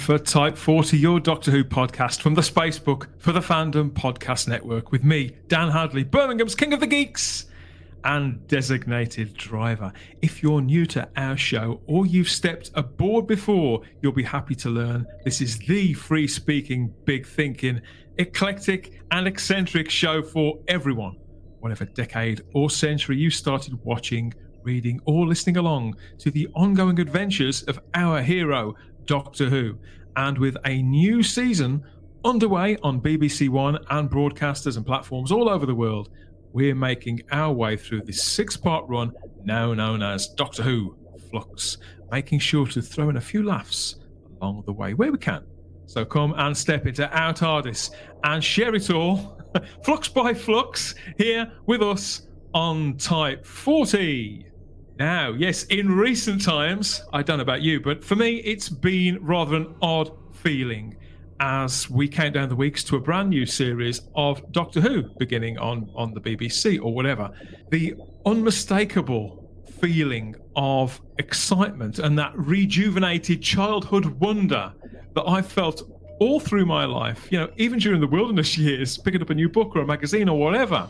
for Type 40, your Doctor Who podcast from the Spacebook for the Fandom Podcast Network with me, Dan Hadley, Birmingham's King of the Geeks and designated driver. If you're new to our show or you've stepped aboard before, you'll be happy to learn this is the free speaking, big thinking, eclectic, and eccentric show for everyone, whatever decade or century you started watching, reading, or listening along to the ongoing adventures of our hero, Doctor Who. And with a new season underway on BBC One and broadcasters and platforms all over the world, we're making our way through this six part run now known as Doctor Who Flux, making sure to throw in a few laughs along the way where we can. So come and step into our TARDIS and share it all, flux by flux, here with us on Type 40. Now, yes, in recent times, I don't know about you, but for me, it's been rather an odd feeling as we count down the weeks to a brand new series of Doctor Who beginning on, on the BBC or whatever. The unmistakable feeling of excitement and that rejuvenated childhood wonder that I felt all through my life, you know, even during the wilderness years, picking up a new book or a magazine or whatever,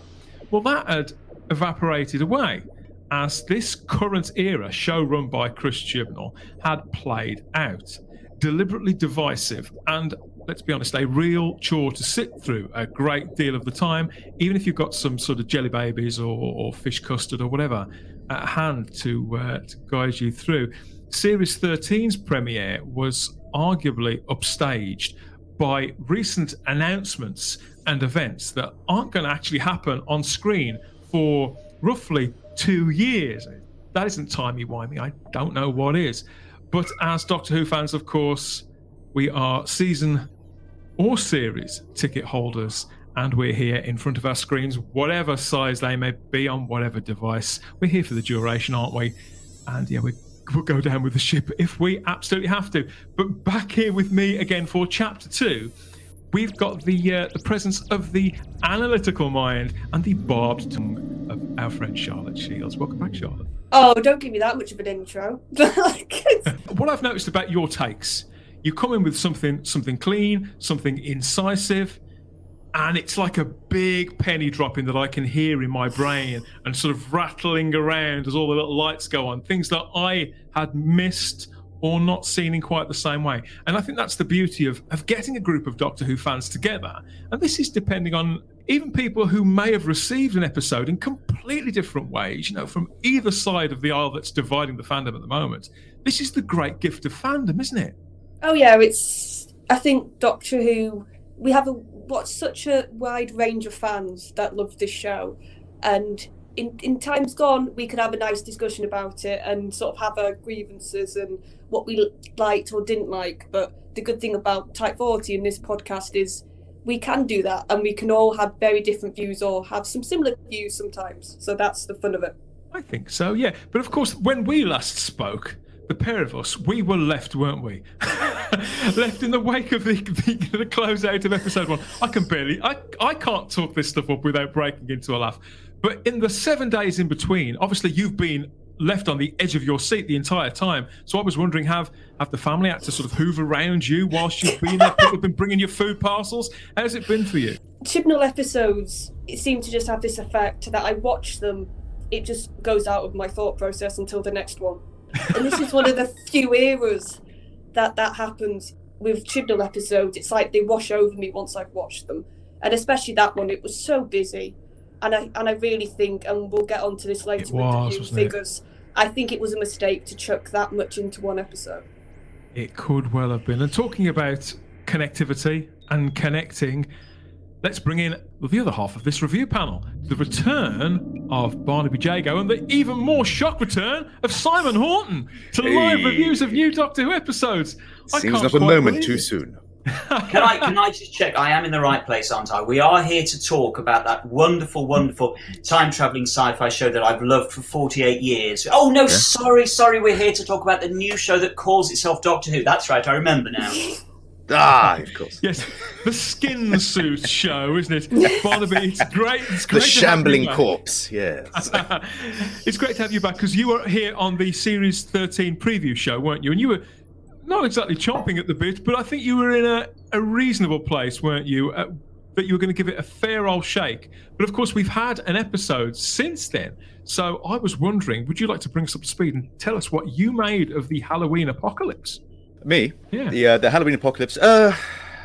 well, that had evaporated away as this current era, show run by Chris Chibnall, had played out. Deliberately divisive and let's be honest, a real chore to sit through a great deal of the time, even if you've got some sort of jelly babies or, or fish custard or whatever at hand to, uh, to guide you through. Series 13's premiere was arguably upstaged by recent announcements and events that aren't going to actually happen on screen for roughly two years. That isn't timey-wimey. I don't know what is. But as Doctor Who fans, of course, we are season or series ticket holders, and we're here in front of our screens, whatever size they may be on whatever device. We're here for the duration, aren't we? And yeah, we will go down with the ship if we absolutely have to. But back here with me again for chapter two, we've got the uh, the presence of the analytical mind and the barbed tongue of our friend Charlotte Shields. Welcome back, Charlotte. Oh, don't give me that much of an intro. what I've noticed about your takes you come in with something something clean, something incisive, and it's like a big penny dropping that I can hear in my brain and sort of rattling around as all the little lights go on. Things that I had missed or not seen in quite the same way. And I think that's the beauty of, of getting a group of Doctor Who fans together. And this is depending on even people who may have received an episode in completely different ways, you know, from either side of the aisle that's dividing the fandom at the moment. This is the great gift of fandom, isn't it? Oh yeah, it's. I think Doctor Who. We have a what's such a wide range of fans that love this show, and in in times gone, we could have a nice discussion about it and sort of have our grievances and what we liked or didn't like. But the good thing about Type Forty in this podcast is we can do that, and we can all have very different views or have some similar views sometimes. So that's the fun of it. I think so, yeah. But of course, when we last spoke, the pair of us, we were left, weren't we? left in the wake of the, the, the close out of episode one. I can barely, I, I can't talk this stuff up without breaking into a laugh. But in the seven days in between, obviously you've been left on the edge of your seat the entire time. So I was wondering, have have the family had to sort of hoover around you whilst you've been there? People have been bringing you food parcels. How's it been for you? Chibnall episodes it seem to just have this effect that I watch them, it just goes out of my thought process until the next one and this is one of the few eras that that happens with Chibnall episodes. It's like they wash over me once I've watched them, and especially that one. It was so busy, and I and I really think, and we'll get onto this later was, with the figures. It? I think it was a mistake to chuck that much into one episode. It could well have been. And talking about connectivity and connecting, let's bring in the other half of this review panel the return of Barnaby Jago and the even more shock return of Simon Horton to hey. live reviews of new Doctor Who episodes. Seems like a moment too soon. Can I can I just check? I am in the right place, aren't I? We are here to talk about that wonderful, wonderful time traveling sci-fi show that I've loved for forty eight years. Oh no, yeah. sorry, sorry. We're here to talk about the new show that calls itself Doctor Who. That's right. I remember now. Ah, of course. yes, the skin suit show, isn't it? Barnaby, it's great. It's great the shambling corpse, yes. it's great to have you back because you were here on the Series 13 preview show, weren't you? And you were not exactly chomping at the bit, but I think you were in a, a reasonable place, weren't you? Uh, that you were going to give it a fair old shake. But of course, we've had an episode since then. So I was wondering, would you like to bring us up to speed and tell us what you made of the Halloween apocalypse? Me? Yeah. The uh, the Halloween apocalypse. Uh,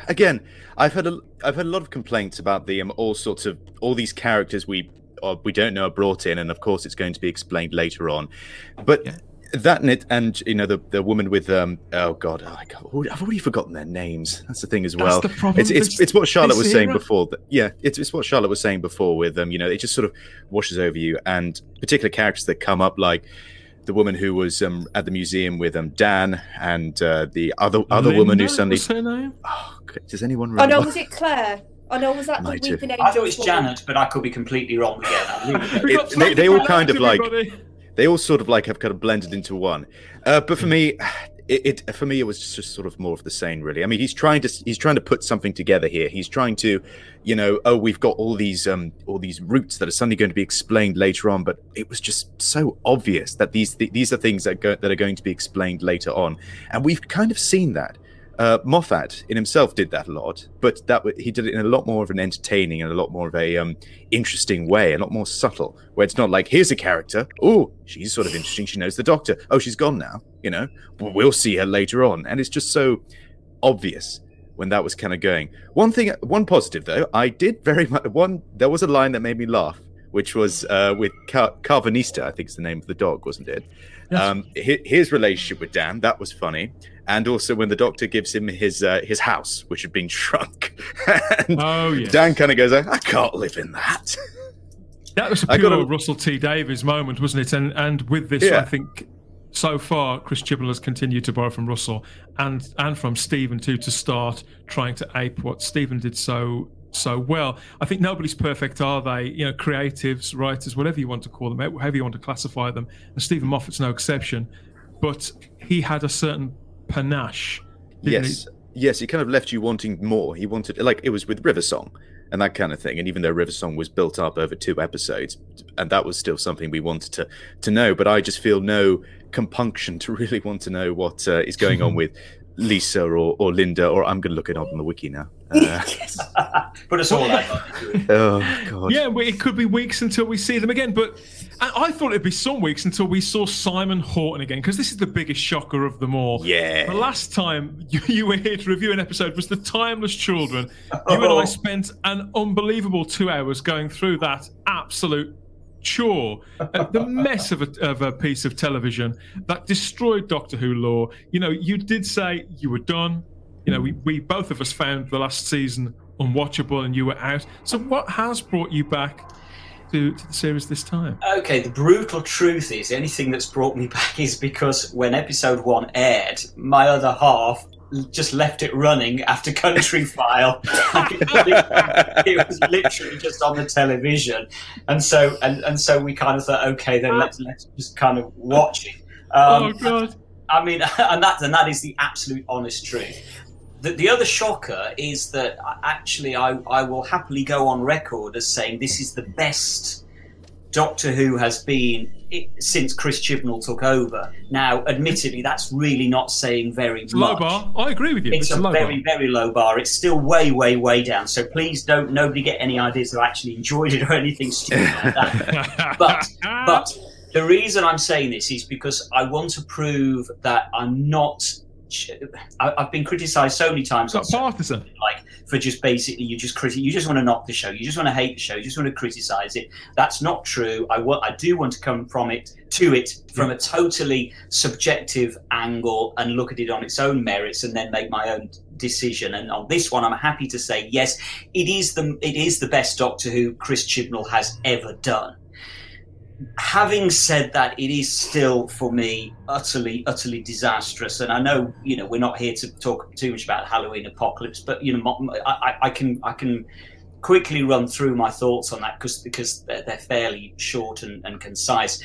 again, I've heard a, I've heard a lot of complaints about the um, all sorts of all these characters we or we don't know are brought in, and of course it's going to be explained later on. But Yeah. That and it, and you know the the woman with um oh god I I've already forgotten their names. That's the thing as well. the problem It's it's it's what Charlotte was saying era. before. That, yeah, it's it's what Charlotte was saying before with um you know it just sort of washes over you and particular characters that come up like. The woman who was um, at the museum with um, Dan and uh, the other other woman who Linda suddenly was her name? Oh, okay. does anyone Oh remember? no, was it Claire? Oh no, was that the Might have. Weeping I thought it was? Janet, but I could be completely wrong again. Really- It- they- they all kind of like- everybody. They all sort of like have kind of blended into one. Uh, but for me, it, it for me it was just sort of more of the same, really. I mean, he's trying to he's trying to put something together here. He's trying to, you know, oh, we've got all these um all these roots that are suddenly going to be explained later on. But it was just so obvious that these th- these are things that go, that are going to be explained later on, and we've kind of seen that. Uh, Moffat in himself did that a lot, but that he did it in a lot more of an entertaining and a lot more of a um, interesting way, a lot more subtle. Where it's not like here's a character, oh she's sort of interesting, she knows the Doctor, oh she's gone now, you know, Well, see her later on, and it's just so obvious when that was kind of going. One thing, one positive though, I did very much. One there was a line that made me laugh, which was uh, with Car- Karvanista, I think is the name of the dog, wasn't it? Um, hi- his relationship with Dan, that was funny, and also when the Doctor gives him his uh, his house, which had been shrunk, and Oh, yes. Dan kind of goes, "I can't live in that." That was a pure gotta- Russell T Davies moment, wasn't it? And and with this, Yeah. I think so far Chris Chibnall has continued to borrow from Russell and and from Steven too to start trying to ape what Steven did so so well. I think nobody's perfect, are they? You know, creatives, writers, whatever you want to call them, however you want to classify them. And Steven Moffat's no exception, but he had a certain panache. didn't he? yes, yes, he kind of left you wanting more. He wanted, like, it was with River Song and that kind of thing. And even though River Song was built up over two episodes, and that was still something we wanted to to know, but I just feel no compunction to really want to know what uh, is going on with Lisa or, or Linda, or I'm going to look it up on the wiki now. Uh, yes. Put us all out. oh God. Yeah, well, it could be weeks until we see them again. But I I thought it'd be some weeks until we saw Simon Horton again, because this is the biggest shocker of them all. Yeah. The last time you, you were here to review an episode was The Timeless Children. You and I Oh. spent an unbelievable two hours going through that absolute chore, uh, the mess of a, of a piece of television that destroyed Doctor Who lore. You know, you did say you were done. You know, we, we both of us found the last season unwatchable and you were out. So, what has brought you back to, to the series this time? Okay, the brutal truth is, anything that's brought me back is because when episode one aired, my other half just left it running after Country File. it was literally just on the television, and so and, and so we kind of thought, okay, then let's let's just kind of watch it. Um, oh, God. I mean, and that and that is the absolute honest truth. The, the other shocker is that actually I, I will happily go on record as saying this is the best Doctor Who has been since Chris Chibnall took over. Now, admittedly, that's really not saying very It's a low bar. I agree with you. It's, It's, a low very, bar. very low bar. It's still way, way, way down. So please don't nobody get any ideas that I actually enjoyed it or anything stupid like that. but but the reason I'm saying this is because I want to prove that I'm not. I- I've been criticised so many times It's not partisan. like for just basically you just criti- you just want to knock the show, you just want to hate the show, you just want to criticise it. That's not true. I want I do want to come from it to it from a totally subjective angle and look at it on its own merits and then make my own decision. And on this one, I'm happy to say yes, it is the it is the best Doctor Who Chris Chibnall has ever done having said that, it is still for me utterly, utterly disastrous. And I know, you know, we're not here to talk too much about Halloween Apocalypse, but you know, I, I- can, I can quickly run through my thoughts on that because because they're, they're fairly short and, and concise.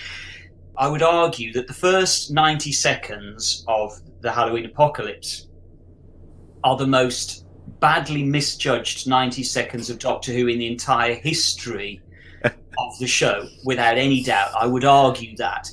I would argue that the first ninety seconds of the Halloween Apocalypse are the most badly misjudged 90 seconds of Doctor Who in the entire history of the show, without any doubt. I would argue that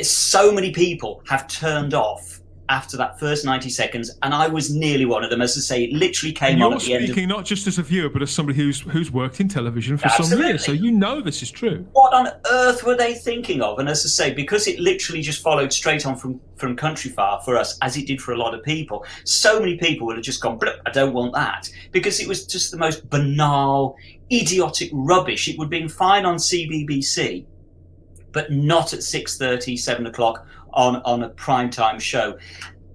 so many people have turned off after that first 90 seconds, and I was nearly one of them. As I say, it literally came and on you're at the end of speaking not just as a viewer, but as somebody who's who's worked in television for some years, so you know this is true. what on earth were they thinking of? And as I say, because it literally just followed straight on from, from Countryfile for us, as it did for a lot of people, so many people would have just gone, "Blip, I don't want that. Because it was just the most banal, idiotic rubbish. It would have been fine on CBBC, but not at 6.30, 7 o'clock on, on a primetime show.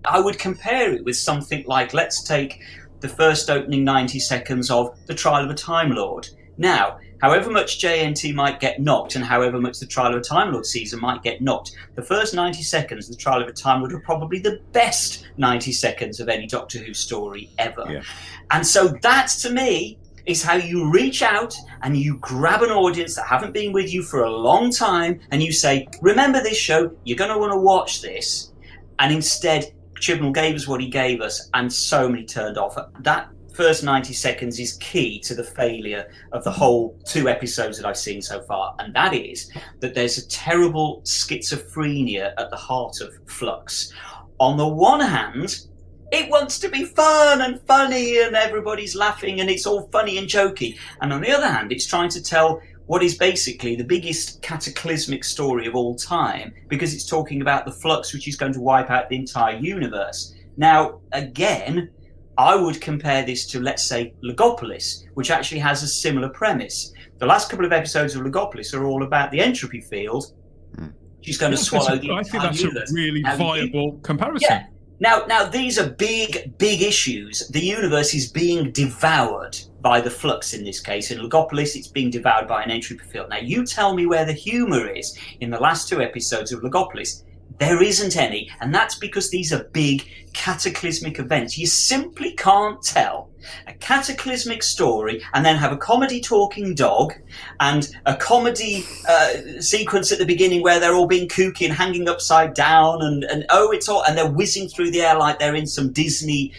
I would compare it with something like, let's take the first opening 90 seconds of The Trial of a Time Lord. Now, however much JNT might get knocked and however much the Trial of a Time Lord season might get knocked, the first 90 seconds of the Trial of a Time Lord are probably the best 90 seconds of any Doctor Who story ever. Yeah. And so that to me is how you reach out and you grab an audience that haven't been with you for a long time and you say, remember this show, you're going to want to watch this. And instead, Chibnall gave us what he gave us and so many turned off. That first 90 seconds is key to the failure of the whole two episodes that I've seen so far. And that is that there's a terrible schizophrenia at the heart of Flux. On the one hand, it wants to be fun and funny and everybody's laughing and it's all funny and jokey. And on the other hand, it's trying to tell what is basically the biggest cataclysmic story of all time because it's talking about the flux which is going to wipe out the entire universe. Now, again, I would compare this to, let's say, Logopolis, which actually has a similar premise. The last couple of episodes of Logopolis are all about the entropy field. Hmm. She's going to swallow that's the a- I think that's universe. a really Now, viable comparison. Yeah. Now, now these are big, big issues. The universe is being devoured by the flux in this case. In Logopolis, it's being devoured by an entropy field. Now, you tell me where the humour is in the last two episodes of Logopolis. There isn't any, and that's because these are big, cataclysmic events. You simply can't tell a cataclysmic story and then have a comedy talking dog and a comedy uh, sequence at the beginning where they're all being kooky and hanging upside down and, and oh it's all and they're whizzing through the air like they're in some disney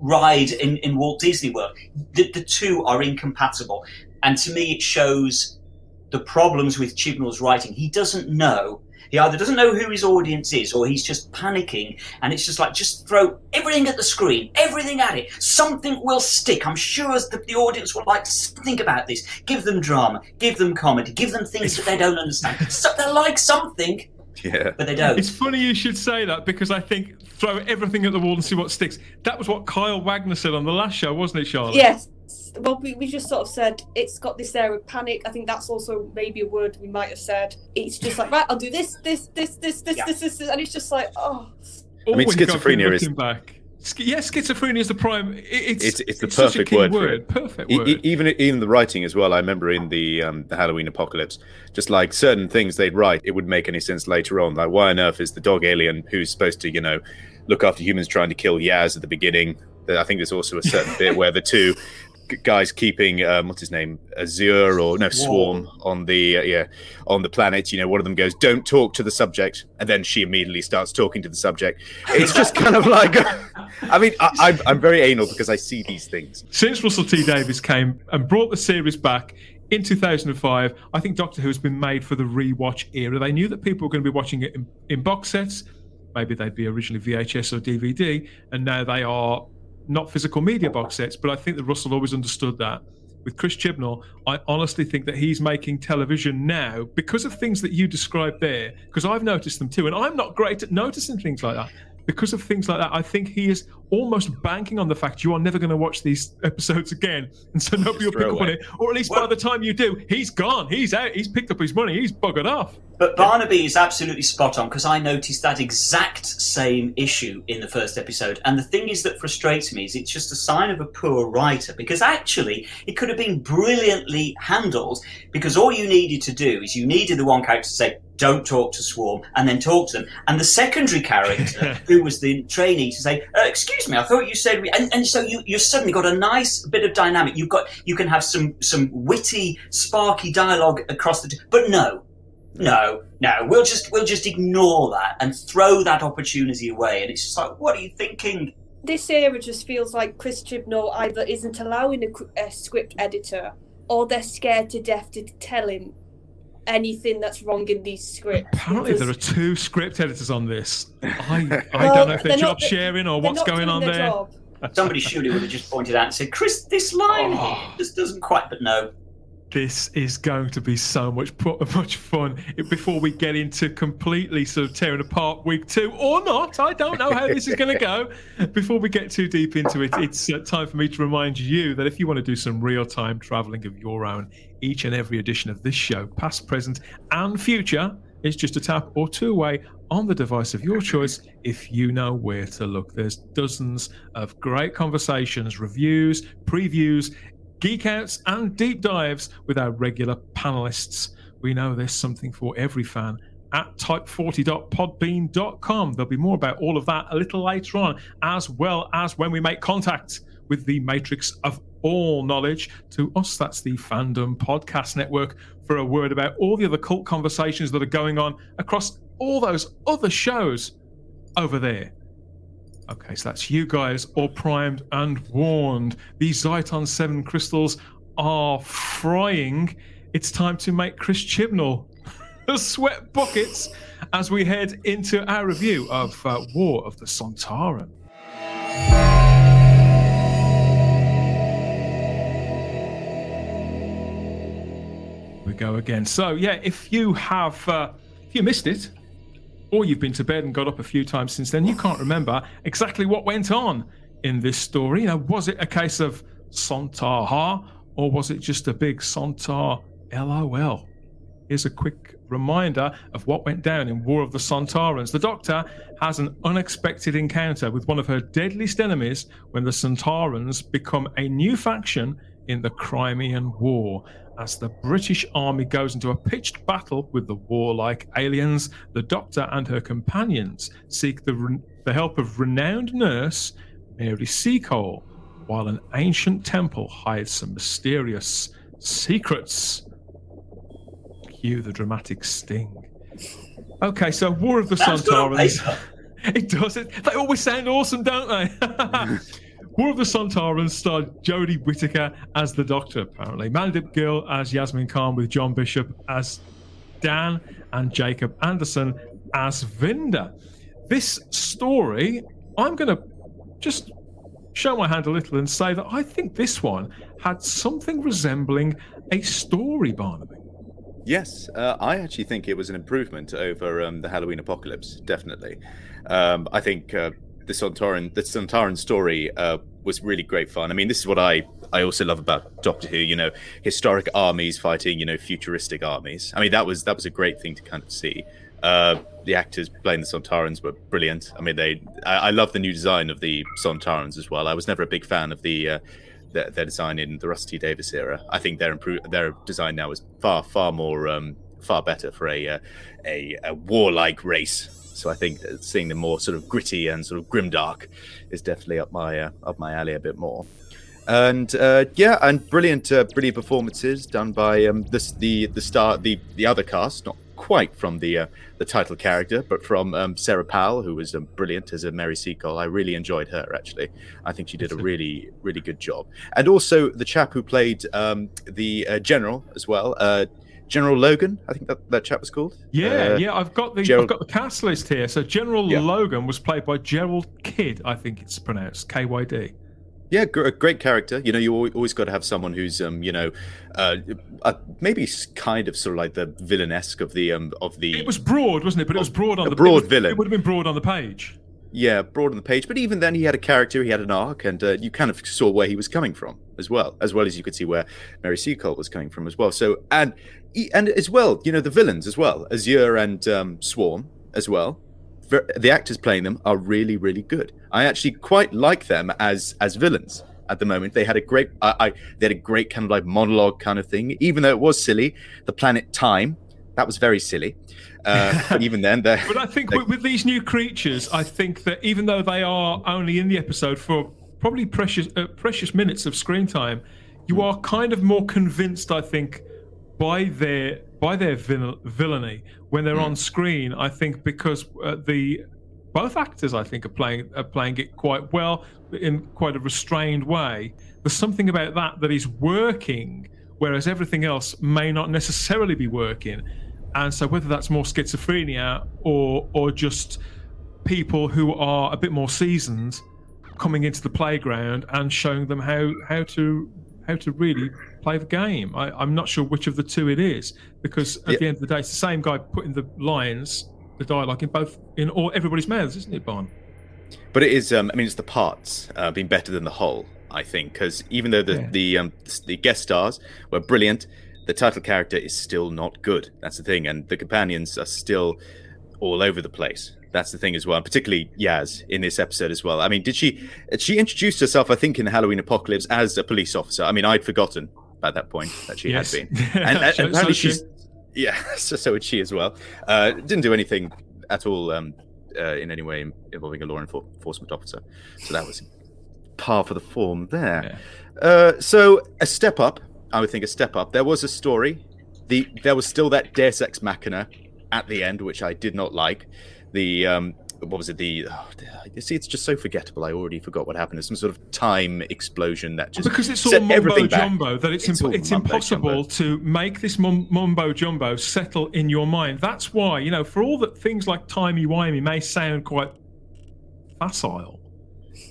ride in, in walt disney world. The, the two are incompatible. And to me it shows the problems with chibnall's writing. He doesn't know he either doesn't know who his audience is or he's just panicking and it's just like just throw everything at the screen everything at it something will stick i'm sure that the audience will like to think about this give them drama give them comedy give them things that they don't understand so they like something Yeah. but they don't It's funny you should say that because I think throw everything at the wall and see what sticks. That was what Kyle Wagner said on the last show, wasn't it, Charlotte? Yes. Well, we, we just sort of said it's got this air of panic. I think that's also maybe a word we might have said. It's just like, right, I'll do this, this, this, this, this, Yeah. this, this, this, and it's just like, oh, All mean, we've schizophrenia is- back. Sch- Yeah, schizophrenia is the prime. it- It's It's- it's the such a perfect key word for it. Perfect word. e- even even the writing as well. I remember in the um, the Halloween apocalypse, just like certain things they'd write, it would make any sense later on. Like, why on earth is the dog alien who's supposed to, you know, look after humans trying to kill Yaz at the beginning? I think there's also a certain bit where the two g- guys keeping um, what's his name Azure or no Swarm on the uh, yeah on the planet. You know, one of them goes, "Don't talk to the subject," and then she immediately starts talking to the subject. It's just kind of like, I mean, I, I'm I'm very anal because I see these things. Since Russell T Davies came and brought the series back in 2005, I think Doctor Who has been made for the rewatch era. They knew that people were going to be watching it in, in box sets. Maybe they'd be originally VHS or DVD, and now they are not physical media box sets. But I think that Russell always understood that. With Chris Chibnall, I honestly think that he's making television now because of things that you described there. Because I've noticed them too, and I'm not great at noticing things like that. Because of things like that, I think he is almost banking on the fact you are never going to watch these episodes again, and so nobody will pick up on it. Or at least Well- by the time you do, he's gone, he's out, he's picked up his money, he's buggered off. But Barnaby is absolutely spot on because I noticed that exact same issue in the first episode. And the thing is that frustrates me is it's just a sign of a poor writer because actually it could have been brilliantly handled because all you needed to do is you needed the one character to say, don't talk to Swarm, and then talk to them. And the secondary character, who was the trainee, to say, uh, "Excuse me, I thought you said," we-" and, and so you you suddenly got a nice bit of dynamic. You've got you can have some some witty, sparky dialogue across the. But no, no, no. We'll just we'll just ignore that and throw that opportunity away. And it's just like, what are you thinking? this era just feels like Chris Chibnall either isn't allowing a, a script editor or they're scared to death to tell him. Anything that's wrong in these scripts. Apparently, because there are two script editors on this. I, I Well, don't know if they're, they're job not- sharing or what's not going doing on their there. job. Somebody surely would have just pointed out and said, Chris, this line Oh. here just doesn't quite, but no. This is going to be so much much fun. Before we get into completely sort of tearing apart week two or not, I don't know how this is going to go. Before we get too deep into it, it's uh, time for me to remind you that if you want to do some real time traveling of your own, each and every edition of this show, past, present, and future, is just a tap or two away on the device of your choice if you know where to look. There's dozens of great conversations, reviews, previews, geek outs, and deep dives with our regular panelists. We know there's something for every fan at type40.podbean.com. There'll be more about all of that a little later on, as well as when we make contact with the matrix of all knowledge. To us, that's the Fandom Podcast Network for a word about all the other cult conversations that are going on across all those other shows over there. Okay, so that's you guys all primed and warned. These Zeiton 7 crystals are frying. It's time to make Chris Chibnall sweat buckets as we head into our review of uh, War of the Sontaran. we go again. So yeah, if you have uh, if you missed it, or you've been to bed and got up a few times since then, you can't remember exactly what went on in this story. Now, was it a case of Sontar Ha, or was it just a big Sontar LOL? Here's a quick reminder of what went down in War of the Sontarans. The Doctor has an unexpected encounter with one of her deadliest enemies when the Sontarans become a new faction in the Crimean War. As the British Army goes into a pitched battle with the warlike aliens, the Doctor and her companions seek the, re- the help of renowned nurse Mary Seacole, while an ancient temple hides some mysterious secrets. Cue the dramatic sting. Okay, so War of the Sounds good on Sontarans. It does. It, they always sound awesome, don't they? War of the Sontarans starred Jodie Whittaker as the Doctor, apparently. Mandip Gill as Yasmin Khan, with John Bishop as Dan and Jacob Anderson as Vinder. This story, I'm going to just show my hand a little and say that I think this one had something resembling a story, Barnaby. Yes, uh, I actually think it was an improvement over um, the Halloween Apocalypse. Definitely, um, I think uh, the Sontaran the Sontaran story uh, was really great fun. I mean, this is what I I also love about Doctor Who. You know, historic armies fighting you know futuristic armies. I mean, that was that was a great thing to kind of see. Uh, the actors playing the Sontarans were brilliant. I mean, they I, I love the new design of the Sontarans as well. I was never a big fan of the. Uh, their, their design in the Rusty Davis era. I think their improve their design now is far far more um, far better for a, uh, a a warlike race. So I think seeing them more sort of gritty and sort of grimdark is definitely up my uh, up my alley a bit more. And uh, yeah, and brilliant uh, brilliant performances done by um, this the the star the the other cast, not quite from the uh, the title character, but from um, Sara Powell, who was um, brilliant as a Mary Seacole. I really enjoyed her actually. I think she did a really really good job. And also the chap who played um, the uh, general as well, uh, General Logan. I think that that chap was called. Yeah, Uh, yeah, I've got the Gerald- I've got the cast list here. So General Yeah. Logan was played by Gerald Kyd, I think it's pronounced K Y D. Yeah, a great character. You know, you always got to have someone who's, um, you know, uh, uh, maybe kind of sort of like the villainesque of the um of the It was broad, wasn't it? But it was broad on the broad it was- villain. It would have been broad on the page. yeah broad on the page. But even then, he had a character, he had an arc, and uh, you kind of saw where he was coming from as well, as well as you could see where Mary Seacole was coming from as well. So and and as well, you know, the villains as well, Azure and um, Swarm as well. The actors playing them are really, really good. I actually quite like them as as villains at the moment. They had a great, I, I they had a great kind of like monologue kind of thing, even though it was silly. The planet Time, that was very silly. Uh, but even then, they're But I think with, with these new creatures, I think that even though they are only in the episode for probably precious uh, precious minutes of screen time, you Hmm. are kind of more convinced, I think, by their by their vil- villainy when they're Hmm. on screen. I think because uh, the both actors, I think, are playing are playing it quite well in quite a restrained way. There's something about that that is working, whereas everything else may not necessarily be working. And so whether that's more schizophrenia or or just people who are a bit more seasoned coming into the playground and showing them how how to how to really play the game. I, am not sure which of the two it is because at yeah. the end of the day, it's the same guy putting the lines, the dialogue in both in all everybody's mouths, isn't it, Barn? But it is. Um, I mean, it's the parts uh, being better than the whole. I think because even though the yeah. the um, the guest stars were brilliant, the title character is still not good. That's the thing, and the companions are still all over the place. That's the thing as well, and particularly Yaz in this episode as well. I mean, did she she introduced herself? I think in the Halloween Apocalypse as a police officer. I mean, I'd forgotten at that point that she yes. had been, and, and apparently so she's yeah, so, so would she as well. Uh, didn't do anything at all um, uh, in any way involving a law enforcement officer, so that was par for the form there. Yeah. Uh, so a step up, I would think a step up. There was a story. The there was still that Deus Ex Machina at the end, which I did not like the um, what was it? The oh, you see, it's just so forgettable. I already forgot what happened. There's some sort of time explosion that just because it's all mumbo jumbo that it's it's, imp- it's impossible to make this mum- mumbo jumbo settle in your mind. That's why you know, for all that things like timey wimey may sound quite facile,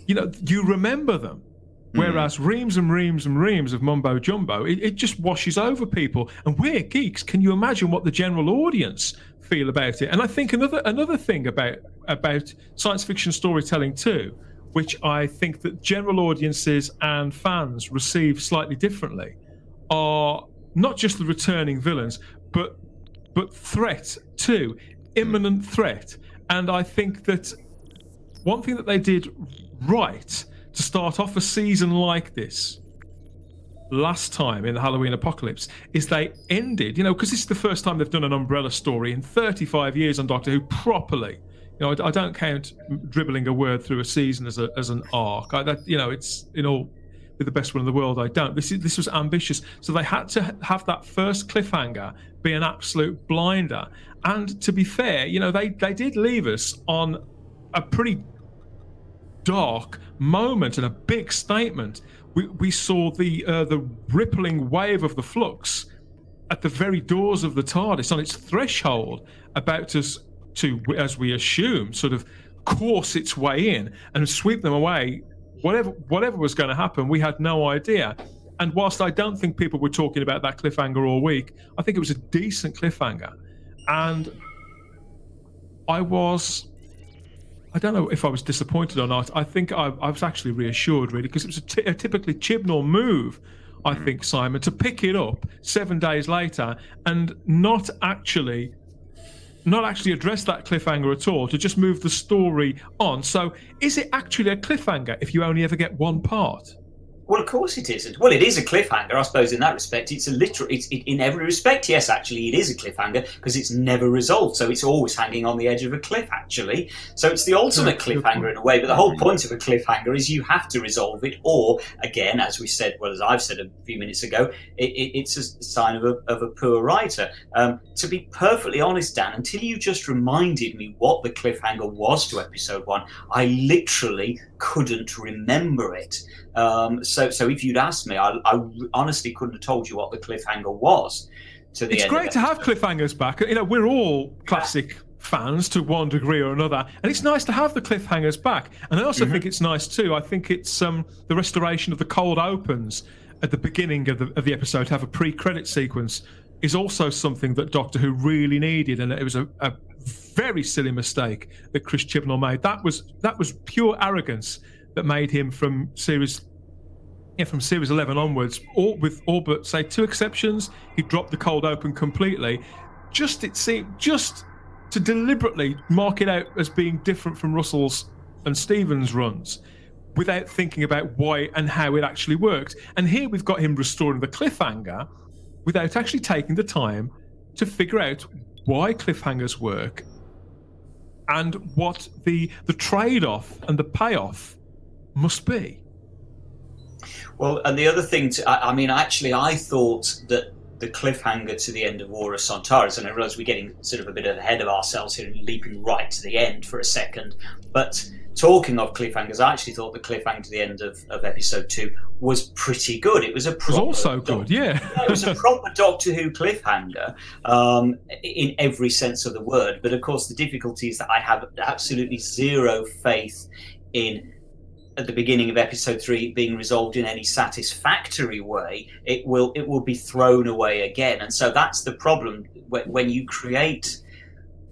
you know, you remember them. Hmm. Whereas reams and reams and reams of mumbo jumbo, it, it, just washes over people. And we're geeks. Can you imagine what the general audience feel about it. And I think another another thing about about science fiction storytelling too, which I think that general audiences and fans receive slightly differently, are not just the returning villains, but but threat too, imminent threat. And I think that one thing that they did right to start off a season like this last time in the Halloween Apocalypse is they ended, you know, because this is the first time they've done an umbrella story in 35 years on Doctor Who properly. You know, I, I don't count dribbling a word through a season as a as an arc. I, that you know, it's in all with the best one in the world. I don't. This is this was ambitious, so they had to have that first cliffhanger be an absolute blinder. And to be fair, you know, they they did leave us on a pretty dark moment and a big statement we, we saw the uh, the rippling wave of the flux at the very doors of the TARDIS on its threshold, about to, to as we assume, sort of course its way in and sweep them away. Whatever whatever was going to happen, we had no idea. And whilst I don't think people were talking about that cliffhanger all week, I think it was a decent cliffhanger. And I was I don't know if I was disappointed or not. I think I, I was actually reassured, really, because it was a, t- a typically Chibnall move, I mm. think, Simon, to pick it up seven days later and not actually not actually address that cliffhanger at all, to just move the story on. So, is it actually a cliffhanger if you only ever get one part? Well, of course it isn't. Well, it is a cliffhanger, I suppose. In that respect, it's a literal. It's it, in every respect, yes. Actually, it is a cliffhanger because it's never resolved, so it's always hanging on the edge of a cliff. Actually, so it's the ultimate cliffhanger in a way. But the whole point of a cliffhanger is you have to resolve it, or again, as we said, well, as I've said a few minutes ago, it, it, it's a sign of a, of a poor writer. Um, to be perfectly honest, Dan, until you just reminded me what the cliffhanger was to episode one, I literally couldn't remember it. Um, so, so if you'd asked me, I, I, honestly couldn't have told you what the cliffhanger was. To the it's great to have cliffhangers back. You know, we're all classic. Yeah. Fans to one degree or another, and it's nice to have the cliffhangers back. And I also mm-hmm. think it's nice too. I think it's um, the restoration of the cold opens at the beginning of the, of the episode to have a pre-credit sequence is also something that Doctor Who really needed, and it was a, a very silly mistake that Chris Chibnall made. That was that was pure arrogance that made him from series yeah, from series 11 onwards, all with all but say two exceptions, he dropped the cold open completely. Just it seemed just to deliberately mark it out as being different from Russell's and Stevens' runs without thinking about why and how it actually worked. And here we've got him restoring the cliffhanger without actually taking the time to figure out why cliffhangers work and what the the trade-off and the payoff must be. Well, and the other thing, to, I, I mean, actually, I thought that the cliffhanger to the end of War of Sontaras, and I realise we're getting sort of a bit ahead of ourselves here and leaping right to the end for a second. But talking of cliffhangers, I actually thought the cliffhanger to the end of, of episode two was pretty good. It was a proper was also good, yeah. yeah. It was a proper Doctor Who cliffhanger um, in every sense of the word. But of course, the difficulty is that I have absolutely zero faith in at the beginning of episode three being resolved in any satisfactory way, it will it will be thrown away again. And so that's the problem when you create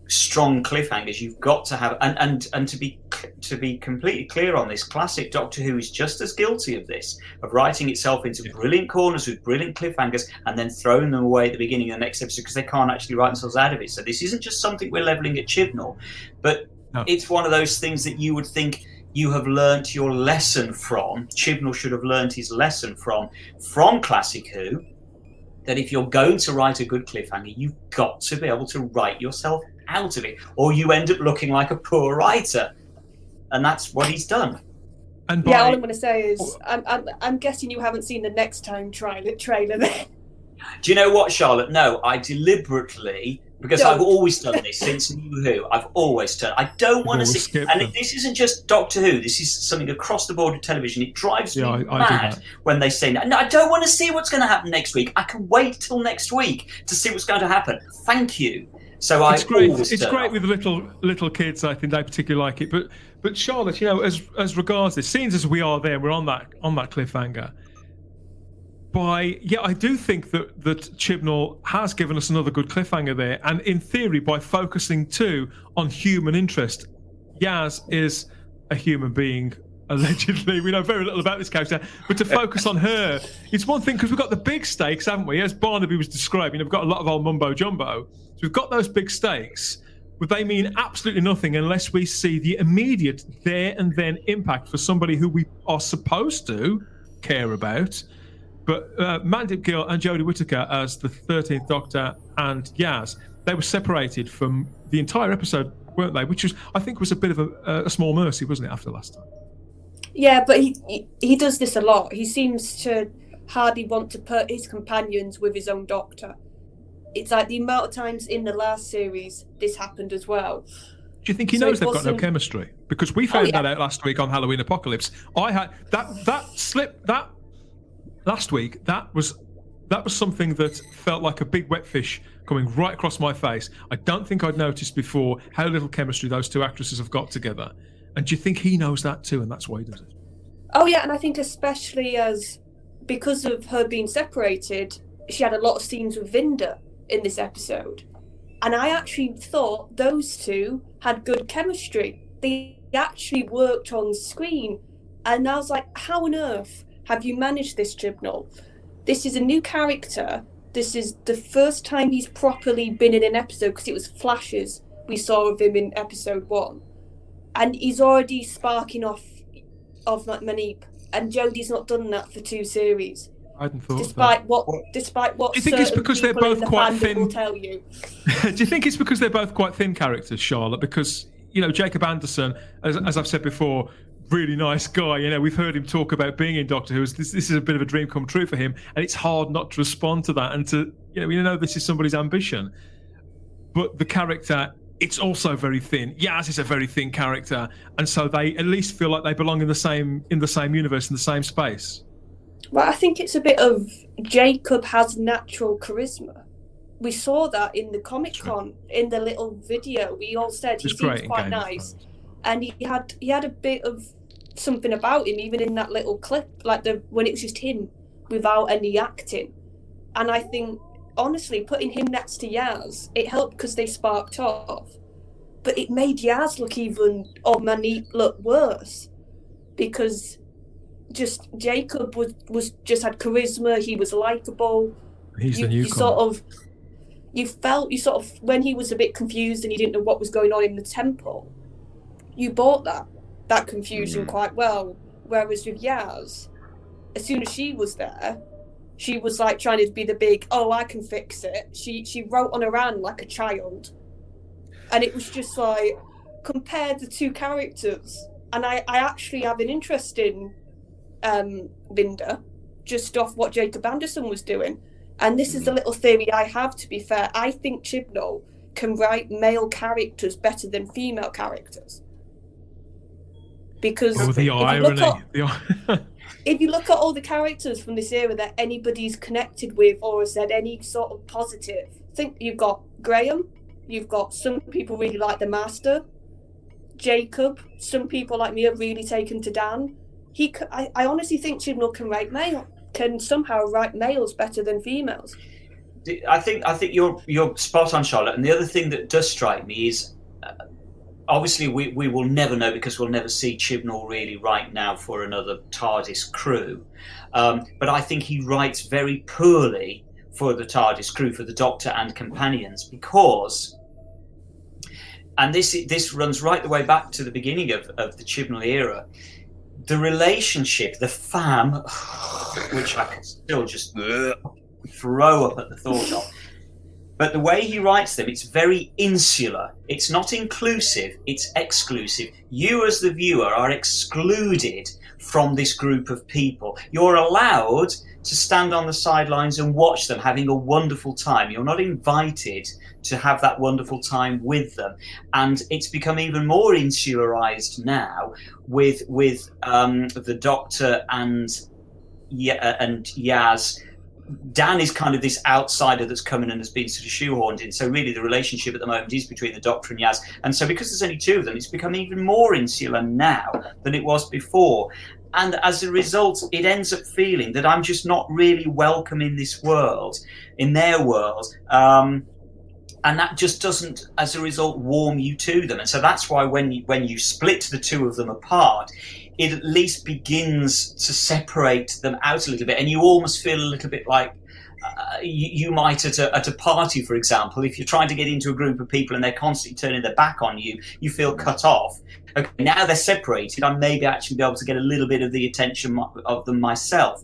strong cliffhangers. You've got to have and and and to be to be completely clear on this, classic Doctor Who is just as guilty of this of writing itself into brilliant corners with brilliant cliffhangers and then throwing them away at the beginning of the next episode because they can't actually write themselves out of it. So this isn't just something we're leveling at Chibnall, but no. it's one of those things that you would think you have learnt your lesson from. Chibnall should have learnt his lesson from from Classic Who. That if you're going to write a good cliffhanger, you've got to be able to write yourself out of it, or you end up looking like a poor writer, and that's what he's done. And by... yeah, all I'm going to say is, oh. I'm, I'm, I'm guessing you haven't seen the next time trailer trailer then. Do you know what, Charlotte? No, I deliberately because don't. I've always done this since New Who. I've always done. I don't want to see, and them. this isn't just Doctor Who. This is something across the board of television. It drives yeah, me I, mad I when they say, "No, I don't want to see what's going to happen next week. I can wait till next week to see what's going to happen." Thank you. So it's I great. It's great off. with little little kids. I think they particularly like it. But but Charlotte, you know, as as regards this, scenes as we are there, we're on that on that cliffhanger by yeah, I do think that that Chibnall has given us another good cliffhanger there, and in theory, by focusing too on human interest, Yaz is a human being. Allegedly, we know very little about this character, but to focus on her, it's one thing because we've got the big stakes, haven't we? As Barnaby was describing, we've got a lot of old mumbo jumbo. So we've got those big stakes, but they mean absolutely nothing unless we see the immediate there and then impact for somebody who we are supposed to care about but uh, Mandip Gill and Jodie Whittaker as the 13th Doctor and Yaz, they were separated from the entire episode, weren't they? Which was, I think, was a bit of a, a small mercy, wasn't it, after last time? Yeah, but he, he, he does this a lot. He seems to hardly want to put his companions with his own Doctor. It's like the amount of times in the last series this happened as well. Do you think he so knows they've got no chemistry? Because we found oh, yeah. that out last week on Halloween Apocalypse. I had that that slip that last week, that was that was something that felt like a big wet fish coming right across my face. I don't think I'd noticed before how little chemistry those two actresses have got together. And do you think he knows that too, and that's why he does it? Oh yeah, and I think especially as because of her being separated, she had a lot of scenes with Vinder in this episode. And I actually thought those two had good chemistry. They actually worked on screen. And I was like, how on earth have you managed this, Chibnall? This is a new character. This is the first time he's properly been in an episode because it was flashes we saw of him in episode one. And he's already sparking off of Mandip. And Jodie's not done that for two series. I hadn't thought. Despite that. what, despite what, do you think it's because they're both the quite thin? Will tell you. do you think it's because they're both quite thin characters, Charlotte? Because you know Jacob Anderson, as, as I've said before, really nice guy. You know, we've heard him talk about being in Doctor Who. This, this is a bit of a dream come true for him, and it's hard not to respond to that and to you know, we know this is somebody's ambition. But the character, it's also very thin. Yaz is a very thin character, and so they at least feel like they belong in the same in the same universe in the same space. Well, I think it's a bit of Jacob has natural charisma. We saw that in the Comic Con in the little video. We all said he seems quite nice and he had he had a bit of something about him, even in that little clip, like the when it was just him without any acting. And I think honestly, putting him next to Yaz, it helped because they sparked off, but it made Yaz look even oh, or Mandip look worse because just Jacob was was just had charisma. He was likable. He's you, the new you sort of you felt you sort of when he was a bit confused and he didn't know what was going on in the temple you bought that that confusion mm-hmm. quite well. Whereas with Yaz, as soon as she was there, she was like trying to be the big, oh, I can fix it. She she wrote on her hand like a child, and it was just like compared the two characters. And I I actually have an interest in um Vinder, just off what Jacob Anderson was doing. And this is a little theory I have, to be fair. I think Chibnall can write male characters better than female characters. Because Oh, the if, you irony. look at, if you look at all the characters from this era that anybody's connected with or has said any sort of positive, think you've got Graham, you've got some people really like the Master, Jacob, some people like me have really taken to Dan. He, c- I, I honestly think Chibnall can write male, can somehow write males better than females. I think I think you're you're spot on, Charlotte. And the other thing that does strike me is, obviously, we, we will never know because we'll never see Chibnall really write now for another TARDIS crew. Um, but I think he writes very poorly for the TARDIS crew, for the Doctor and companions, because. And this this runs right the way back to the beginning of, of the Chibnall era. The relationship, the fam, which I can still just throw up at the thought of. But the way he writes them, it's very insular. It's not inclusive, it's exclusive. You, as the viewer, are excluded from this group of people. You're allowed to stand on the sidelines and watch them having a wonderful time. You're not invited to have that wonderful time with them. And it's become even more insularized now with with um, the Doctor and yeah, and Yaz Dan is kind of this outsider that's come in and has been sort of shoehorned in. So really, the relationship at the moment is between the Doctor and Yaz, and so because there's only two of them, it's become even more insular now than it was before. And as a result, it ends up feeling that I'm just not really welcome in this world, in their world. Um, and that just doesn't, as a result, warm you to them. And so that's why when you, when you split the two of them apart, it at least begins to separate them out a little bit, and you almost feel a little bit like uh, you, you might at a, at a party, for example, if you're trying to get into a group of people and they're constantly turning their back on you, you feel cut off. Okay, now they're separated. I maybe actually be able to get a little bit of the attention of them myself.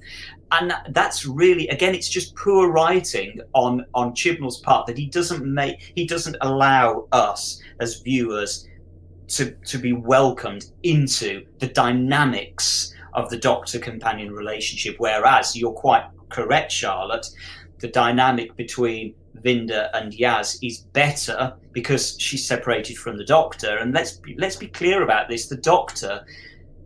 And that's really, again, it's just poor writing on on Chibnall's part that he doesn't make, he doesn't allow us as viewers to to be welcomed into the dynamics of the doctor companion relationship. Whereas you're quite correct, Charlotte, the dynamic between Vinder and Yaz is better because she's separated from the doctor. And let's be, let's be clear about this: the doctor,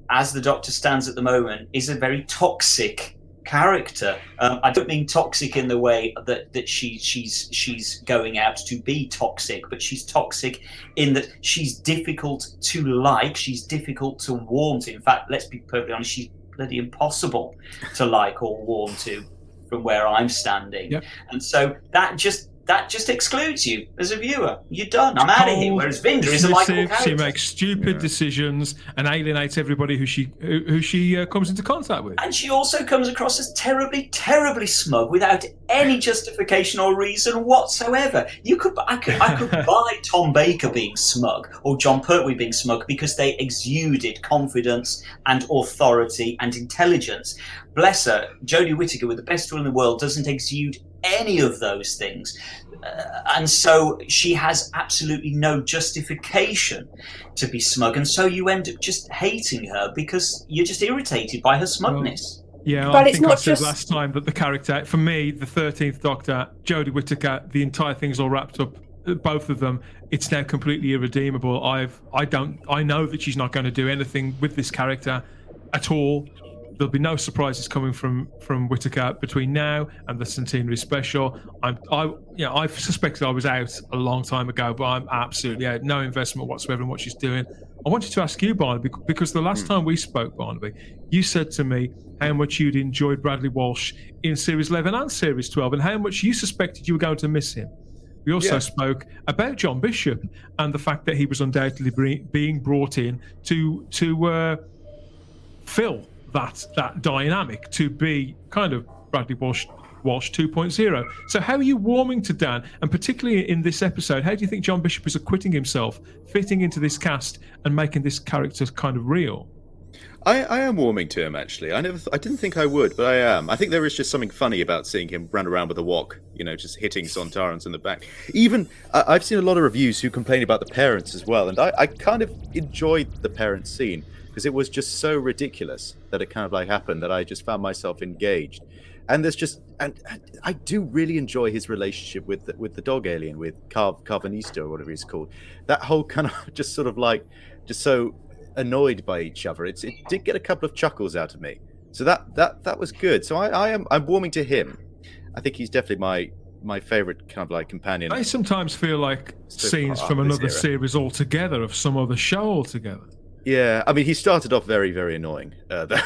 as the doctor stands at the moment, is a very toxic character. Um, I don't mean toxic in the way that that she she's she's going out to be toxic, but she's toxic in that she's difficult to like. She's difficult to warm to. In fact, let's be perfectly honest, she's bloody impossible to like or warm to from where I'm standing. Yep. And so that just that just excludes you as a viewer. You're done. I'm out of here. Whereas Vinder is a likable character. She makes stupid Yeah. decisions and alienates everybody who she who, who she uh, comes into contact with. And she also comes across as terribly, terribly smug without any justification or reason whatsoever. You could, I could, I could buy Tom Baker being smug or Jon Pertwee being smug because they exuded confidence and authority and intelligence. Bless her, Jodie Whittaker, with the best will in the world, doesn't exude any of those things. Uh, and so she has absolutely no justification to be smug. And so you end up just hating her because you're just irritated by her smugness. Yeah, But I it's think I not said just- last time that the character, for me, the Thirteenth Doctor, Jodie Whittaker, the entire thing's all wrapped up. uh, Both of them, it's now completely irredeemable. I've, I don't, I know that she's not going to do anything with this character at all. There'll be no surprises coming from from Whittaker between now and the centenary special. I'm, I, you know, I suspected I was out a long time ago, but I'm absolutely out. No investment whatsoever in what she's doing. I wanted to ask you, Barnaby, because the last time we spoke, Barnaby, you said to me how much you'd enjoyed Bradley Walsh in Series 11 and Series 12, and how much you suspected you were going to miss him. We also Yeah. spoke about John Bishop and the fact that he was undoubtedly being brought in to to uh, fill that that dynamic to be kind of Bradley Walsh Walsh 2.0. So how are you warming to Dan, and particularly in this episode, how do you think John Bishop is acquitting himself, fitting into this cast, and making this character kind of real? I, I am warming to him actually. I never, th- I didn't think I would, but I am. I think there is just something funny about seeing him run around with a wok, you know, just hitting Sontarans in the back. Even I I've seen a lot of reviews who complain about the parents as well, and I, I kind of enjoyed the parents scene because it was just so ridiculous that it kind of like happened that I just found myself engaged. and there's just and, and I do really enjoy his relationship with the, with the dog alien with Car- Karvanista or whatever he's called. That whole kind of just sort of like just so annoyed by each other. It's it did get a couple of chuckles out of me. So that that that was good. So I, I am I'm warming to him. I think he's definitely my my favorite kind of like companion. I sometimes feel like So scenes from another era. series altogether, of some other show altogether. Yeah, I mean, he started off very, very annoying. Uh,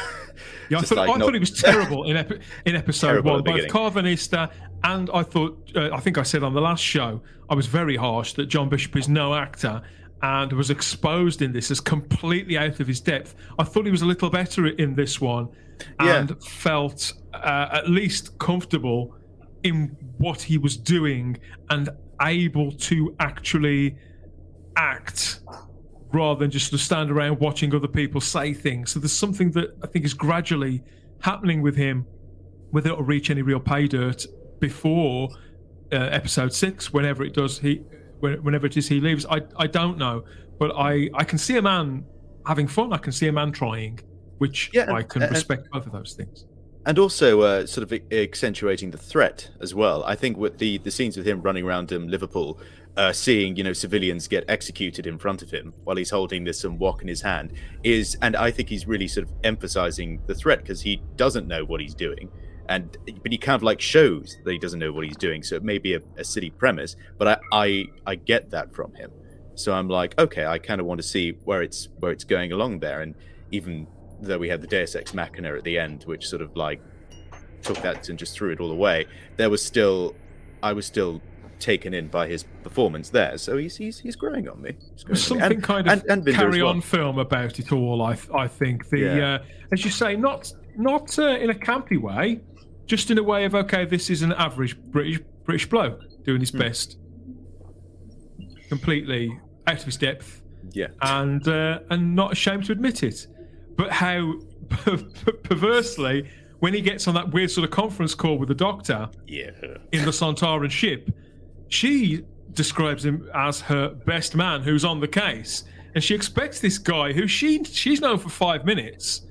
Yeah, I thought, like I not- thought it was terrible in, epi- in episode Terrible one. Both. Karvanista and I thought, uh, I think I said on the last show, I was very harsh that John Bishop is no actor and was exposed in this as completely out of his depth. I thought he was a little better in this one Yeah. and felt uh, at least comfortable in what he was doing and able to actually act rather than just sort of stand around watching other people say things. So there's something that I think is gradually happening with him, whether it'll reach any real pay dirt before uh, episode six, whenever it does, he, whenever it is he leaves. I I don't know, but I I can see a man having fun. I can see a man trying, which Yeah, I can and- and- respect both of those things. and also uh, sort of accentuating the threat as well. I think with the the scenes with him running around um, Liverpool, uh, seeing you know civilians get executed in front of him while he's holding this wok in his hand is, and I think he's really sort of emphasizing the threat because he doesn't know what he's doing. And but he kind of like shows that he doesn't know what he's doing, so it may be a, a silly premise, but I, I I get that from him. So I'm like, okay, I kind of want to see where it's where it's going along there, and even though we had the Deus Ex Machina at the end, which sort of like took that and just threw it all away, there was still, I was still taken in by his performance there. So he's he's, he's growing on me. He's growing There's on me. something And- kind of and- and carry well. on film about it all. I I think the Yeah. uh, as you say, not not uh, in a campy way, just in a way of okay, this is an average British British bloke doing Hmm. his best, completely out of his depth, Yeah. and uh, and not ashamed to admit it. But how perversely, when he gets on that weird sort of conference call with the doctor, Yeah. in the Sontaran ship, she describes him as her best man who's on the case. And she expects this guy who she she's known for five minutes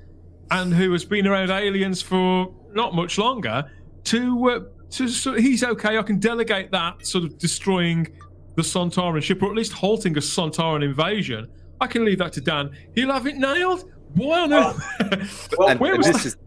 and who has been around aliens for not much longer to uh, to sort of, he's okay, I can delegate that sort of destroying the Sontaran ship or at least halting a Sontaran invasion. I can leave that to Dan. He'll have it nailed. Why on earth? Well, where was this that? is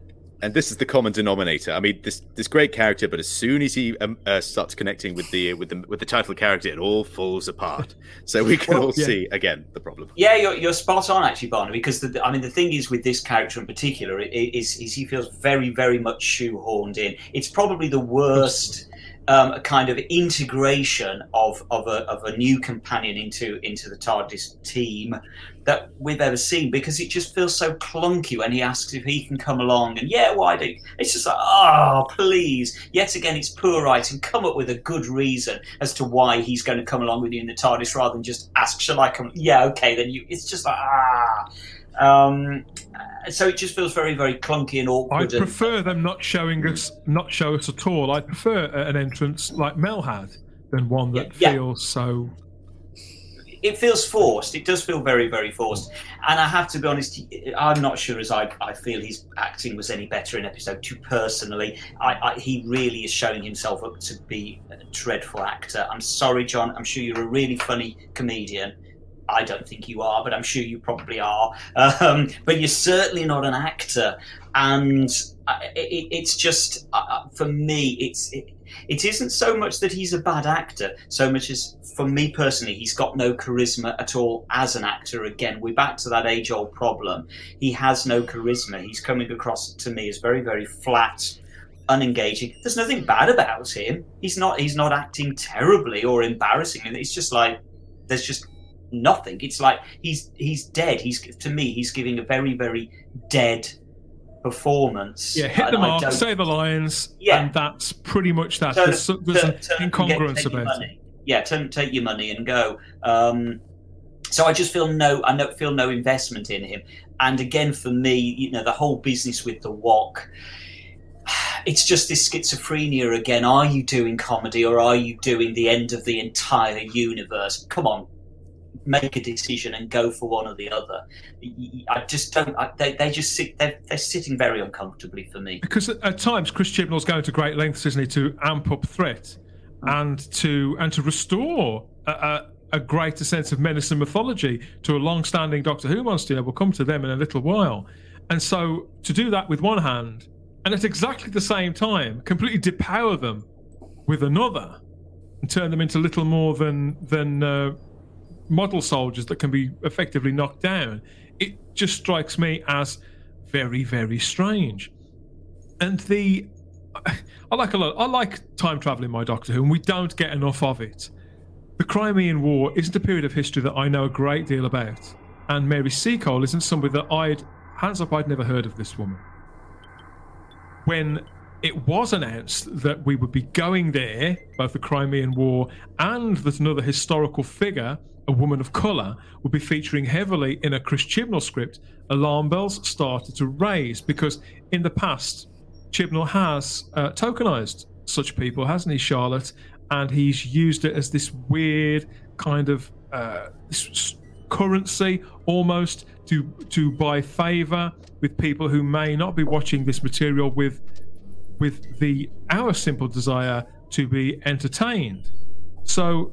and this is the common denominator. I mean, this this great character, but as soon as he um, uh, starts connecting with the with the with the title character, it all falls apart. So we can Well, all yeah. see again the problem. Yeah, you're, you're spot on actually, Barnaby. Because the, I mean, the thing is with this character in particular i- is, is he feels very, very much shoehorned in. It's probably the worst um, kind of integration of of a, of a new companion into into the TARDIS team that we've ever seen because it just feels so clunky when he asks if he can come along and yeah, why do? It's just like oh, please. Yet again, it's poor writing. Come up with a good reason as to why he's going to come along with you in the TARDIS rather than just ask, shall I come? Yeah, okay, then you. It's just like ah. Um, so it just feels very, very clunky and I awkward. and- prefer them not showing us, not show us at all. I prefer an entrance like Mel had than one that Yeah, yeah. feels so. It feels forced. It does feel very, very forced. And I have to be honest, I'm not sure as I, I feel his acting was any better in episode two. Personally, I, I, he really is showing himself up to be a dreadful actor. I'm sorry, John. I'm sure you're a really funny comedian. I don't think you are, but I'm sure you probably are. Um, but you're certainly not an actor. And it, it's just, uh, uh, for me, it's. It, it isn't so much that he's a bad actor, so much as for me personally, he's got no charisma at all as an actor. Again, we're back to that age old problem. He has no charisma. He's coming across to me as very, very flat, unengaging. There's nothing bad about him. He's not he's not acting terribly or embarrassingly. It's just like there's just nothing. It's like he's he's dead. He's to me, he's giving a very, very dead performance. Yeah, hit the mark, don't- say the lines, Yeah. and that's pretty much that. Turn- there's there's turn- an incongruence about it. Yeah, turn, take your money and go. Um, so I just feel no, I no, feel no investment in him. And again, for me, you know, the whole business with the wok, it's just this schizophrenia again. Are you doing comedy or are you doing the end of the entire universe? Come on, make a decision and go for one or the other. I just don't. I, they, they just sit. They're, they're sitting very uncomfortably for me. Because at, times Chris Chibnall's going to great lengths, isn't he, to amp up threat and to and to restore a, a, a greater sense of menace and mythology to a long-standing Doctor Who monster. We'll come to them in a little while. And so to do that with one hand, and at exactly the same time, completely depower them with another, and turn them into little more than than uh, model soldiers that can be effectively knocked down. It just strikes me as very, very strange. And the I like a lot. I like time travel in my Doctor Who, and we don't get enough of it. The Crimean War isn't a period of history that I know a great deal about, and Mary Seacole isn't somebody that I'd hands up. I'd never heard of this woman. When it was announced that we would be going there, both the Crimean War and that another historical figure, a woman of colour, would be featuring heavily in a Chris Chibnall script, alarm bells started to raise because in the past, Chibnall has uh, tokenized such people, hasn't he, Charlotte? And he's used it as this weird kind of uh, currency almost to to buy favor with people who may not be watching this material with with the our simple desire to be entertained. So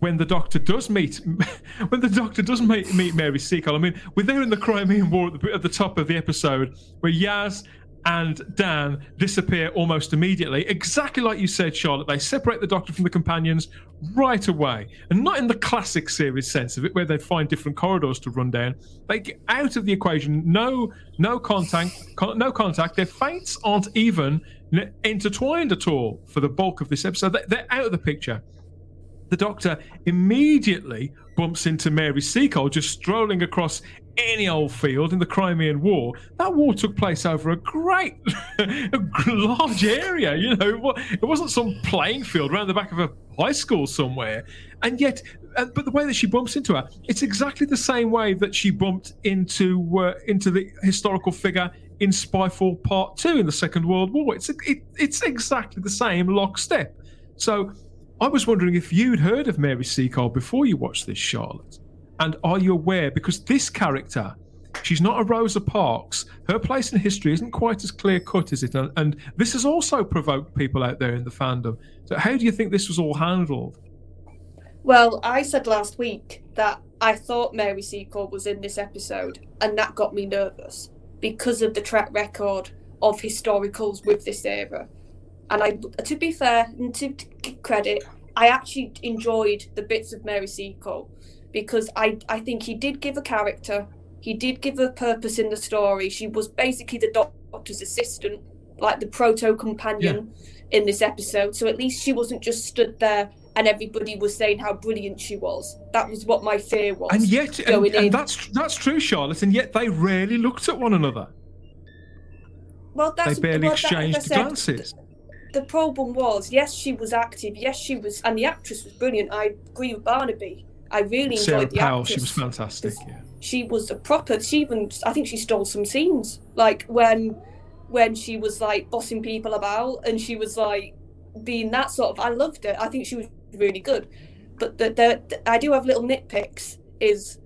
when the doctor does meet when the doctor does meet, meet Mary Seacole, I mean, we're there in the Crimean War at the, at the top of the episode where Yaz and Dan disappear almost immediately. Exactly like you said, Charlotte. They separate the Doctor from the companions right away. And not in the classic series sense of it, where they find different corridors to run down. They get out of the equation. No, no contact, no contact. Their fates aren't even intertwined at all for the bulk of this episode. They're out of the picture. The Doctor immediately bumps into Mary Seacole just strolling across any old field in the Crimean War. That war took place over a great, a large area. You know, it wasn't some playing field around the back of a high school somewhere. And yet, but the way that she bumps into her, it's exactly the same way that she bumped into uh, into the historical figure in Spyfall Part Two in the Second World War. It's it, it's exactly the same lockstep. So, I was wondering if you'd heard of Mary Seacole before you watched this, Charlotte. And are you aware? Because this character, she's not a Rosa Parks. Her place in history isn't quite as clear cut, is it? And, and this has also provoked people out there in the fandom. So, how do you think this was all handled? Well, I said last week that I thought Mary Seacole was in this episode, and that got me nervous because of the track record of historicals with this era. And I, to be fair, and to, to give credit, I actually enjoyed the bits of Mary Seacole because I, I think he did give a character, he did give a purpose in the story. She was basically the doctor's assistant, like the proto companion yeah. in this episode. So at least she wasn't just stood there and everybody was saying how brilliant she was. That was what my fear was. And yet, and, and that's that's true, Charlotte. And yet, they rarely looked at one another. Well, that's they barely well, exchanged that, said, glances. The problem was, yes, she was active. Yes, she was, and the actress was brilliant. I agree with Barnaby. I really Sara enjoyed the Powell, actress. she was fantastic. Yeah. She was a proper. She even, I think, she stole some scenes, like when, when she was like bossing people about, and she was like being that sort of. I loved it. I think she was really good, but the, the, the I do have little nitpicks. Is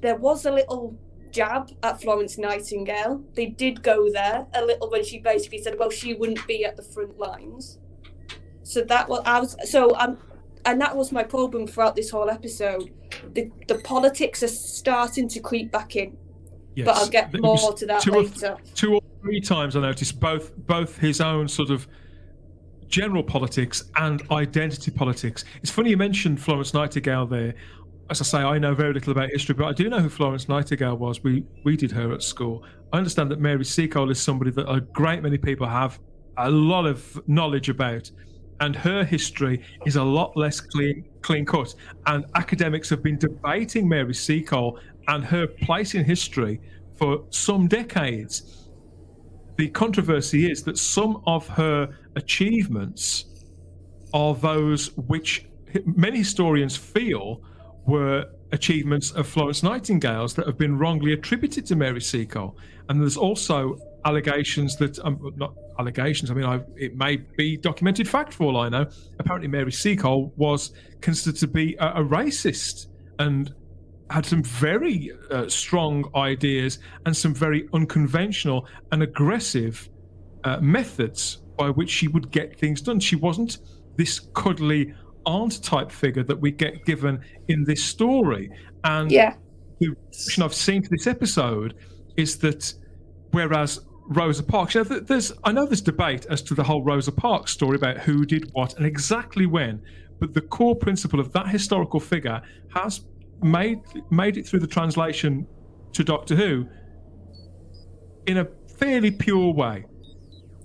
there was a little jab at Florence Nightingale. They did go there a little when she basically said, "Well, she wouldn't be at the front lines." So that was I was so um, and that was my problem throughout this whole episode. The the politics are starting to creep back in, Yes. but I'll get more to that two or, later. two or three times I noticed both both his own sort of general politics and identity politics. It's funny you mentioned Florence Nightingale there. As I say, I know very little about history, but I do know who Florence Nightingale was. We we did her at school. I understand that Mary Seacole is somebody that a great many people have a lot of knowledge about, and her history is a lot less clean clean cut. And academics have been debating Mary Seacole and her place in history for some decades. The controversy is that some of her achievements are those which many historians feel were achievements of Florence Nightingale's that have been wrongly attributed to Mary Seacole. And there's also allegations that, um, not allegations, I mean, I, it may be documented fact for all I know. Apparently, Mary Seacole was considered to be a, a racist and had some very uh, strong ideas and some very unconventional and aggressive uh, methods by which she would get things done. She wasn't this cuddly aunt type figure that we get given in this story. And Yeah. the reaction I've seen to this episode is that whereas Rosa Parks, you know, there's I know there's debate as to the whole Rosa Parks story about who did what and exactly when, but the core principle of that historical figure has made made it through the translation to Doctor Who in a fairly pure way.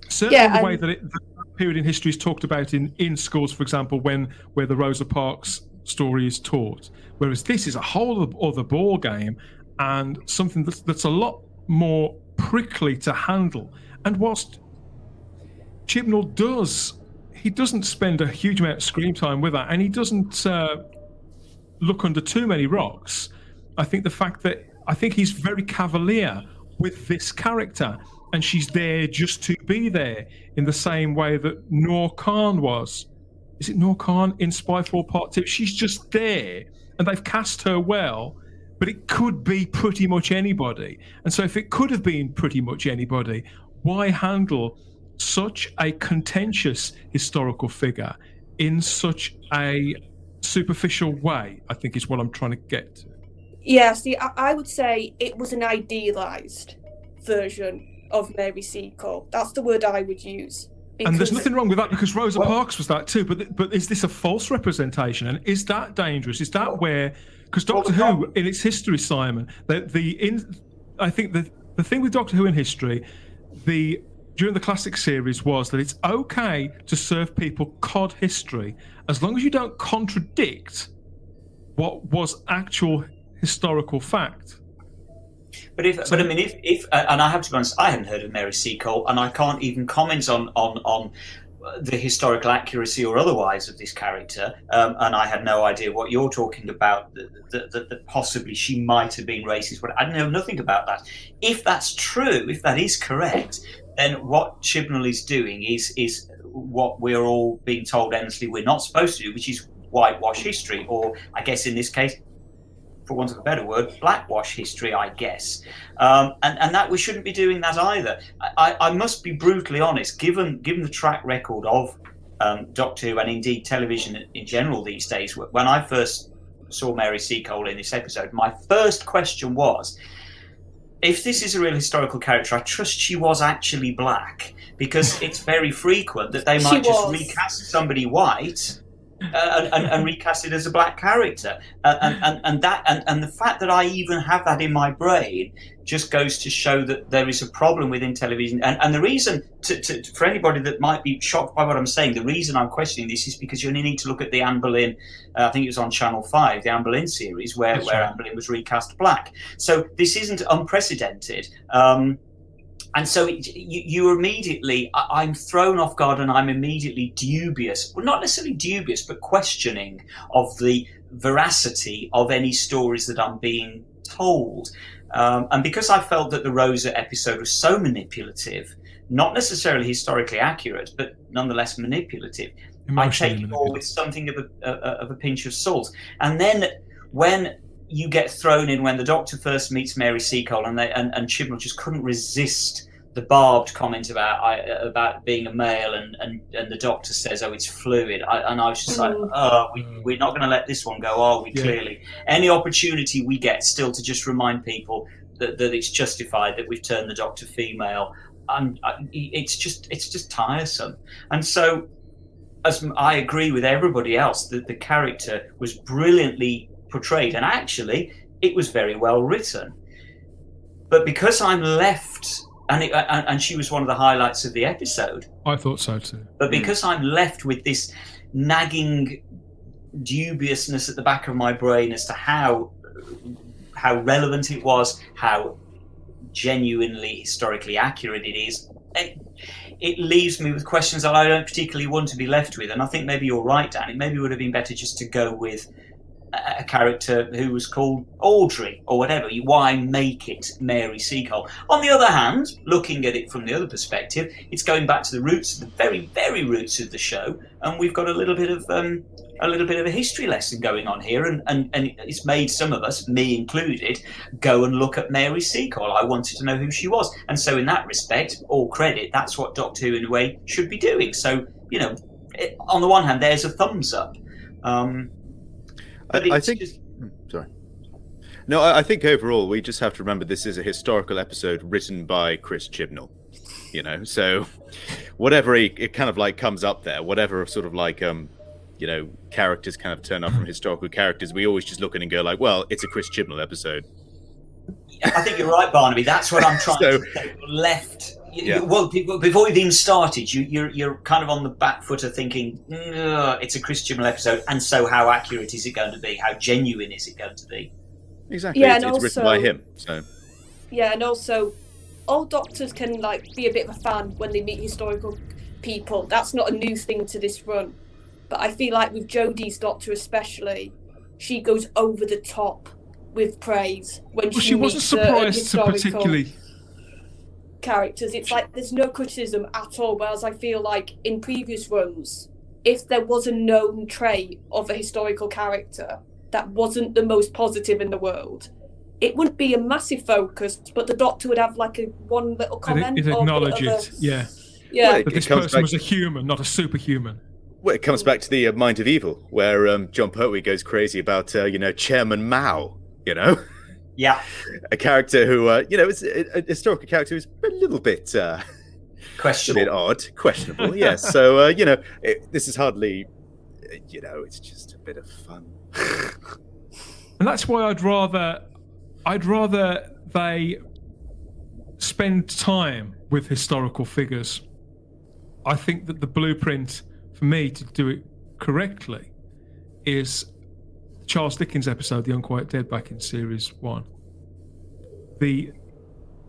Certainly Yeah, the way that it, period in history is talked about in, in schools, for example, when where the Rosa Parks story is taught. Whereas this is a whole other ball game and something that's, that's a lot more prickly to handle. And whilst Chibnall does, he doesn't spend a huge amount of screen time with her, and he doesn't uh, look under too many rocks. I think the fact that I think he's very cavalier with this character, and she's there just to be there in the same way that Noor Khan was. Is it Noor Khan in Spyfall Part Two? She's just there, and they've cast her well, but it could be pretty much anybody. And so, if it could have been pretty much anybody, why handle such a contentious historical figure in such a superficial way? I think is what I'm trying to get to. Yeah, see, I, I would say it was an idealised version of Mary Seacole. That's the word I would use. And there's nothing wrong with that because Rosa Well- Parks was that too. But but is this a false representation? And is that dangerous? Is that where? Because Doctor the Who, in its history, Simon, the the in, I think the the thing with Doctor Who in history, the during the classic series was that it's okay to serve people cod history as long as you don't contradict what was actual historical fact. But if, but I mean, if, if uh, and I have to be honest, I hadn't heard of Mary Seacole, and I can't even comment on on on the historical accuracy or otherwise of this character, um, and I had no idea what you're talking about. That, that, that, that possibly she might have been racist, but I know nothing about that. If that's true, if that is correct, then what Chibnall is doing is is what we're all being told endlessly we're not supposed to do, which is whitewash history, or I guess in this case, for want of a better word, blackwash history, I guess. Um, and, and that we shouldn't be doing that either. I, I must be brutally honest, given given the track record of um, Doctor Who and indeed television in general these days, when I first saw Mary Seacole in this episode, my first question was, if this is a real historical character, I trust she was actually black because it's very frequent that they She might just was. recast somebody white uh, and, and, recast it as a black character. Uh, and, and, and that and, and the fact that I even have that in my brain just goes to show that there is a problem within television. And, and the reason, to, to, for anybody that might be shocked by what I'm saying, the reason I'm questioning this is because you only need to look at the Anne Boleyn, uh, I think it was on Channel 5, the Anne Boleyn series, where, That's where right. Anne Boleyn was recast black. So this isn't unprecedented. Um, and so it, you, you immediately, I, I'm thrown off guard and I'm immediately dubious. Well, not necessarily dubious, but questioning of the veracity of any stories that I'm being told. Um, and because I felt that the Rosa episode was so manipulative, not necessarily historically accurate, but nonetheless manipulative, I take it all with something of a, a, of a pinch of salt. And then when you get thrown in, when the Doctor first meets Mary Seacole, and they and, and Chibnall just couldn't resist the barbed comment about I, about being a male, and, and, and the Doctor says, "Oh, it's fluid," I, and I was just like, Mm. "Oh, we, we're not going to let this one go, are we?" Yeah. Clearly, any opportunity we get, still to just remind people that, that it's justified that we've turned the Doctor female. And I, it's just it's just tiresome, and so as I agree with everybody else that the character was brilliantly portrayed, and actually it was very well written. But because I'm left, and it, and, and she was one of the highlights of the episode. I thought so too. But hmm. because I'm left with this nagging dubiousness at the back of my brain as to how how relevant it was, how genuinely historically accurate it is, it, it leaves me with questions that I don't particularly want to be left with. And I think maybe you're right, Dan. It maybe would have been better just to go with a character who was called Audrey or whatever. Why make it Mary Seacole? On the other hand, looking at it from the other perspective, it's going back to the roots, the very, very roots of the show, and we've got a little bit of um, a little bit of a history lesson going on here, and, and, and it's made some of us, me included, go and look at Mary Seacole. I wanted to know who she was, and so in that respect, all credit, that's what Doctor Who in a way should be doing. So you know, it, on the one hand, there's a thumbs up. Um, I, I, think. Just... Hmm, sorry. No, I, I think overall we just have to remember this is a historical episode written by Chris Chibnall. You know, so whatever he, it kind of like comes up there, whatever sort of like um you know characters kind of turn up from historical characters, we always just look at and go like, well, it's a Chris Chibnall episode. I think you're right, Barnaby. That's what I'm trying so, to say. Left. Yeah. Well, before we've even started, you, you're you're kind of on the back foot of thinking it's a Chris Chibnall episode, and so how accurate is it going to be? How genuine is it going to be? Exactly. Yeah, it's, it's also, written by him. So. Yeah, and also, all doctors can like be a bit of a fan when they meet historical people. That's not a new thing to this run. But I feel like with Jodie's Doctor especially, she goes over the top with praise when well, she, she wasn't surprised to particularly characters. It's like there's no criticism at all. Whereas I feel like in previous runs, if there was a known trait of a historical character that wasn't the most positive in the world, it wouldn't be a massive focus, but the Doctor would have like a one little comment. It, it acknowledge it, yeah. Yeah, well, but this person was a human, not a superhuman. Well, it comes back to the uh, Mind of Evil, where um, Jon Pertwee goes crazy about, uh, you know, Chairman Mao, you know? Yeah. a character who, uh, you know, is a, a, historical character who's a little bit... Uh, questionable. A bit odd. Questionable, yes. So, uh, you know, it, this is hardly, you know, it's just a bit of fun. and that's why I'd rather... I'd rather they spend time with historical figures. I think that the blueprint for me to do it correctly is Charles Dickens episode, The Unquiet Dead, back in series one. The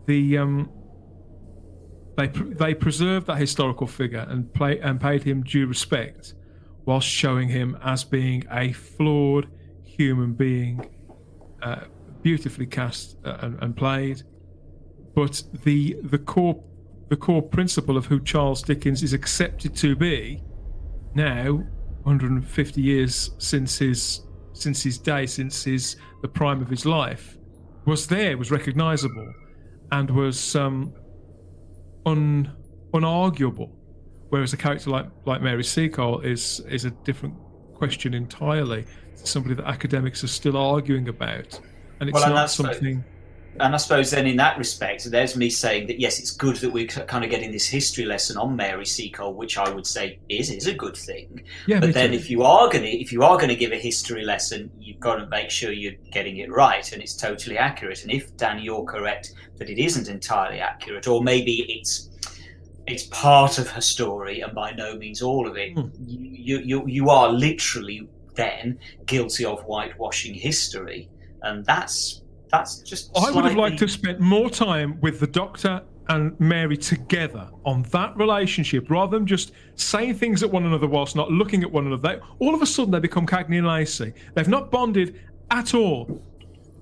the um they they preserved that historical figure and play and paid him due respect, whilst showing him as being a flawed human being, uh, beautifully cast uh, and, and played. But the the core the core principle of who Charles Dickens is accepted to be now 150 years since his since his day since his the prime of his life was there was recognizable and was um, un, unarguable. Whereas a character like like Mary Seacole is is a different question entirely it's somebody that academics are still arguing about. And it's well, not something and I suppose then in that respect, there's me saying that yes, it's good that we're kind of getting this history lesson on Mary Seacole, which I would say is is a good thing. Yeah, but then too. if you are going to if you are going to give a history lesson, you've got to make sure you're getting it right and it's totally accurate. And if Dan, you're correct that it isn't entirely accurate, or maybe it's it's part of her story and by no means all of it, mm. you, you you are literally then guilty of whitewashing history, and that's that's just. I would have liked to have spent more time with the Doctor and Mary together on that relationship rather than just saying things at one another whilst not looking at one another. They, all of a sudden, they become Cagney and Lacey. They've not bonded at all.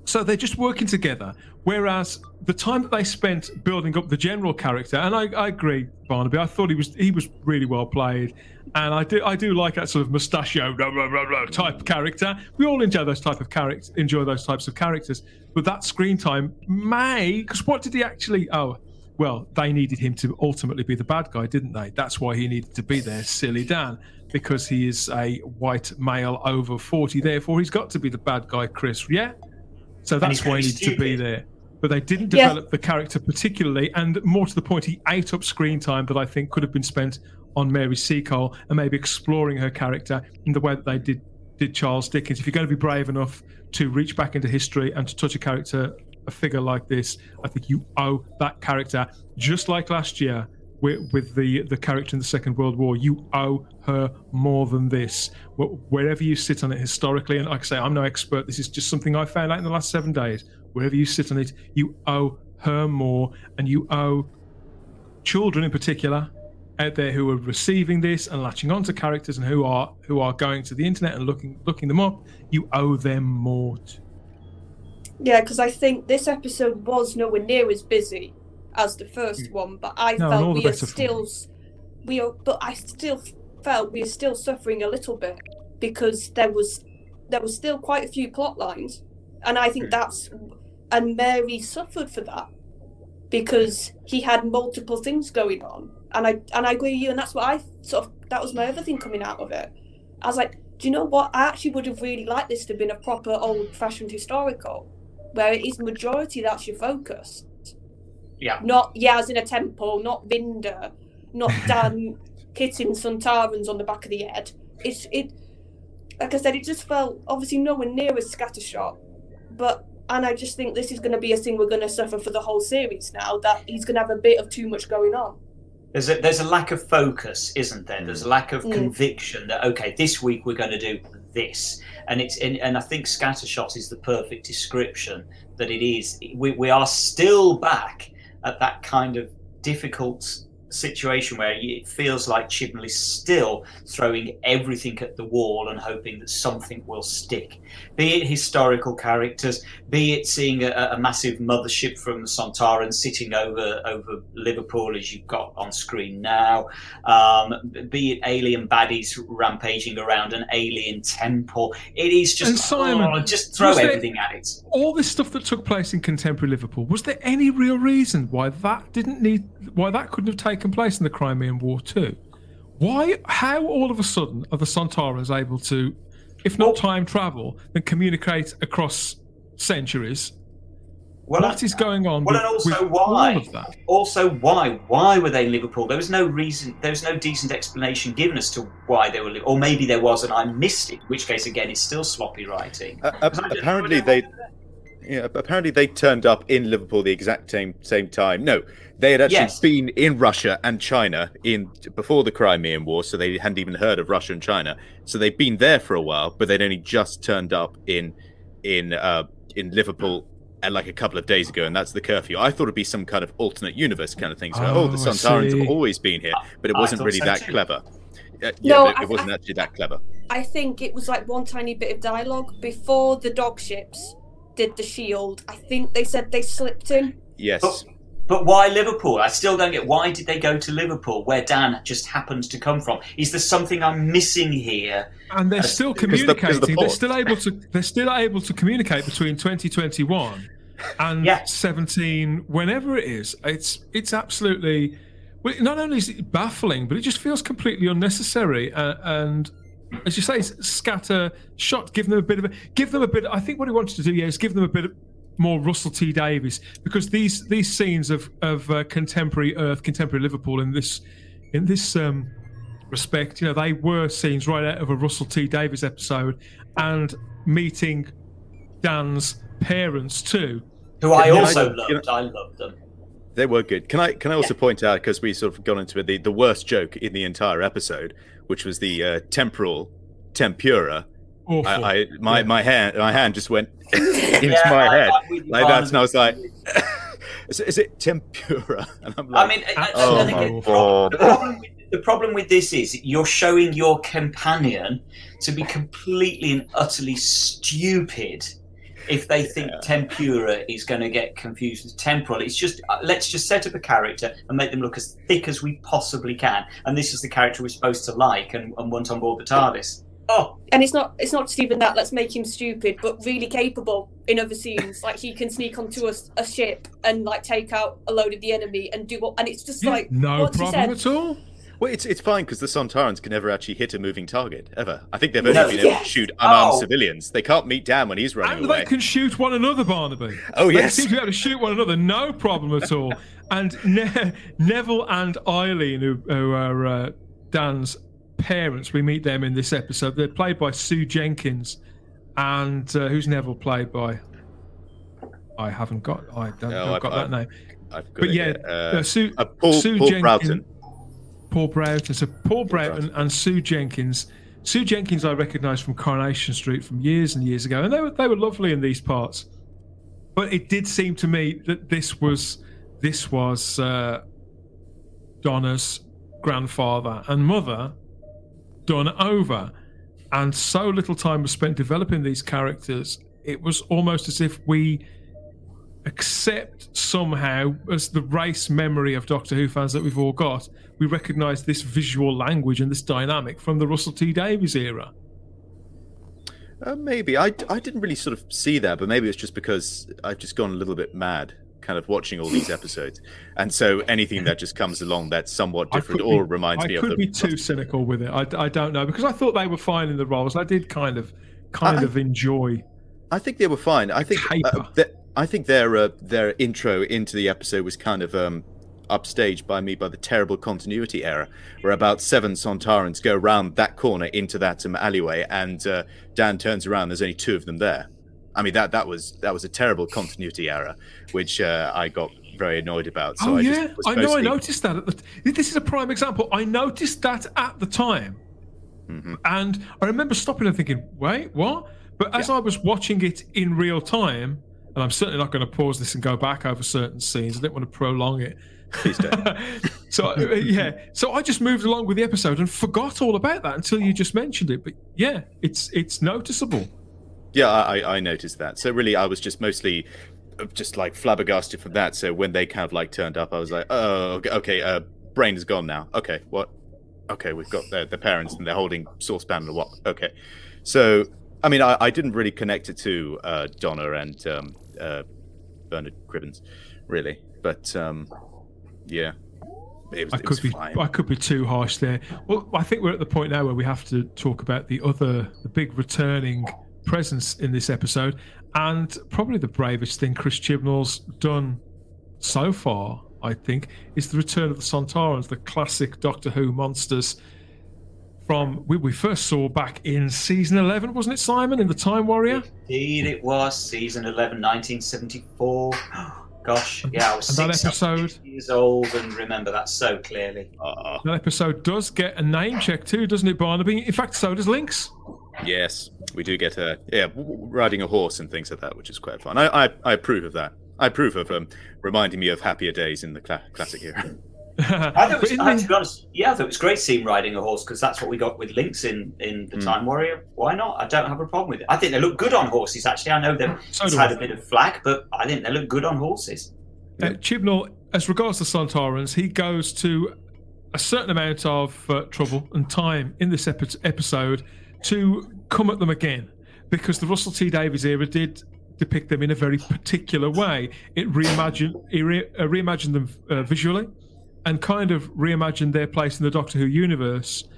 So they're just working together. Whereas the time that they spent building up the general character, and I, I agree, Barnaby, I thought he was he was really well played, and I do I do like that sort of mustachio blah, blah, blah, type character. We all enjoy those type of characters, enjoy those types of characters. But that screen time may, because what did he actually? Oh, well, they needed him to ultimately be the bad guy, didn't they? That's why he needed to be there, silly Dan, because he is a white male over forty. Therefore, he's got to be the bad guy, Chris. Yeah. So that's why he needed to be there. But they didn't develop yeah. the character particularly, and more to the point, he ate up screen time that I think could have been spent on Mary Seacole and maybe exploring her character in the way that they did did Charles Dickens. If you're going to be brave enough to reach back into history and to touch a character, a figure like this, I think you owe that character, just like last year with, with the the character in the Second World War. You owe her more than this. Wherever you sit on it historically, and like I say, I'm no expert. This is just something I found out in the last seven days. Wherever you sit on it, you owe her more, and you owe children in particular out there who are receiving this and latching onto characters and who are who are going to the internet and looking looking them up, you owe them more. Yeah, because I think this episode was nowhere near as busy as the first one, but I No, felt we are still, we are, but I still felt we are still suffering a little bit because there was, there was still quite a few plot lines, and I think Hmm. that's, and Mary suffered for that because he had multiple things going on, and I and I agree with you, and that's what I sort of that was my other thing coming out of it. I was like, do you know what? I actually would have really liked this to have been a proper old-fashioned historical, where it is majority that's your focus. Yeah. Not Yaz in a temple, not Vinder, not Dan hitting Sontarans on the back of the head. It's it. Like I said, it just felt obviously nowhere near as scattershot, but and I just think this is going to be a thing we're going to suffer for the whole series now. That he's going to have a bit of too much going on. There's a there's a lack of focus, isn't there? There's a lack of Mm. conviction that okay, this week we're going to do this, and it's and, and I think scattershot is the perfect description that it is. We we are still back at that kind of difficult situation where it feels like Chibnall is still throwing everything at the wall and hoping that something will stick. Be it historical characters, be it seeing a, a massive mothership from the Sontaran sitting over over Liverpool as you've got on screen now, um, be it alien baddies rampaging around an alien temple. It is just And Simon, oh, just throw was there- everything at it. all this stuff that took place in contemporary Liverpool, was there any real reason why that didn't need, why that couldn't have taken place in the Crimean War too? Why, how all of a sudden are the Sontarans able to, if not Well- time travel, then communicate across centuries? Well, what is going on well, with, and also with why? all of that? also why why were they in liverpool there was no reason there was no decent explanation given as to why they were li- or maybe there was and i missed it in which case again it's still sloppy writing Uh, uh, apparently they, yeah, apparently they turned up in Liverpool the exact same same time. No, they had actually Yes. been in Russia and China in before the Crimean War, so they hadn't even heard of Russia and China. So they'd been there for a while, but they'd only just turned up in in uh, in Liverpool. And like a couple of days ago, and that's the curfew. I thought it'd be some kind of alternate universe kind of thing. So, oh, Oh, the I Sontarans have always been here, but it wasn't really so that too. clever. Uh, yeah, No, but I- it wasn't I- actually that clever. I think it was like one tiny bit of dialogue before the dog ships did the shield. I think they said they slipped in. Yes. But, but why Liverpool? I still don't get why did they go to Liverpool, where Dan just happens to come from? Is there something I'm missing here? And they're Because still the- because the communicating. They're still able to. They're still able to communicate between 2021 and Yeah. 17, whenever it is. It's it's absolutely. Well, not only is it baffling, but it just feels completely unnecessary. Uh, and as you say, scatter shot, give them a bit of a, give them a bit. I think what he wanted to do, yeah, is give them a bit of, more Russell T Davies because these these scenes of of uh, contemporary Earth, contemporary Liverpool in this in this um, respect, you know, they were scenes right out of a Russell T Davies episode, and meeting Dan's parents too. Who I Yeah, I- also you loved. I loved them. They were good. Can I can I also point out because we sort of gone into it the, the worst joke in the entire episode, which was the uh, temporal tempura. Awful. I, I my Yeah. my hand my hand just went into Yeah, my I- head I'm with you, like that, and I was like, Barnaby. is, it- is it tempura? And I'm I like, mean, I- I- Oh, I my the problem- the problem with- the problem with this is you're showing your companion to be completely and utterly stupid if they think tempura is going to get confused with temporal. It's just uh, let's just set up a character and make them look as thick as we possibly can, and this is the character we're supposed to like and, and want on board the TARDIS. Oh, And it's not it's not just even that. Let's make him stupid, but really capable in other scenes. like he can sneak onto a, a ship and like take out a load of the enemy and do what. And it's just Yeah, like no problem said- at all. well, it's it's fine because the Sontarans can never actually hit a moving target ever. I think they've only No, been able to shoot unarmed Oh. civilians. They can't meet Dan when he's running And away. they can shoot one another, Barnaby. Oh They yes. seem to be able to shoot one another, no problem at all. And ne- Neville and Eileen, who, who are uh, Dan's parents, we meet them in this episode. They're played by Sue Jenkins, and uh, who's Neville played by? I haven't got. I don't, No, I've- got I've- that name. I've got But yeah, here. uh, Uh, Sue, uh, Paul, Sue Paul Jenkins, Broughton. Paul Broughton. So Paul Broughton and Sue Jenkins. Sue Jenkins, I recognised from Coronation Street from years and years ago, and they were they were lovely in these parts. But it did seem to me that this was this was uh, Donna's grandfather and mother done over. And so little time was spent developing these characters, it was almost as if we accept somehow, as the race memory of Doctor Who fans that we've all got, we recognise this visual language and this dynamic from the Russell T Davies era. Uh, maybe I, I didn't really sort of see that, but maybe it's just because I've just gone a little bit mad, kind of watching all these episodes, and so anything that just comes along that's somewhat different or be, reminds I me of I could be too cynical with it. I, I don't know because I thought they were fine in the roles. I did kind of kind I- of enjoy. I think they were fine. I think uh, th- I think their uh, their intro into the episode was kind of um, upstaged by me by the terrible continuity error, where about seven Sontarans go round that corner into that um, alleyway, and uh, Dan turns around. There's only two of them there. I mean that that was that was a terrible continuity error, which uh, I got very annoyed about. So oh I yeah, I know. I noticed that. At the, this is a prime example. I noticed that at the time, Mhm. and I remember stopping and thinking, "Wait, what?" But as I was watching it in real time, and I'm certainly not going to pause this and go back over certain scenes. I didn't want to prolong it. Please so uh, yeah, so I just moved along with the episode and forgot all about that until you just mentioned it. But yeah, it's it's noticeable. Yeah, I, I- noticed that. So really, I was just mostly uh, just like flabbergasted from that. So when they kind of like turned up, I was like, oh, okay, uh, brain is gone now. Okay, what? Okay, we've got their, their parents and they're holding saucepan and a wok. Okay, so I mean, I, I didn't really connect it to uh, Donna and um, uh, Bernard Cribbins, really, but um, yeah, it was, I it could was be fine. I could be too harsh there. Well, I think we're at the point now where we have to talk about the other the big returning presence in this episode, and probably the bravest thing Chris Chibnall's done so far. I think is the return of the Sontarans, the classic Doctor Who monsters from we, we first saw back in season eleven, wasn't it, Simon, in the Time Warrior? Indeed, it was season 11, 1974. Gosh, yeah, I was And six, episode- years old and remember that so clearly. That episode does get a name check too, doesn't it, Barnaby? In fact, so does Linx. Yes, we do get a yeah w- w- riding a horse and things like that, which is quite fun. I I, I approve of that. I approve of um, reminding me of happier days in the cla- classic era. I thought it was, But I, to be honest, yeah, I thought it was great seeing riding a horse because that's what we got with Linx in, in the Mm. Time Warrior. Why not? I don't have a problem with it. I think they look good on horses. Actually, I know they've So it's do had I. a bit of flack, but I think they look good on horses. Uh, Chibnall, as regards to Sontarans, he goes to a certain amount of uh, trouble and time in this epi- episode to come at them again, because the Russell T Davies era did depict them in a very particular way. It reimagined, it re- uh, reimagined them uh, visually, and kind of reimagined their place in the Doctor Who universe.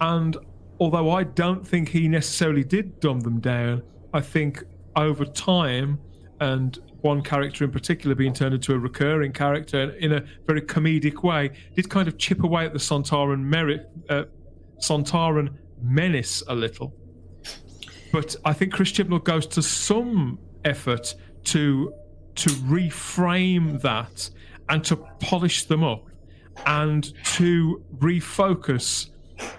And although I don't think he necessarily did dumb them down, I think over time and one character in particular being turned into a recurring character in a very comedic way did kind of chip away at the Sontaran merit, uh, Sontaran menace a little. But I think Chris Chibnall goes to some effort to to reframe that and to polish them up and to refocus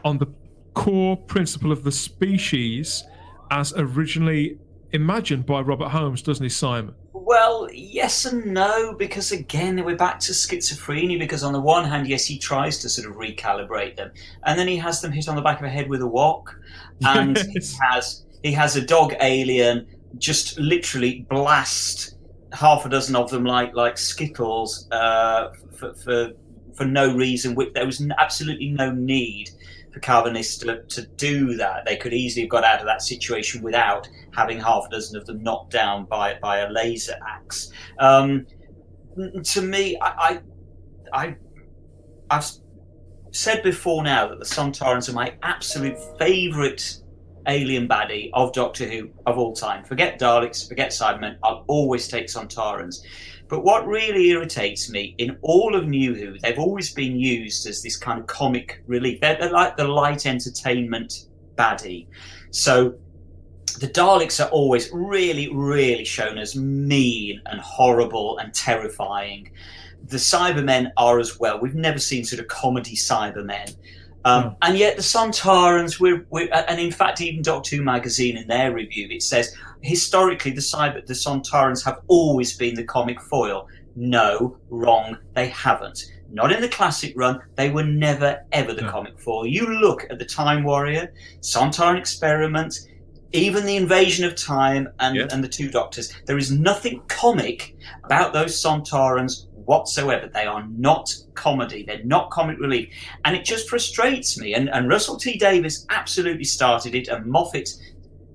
on the core principle of the species as originally imagined by Robert Holmes, doesn't he, Simon? Well, yes and no, because again, we're back to schizophrenia. Because on the one hand, yes, he tries to sort of recalibrate them, and then he has them hit on the back of the head with a wok, and he has he has a dog alien just literally blast half a dozen of them like like skittles uh, for, for for no reason. Which there was absolutely no need Karvanista to, to do that. They could easily have got out of that situation without having half a dozen of them knocked down by by a laser axe. Um, to me, I, I, I, I've said before now that the Sontarans are my absolute favourite alien baddie of Doctor Who of all time. Forget Daleks, forget Cybermen. I'll always take Sontarans. But what really irritates me in all of New Who, they've always been used as this kind of comic relief. They're, they're like the light entertainment baddie. So the Daleks are always really, really shown as mean and horrible and terrifying. The Cybermen are as well. We've never seen sort of comedy Cybermen. Um, No. And yet the Sontarans, we're, we're, and in fact, even Doctor Who magazine in their review, it says historically the Cyber, the Sontarans have always been the comic foil. No, wrong, they haven't. not in the classic run. They were never ever the No. comic foil. You look at the Time Warrior, Sontaran Experiment, even the Invasion of Time, and Yeah. and the Two Doctors. There is nothing comic about those Sontarans whatsoever. They are not comedy. They're not comic relief, and it just frustrates me. And and Russell T Davies absolutely started it, and Moffat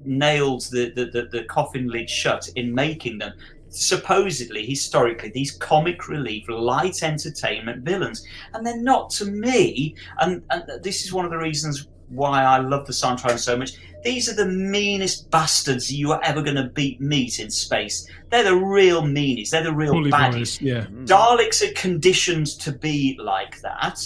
nailed the, the, the, the coffin lid shut in making them. Supposedly historically these comic relief light entertainment villains. And they're not to me. And, and this is one of the reasons why I love the Soundtrack so much. These are the meanest bastards you are ever going to beat meet in space. They're the real meanies. They're the real Bully baddies. boys, yeah. Mm. Daleks are conditioned to be like that.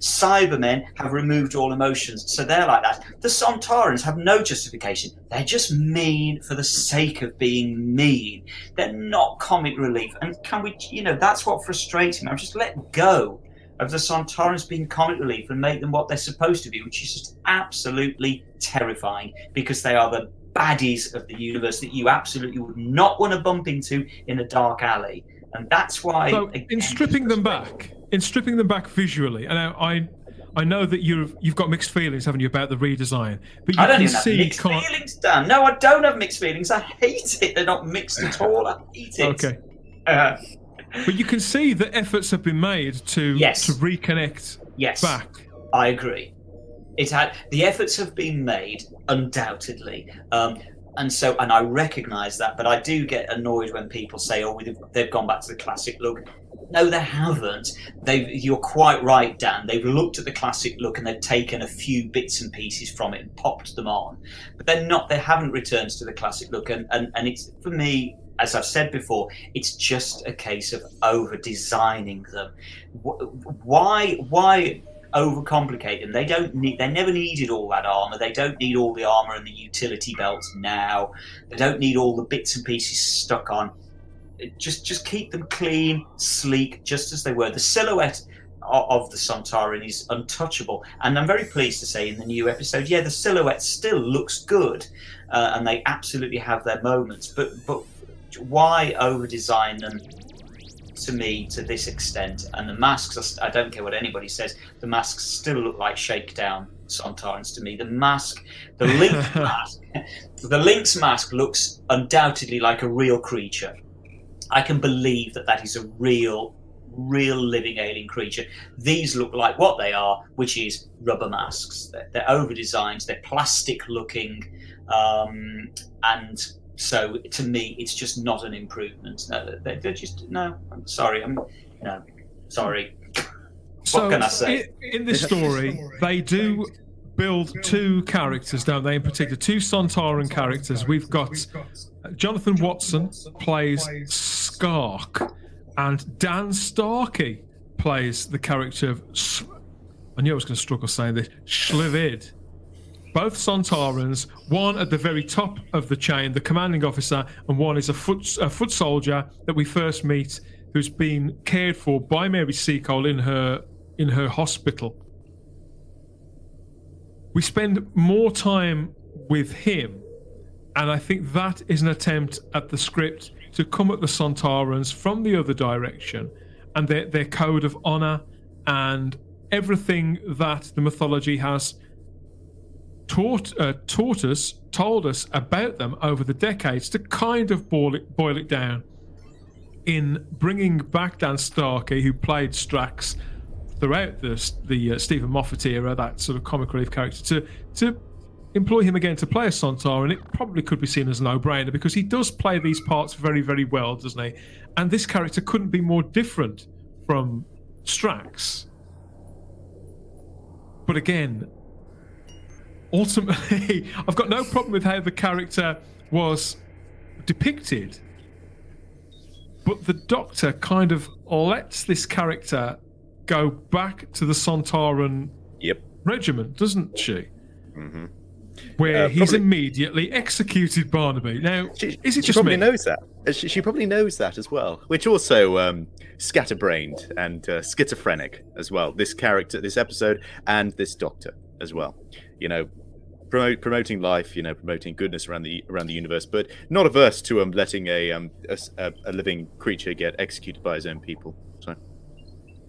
Cybermen have removed all emotions, so they're like that. The Sontarans have no justification. They're just mean for the sake of being mean. They're not comic relief. And can we, you know, that's what frustrates me. I'm just let go of the Sontarans being comic relief and make them what they're supposed to be, which is just absolutely terrifying because they are the baddies of the universe that you absolutely would not want to bump into in a dark alley. And that's why. So, again, in stripping them back, in stripping them back visually, and I, I, I know that you've you've got mixed feelings, haven't you, about the redesign? But you I don't can even have see, mixed can't- feelings, Dan. No, I don't have mixed feelings. I hate it. They're not mixed at all. I hate it. Okay, Uh, but you can see that efforts have been made to Yes. to reconnect yes. back. I agree. It had the efforts have been made, undoubtedly, um, and so and I recognise that. But I do get annoyed when people say, "Oh, they've, they've gone back to the classic look." No, they haven't. They, you're quite right, Dan. They've looked at the classic look and they've taken a few bits and pieces from it and popped them on, but they're not. They haven't returned to the classic look, and and, and it's for me. As I've said before, it's just a case of over designing them. Why? Why overcomplicate them. They don't need. They never needed all that armor. They don't need all the armor and the utility belts now. They don't need all the bits and pieces stuck on. Just, just keep them clean, sleek, just as they were. The silhouette o- of the Sontaran is untouchable, and I'm very pleased to say in the new episode, yeah, the silhouette still looks good, uh, and they absolutely have their moments. But, but why over design them? To me, to this extent, and the masks, I don't care what anybody says, the masks still look like shakedown Sontarans to me. The mask, the link mask, the Linx mask looks undoubtedly like a real creature. I can believe that that is a real, real living alien creature. These look like what they are, which is rubber masks. They're, they're over designed, they're plastic looking, um, and so to me, it's just not an improvement. No, they're, they're just no. I'm sorry. I'm no sorry. So can I say? i- In this story, they do build two characters, don't they? In particular, two Sontaran characters. We've got uh, Jonathan Watson plays Skaak, and Dan Starkey plays the character of. I knew I was going to struggle saying this. Shlivid. Both Sontarans, one at the very top of the chain, the commanding officer, and one is a foot a foot soldier that we first meet, who's been cared for by Mary Seacole in her in her hospital. We spend more time with him, and I think that is an attempt at the script to come at the Sontarans from the other direction and their, their code of honor and everything that the mythology has taught uh, taught us, told us about them over the decades to kind of boil it, boil it down in bringing back Dan Starkey, who played Strax throughout the the uh, Steven Moffat era, that sort of comic relief character, to to employ him again to play a Sontar, and it probably could be seen as a no-brainer because he does play these parts very, very well, doesn't he? And this character couldn't be more different from Strax. But again, ultimately, I've got no problem with how the character was depicted. But the Doctor kind of lets this character go back to the Sontaran Yep. regiment, doesn't she? hmm Where Uh, he's immediately executed Barnaby. Now, She, is it she just probably me? knows that. Uh, She, she probably knows that as well, which also um, scatterbrained and uh, schizophrenic as well. This character, this episode, and this Doctor as well. You know, promote, promoting life. You know, promoting goodness around the around the universe, but not averse to um, letting a, um, a, s- a- a living creature get executed by his own people. So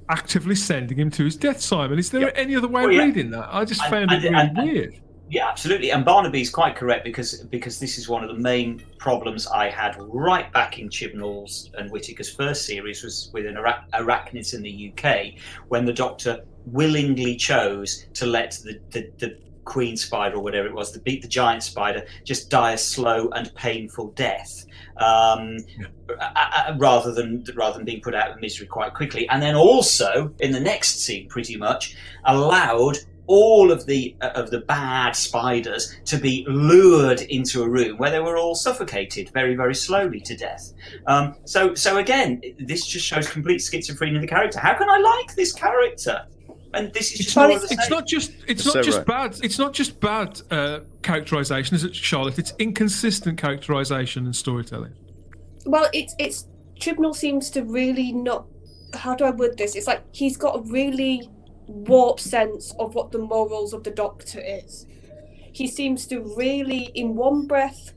actively sending him to his death, Simon. Is there Yeah. any other way Well, of yeah. reading that? I just And- found and- it really and- and- weird. Yeah, absolutely. And Barnaby's quite correct because because this is one of the main problems I had right back in Chibnall's and Whitaker's first series was with an ara- arachnids in the UK when the Doctor willingly chose to let the, the, the queen spider or whatever it was, to beat the giant spider, just die a slow and painful death. Um, a- rather than rather than being put out of misery quite quickly, and then also in the next scene, pretty much allowed all of the uh, of the bad spiders to be lured into a room where they were all suffocated very very slowly to death. Um, so so again, this just shows complete schizophrenia in the character. How can I like this character? And this is It's just not, more of the it's same. not just it's So not just right. bad it's not just bad uh, characterization, is it, Charlotte? It's inconsistent characterization and storytelling. Well, it's it's Chibnall seems to really not. How do I word this? It's like he's got a really warped sense of what the morals of the Doctor is. He seems to really, in one breath,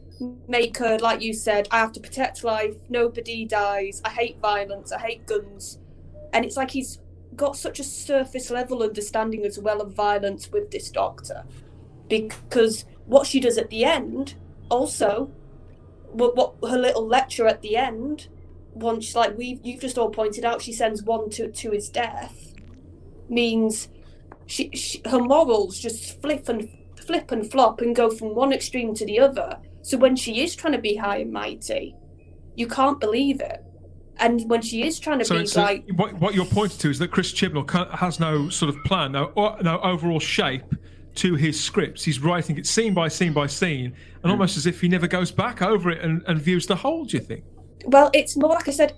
make her like you said. I have to protect life. Nobody dies. I hate violence. I hate guns. And it's like he's got such a surface level understanding as well of violence with this Doctor, because what she does at the end also what, what her little lecture at the end once like we you've just all pointed out she sends one to to his death means she, she her morals just flip and flip and flop and go from one extreme to the other. So when she is trying to be high and mighty you can't believe it and when she is trying to So, be so like what, what you're pointing to is that Chris Chibnall has no sort of plan, no, no overall shape to his scripts. He's writing it scene by scene by scene, and Hmm. almost as if he never goes back over it and, and views the whole. Do you think? Well, it's more like I said,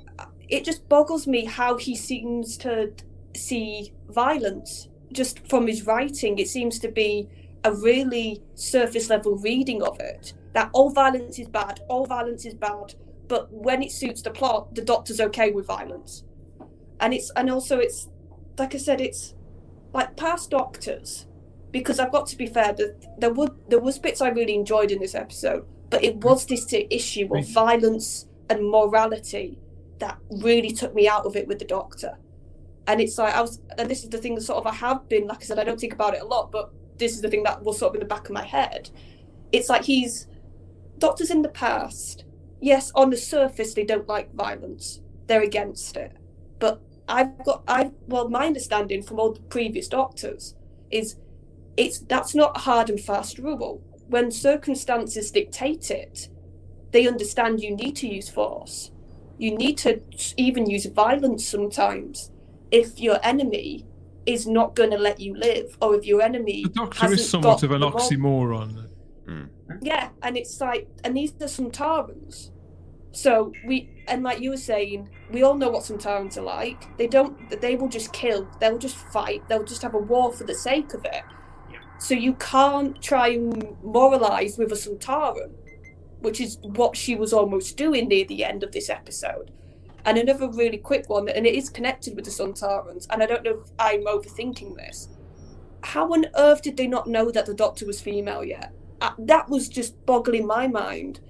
it just boggles me how he seems to see violence just from his writing. It seems to be a really surface level reading of it that all violence is bad, all violence is bad, but when it suits the plot, the doctor's okay with violence. And it's and also it's like I said, it's like past doctors because I've got to be fair that there were there was bits I really enjoyed in this episode, but it was mm. this issue of violence and morality that really took me out of it with the doctor. And it's like I was and this is the thing that sort of I have been, like I said, I don't think about it a lot, but this is the thing that was sort of in the back of my head. It's like he's doctors in the past, yes, on the surface they don't like violence. They're against it. But I've got I well, my understanding from all the previous doctors is it's that's not a hard and fast rule. When circumstances dictate it, they understand you need to use force. You need to even use violence sometimes if your enemy is not going to let you live, or if your enemy The Doctor hasn't is somewhat of an the mor- oxymoron. Hmm. yeah, and it's like, and these are Sontarans. So we, and like you were saying, we all know what Sontarans are like. They don't, they will just kill. They'll just fight. They'll just have a war for the sake of it. Yeah. So you can't try and moralize with a Sontaran, which is what she was almost doing near the end of this episode. And another really quick one, and it is connected with the Sontarans, and I don't know if I'm overthinking this. How on earth did they not know that the Doctor was female yet? uh, that was just boggling my mind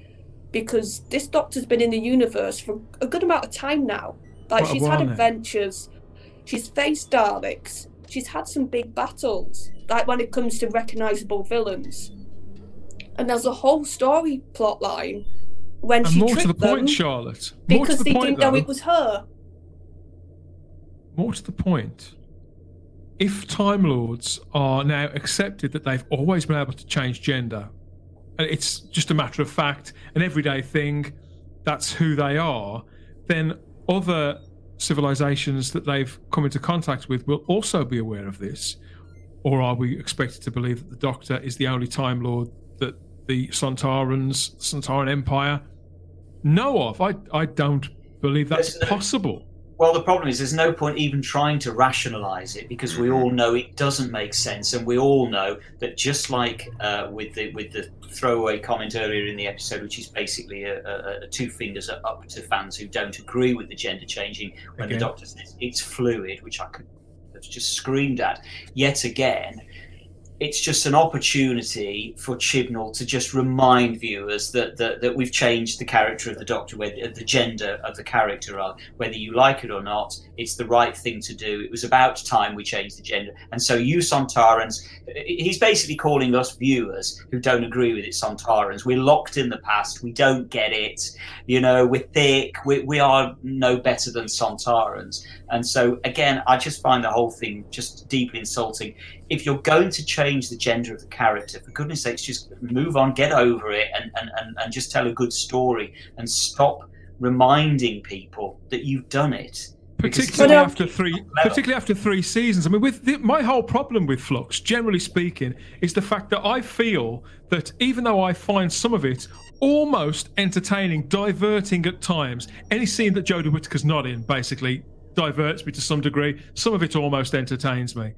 because this doctor's been in the universe for a good amount of time now. Like a she's had adventures, she's faced Daleks, she's had some big battles. Like when it comes to recognizable villains, and there's a whole story plot line when And she more to the point, Charlotte. More because to the they point, didn't know it was her. more to the point. If Time Lords are now accepted that they've always been able to change gender, it's just a matter of fact, an everyday thing, that's who they are, then other civilizations that they've come into contact with will also be aware of this. Or are we expected to believe that the Doctor is the only Time Lord that the Sontarans, Sontaran Empire, know of? I, I don't believe that's no- possible. Well, the problem is there's no point even trying to rationalize it because we all know it doesn't make sense, and we all know that just like uh, with the with the throwaway comment earlier in the episode, which is basically a, a, a two fingers up to fans who don't agree with the gender changing when Again. the doctor says it's fluid, which I could have just screamed at yet again. It's just an opportunity for Chibnall to just remind viewers that, that, that we've changed the character of the Doctor, whether, the gender of the character, whether you like it or not. It's the right thing to do. It was about time we changed the gender. And so, you Sontarans, he's basically calling us viewers who don't agree with it, Sontarans. We're locked in the past. We don't get it. You know, we're thick. We, we are no better than Sontarans. And so, again, I just find the whole thing just deeply insulting. If you're going to change the gender of the character, for goodness sakes, just move on, get over it, and, and, and, and just tell a good story and stop reminding people that you've done it. Particularly after three, particularly after three seasons. I mean, with the, my whole problem with Flux, generally speaking, is the fact that I feel that even though I find some of it almost entertaining, diverting at times, any scene that Jodie Whittaker's not in, basically, diverts me to some degree. Some of it almost entertains me.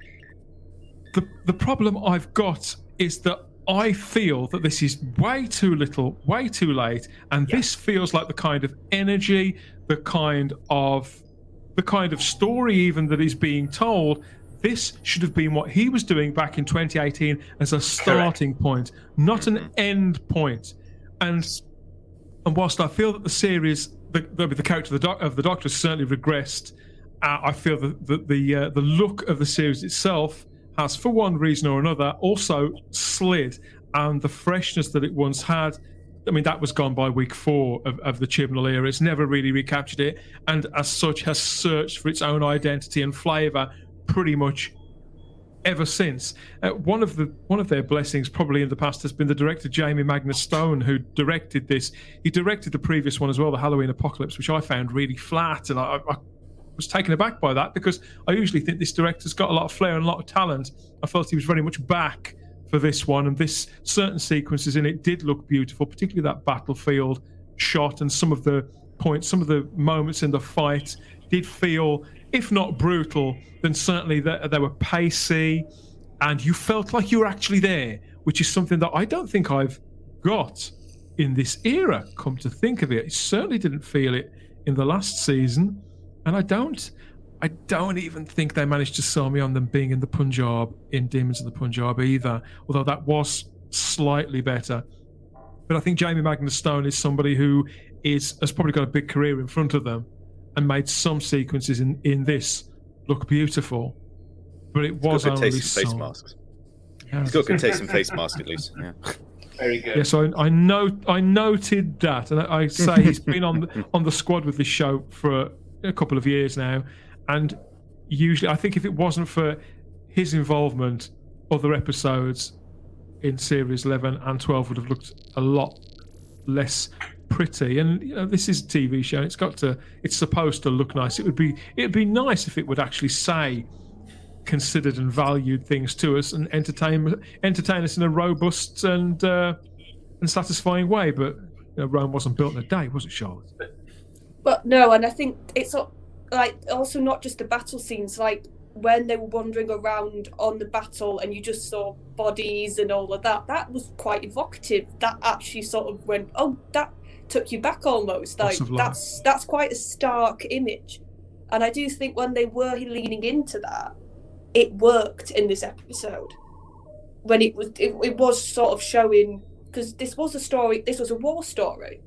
The the problem I've got is that I feel that this is way too little, way too late, and yeah. this feels like the kind of energy, the kind of the kind of story even that is being told. This should have been what he was doing back in 2018 as a starting Correct. point, not an mm-hmm. end point. And and whilst I feel that the series, the the, the character of the, doc, of the Doctor certainly regressed uh, I feel that the the, uh, the look of the series itself has, for one reason or another, also slid, and the freshness that it once had. I mean, that was gone by week four of, of the Chibnall era. It's never really recaptured it, and as such, has searched for its own identity and flavour pretty much ever since. Uh, one of the one of their blessings, probably in the past, has been the director Jamie Magnus Stone, who directed this. He directed the previous one as well, the Halloween Apocalypse, which I found really flat, and I, I was taken aback by that because I usually think this director's got a lot of flair and a lot of talent. I felt he was very much back for this one, and this certain sequences in it did look beautiful, particularly that battlefield shot and some of the points, some of the moments in the fight did feel, if not brutal, then certainly they, they were pacey, and you felt like you were actually there, which is something that I don't think I've got in this era. Come to think of it, certainly didn't feel it in the last season and I don't. I don't even think they managed to sell me on them being in the Punjab in Demons of the Punjab either, although that was slightly better. But I think Jamie Magnus Stone is somebody who is has probably got a big career in front of them and made some sequences in, in this look beautiful. But it was only taste face masks. Yeah. He's got good taste in face masks at least. Yeah. Very good. Yeah, so I, I know I noted that, and I, I say he's been on on the squad with this show for a couple of years now, and usually I think if it wasn't for his involvement, other episodes in series 11 and 12 would have looked a lot less pretty. And you know this is a tv show it's got to it's supposed to look nice. It would be it'd be nice if it would actually say considered and valued things to us and entertain entertain us in a robust and uh, and satisfying way. But you know, rome wasn't built in a day was it charlotte but no, and I think it's like also not just the battle scenes, like when they were wandering around on the battle and you just saw bodies and all of that. That was quite evocative. That actually sort of went, oh, that took you back almost. Like that's that's quite a stark image. And I do think when they were leaning into that, it worked in this episode. When it was it, it was sort of showing because this was a story this was a war story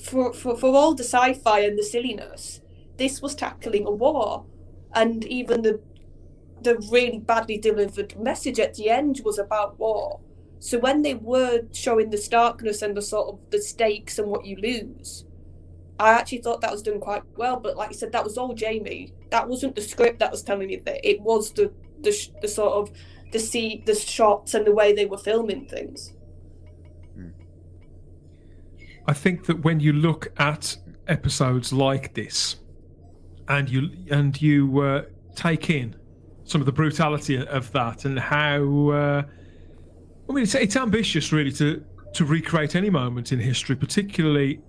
for, for, for all the sci-fi and the silliness, this was tackling a war, and even the the really badly delivered message at the end was about war. So when they were showing the starkness and the sort of the stakes and what you lose, I actually thought that was done quite well. But like I said, that was all Jamie. That wasn't the script that was telling you that. It was the the, the sort of the see the shots and the way they were filming things. I think that when you look at episodes like this, and you and you uh, take in some of the brutality of that and how uh, I mean it's, it's ambitious really to to recreate any moment in history, particularly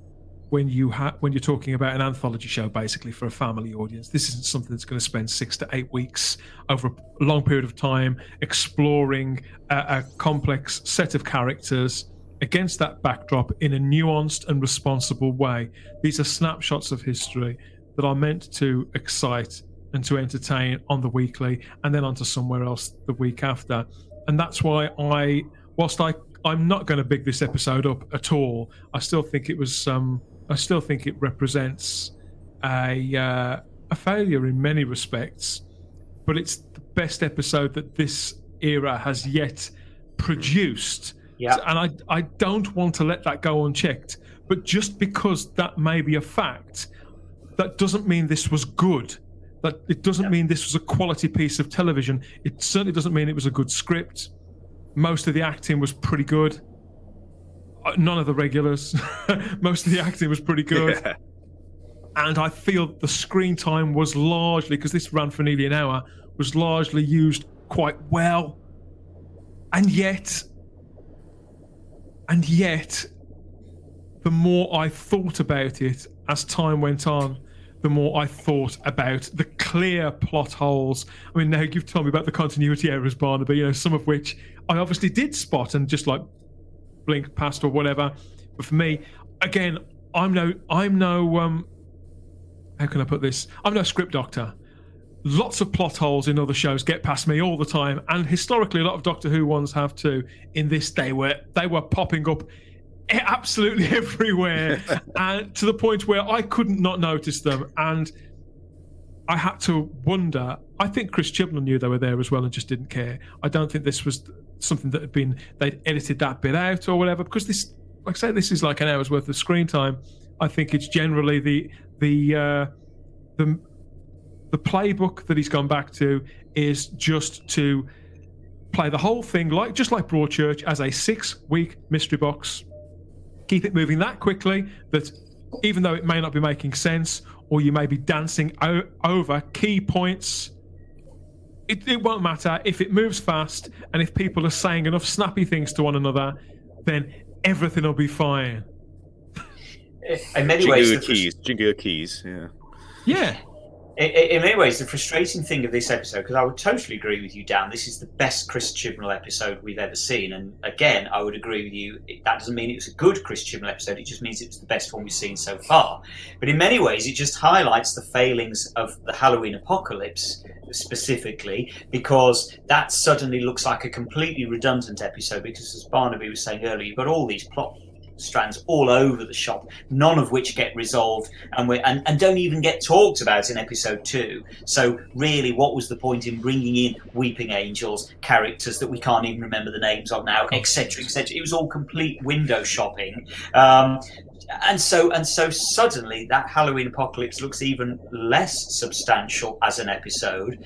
when you ha- when you're talking about an anthology show, basically for a family audience. This isn't something that's going to spend six to eight weeks over a long period of time exploring a, a complex set of characters against that backdrop in a nuanced and responsible way. These are snapshots of history that are meant to excite and to entertain on the weekly and then onto somewhere else the week after. and that's why I, whilst I, I'm not going to big this episode up at all. I still think it was, um, I still think it represents a uh, a failure in many respects, but it's the best episode that this era has yet produced. Yeah. And I, I don't want to let that go unchecked. But just because that may be a fact, that doesn't mean this was good. That it doesn't mean this was a quality piece of television. It certainly doesn't mean it was a good script. Most of the acting was pretty good. Uh, None of the regulars. Most of the acting was pretty good. Yeah. And I feel the screen time was largely, because this ran for nearly an hour, was largely used quite well. And yet, and yet, the more I thought about it as time went on, the more I thought about the clear plot holes. I mean, now you've told me about the continuity errors, Barnaby, you know, some of which I obviously did spot and just like blink past or whatever. But for me, again, I'm no, I'm no, um, how can I put this? I'm no script doctor. Lots of plot holes in other shows get past me all the time, and historically, a lot of Doctor Who ones have too. In this, they were they were popping up absolutely everywhere, and to the point where I couldn't not notice them, and I had to wonder. I think Chris Chibnall knew they were there as well and just didn't care. I don't think this was something that had been they'd edited that bit out or whatever because this, like I say, this is like an hour's worth of screen time. I think it's generally the the uh, the the playbook that he's gone back to is just to play the whole thing like just like Broadchurch as a six week mystery box. Keep it moving that quickly that even though it may not be making sense or you may be dancing o- over key points, it, it won't matter if it moves fast and if people are saying enough snappy things to one another, then everything will be fine. In many ways, Jingle keys, jingle keys. Yeah. Yeah, in, many ways, the frustrating thing of this episode, because I would totally agree with you, Dan, this is the best Chris Chibnall episode we've ever seen. And again, I would agree with you. That doesn't mean it was a good Chris Chibnall episode, it just means it was the best one we've seen so far. But in many ways, it just highlights the failings of the Halloween apocalypse specifically, because that suddenly looks like a completely redundant episode. Because as Barnaby was saying earlier, you've got all these plot strands all over the shop, none of which get resolved and we and, and don't even get talked about in episode two. So really, what was the point in bringing in Weeping Angels characters that we can't even remember the names of now, etc., etc. It was all complete window shopping. Um, and so and so suddenly that Halloween apocalypse looks even less substantial as an episode.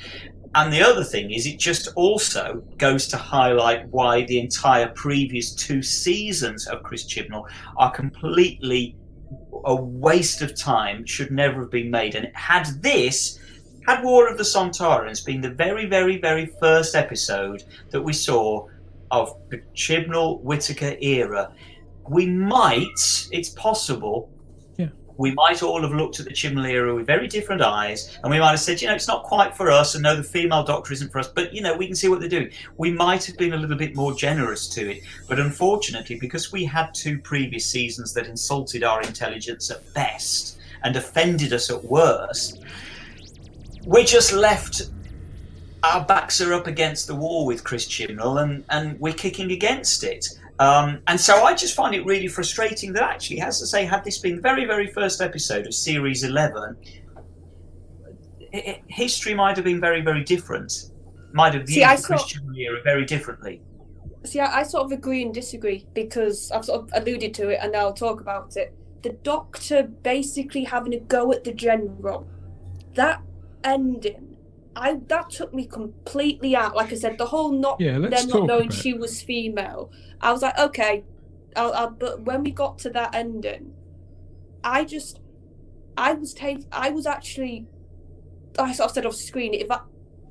And the other thing is, it just also goes to highlight why the entire previous two seasons of Chris Chibnall are completely a waste of time, should never have been made. And had this, had War of the Sontarans been the very, very, very first episode that we saw of the Chibnall Whitaker era, we might, it's possible. We might all have looked at the Chibnall with very different eyes, and we might have said, you know, it's not quite for us, and no, the female doctor isn't for us, but, you know, we can see what they're doing. We might have been a little bit more generous to it, but unfortunately, because we had two previous seasons that insulted our intelligence at best and offended us at worst, we're just left. Our backs are up against the wall with Chris Chibnall, and, and we're kicking against it. Um, and so I just find it really frustrating that actually, as I say, had this been the very, very first episode of Series 11, i- i- history might have been very, very different. Might have See, viewed I the Chris saw- era very differently. See, I, I sort of agree and disagree because I've sort of alluded to it and I'll talk about it. The Doctor basically having a go at the General, that ending, I that took me completely out. Like I said, the whole not Yeah, them not knowing she was female. I was like, okay, I'll, I'll, but when we got to that ending, I just, I was take, I was actually, I sort of said off screen, if I,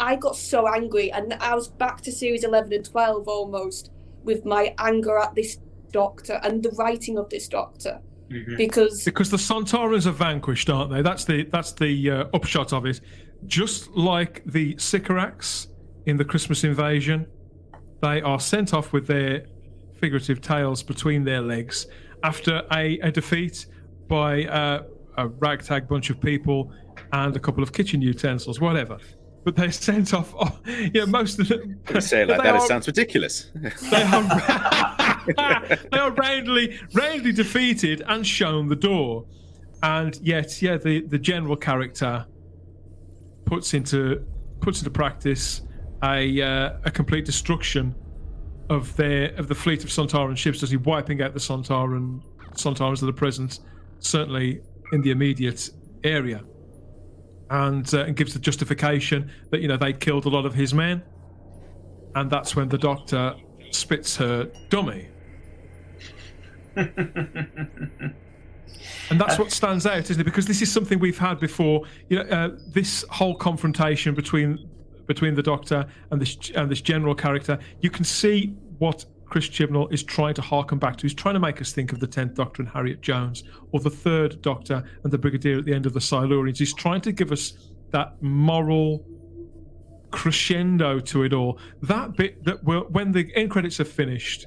I got so angry, and I was back to series eleven and twelve almost with my anger at this doctor and the writing of this doctor Mhm. because because the Sontarans are vanquished, aren't they? That's the that's the uh, upshot of it. Just like the Sycorax in the Christmas invasion, they are sent off with their figurative tails between their legs after a, a defeat by uh, a ragtag bunch of people and a couple of kitchen utensils, whatever. but they're sent off. Oh, yeah, most of them. You say it like that, it sounds ridiculous. They are, they are roundly, roundly defeated and shown the door, and yet, yeah, the the general character puts into puts into practice a uh, a complete destruction of their of the fleet of Sontaran ships. Does he wiping out the Sontaran Sontarans that are present, certainly in the immediate area, and, uh, and gives the justification that you know they killed a lot of his men, and that's when the Doctor spits her dummy. And that's what stands out, isn't it? Because this is something we've had before. You know, uh, this whole confrontation between between the Doctor and this and this general character. You can see what Chris Chibnall is trying to harken back to. He's trying to make us think of the Tenth Doctor and Harriet Jones, or the Third Doctor and the Brigadier at the end of the Silurians. He's trying to give us that moral crescendo to it all. That bit that when the end credits are finished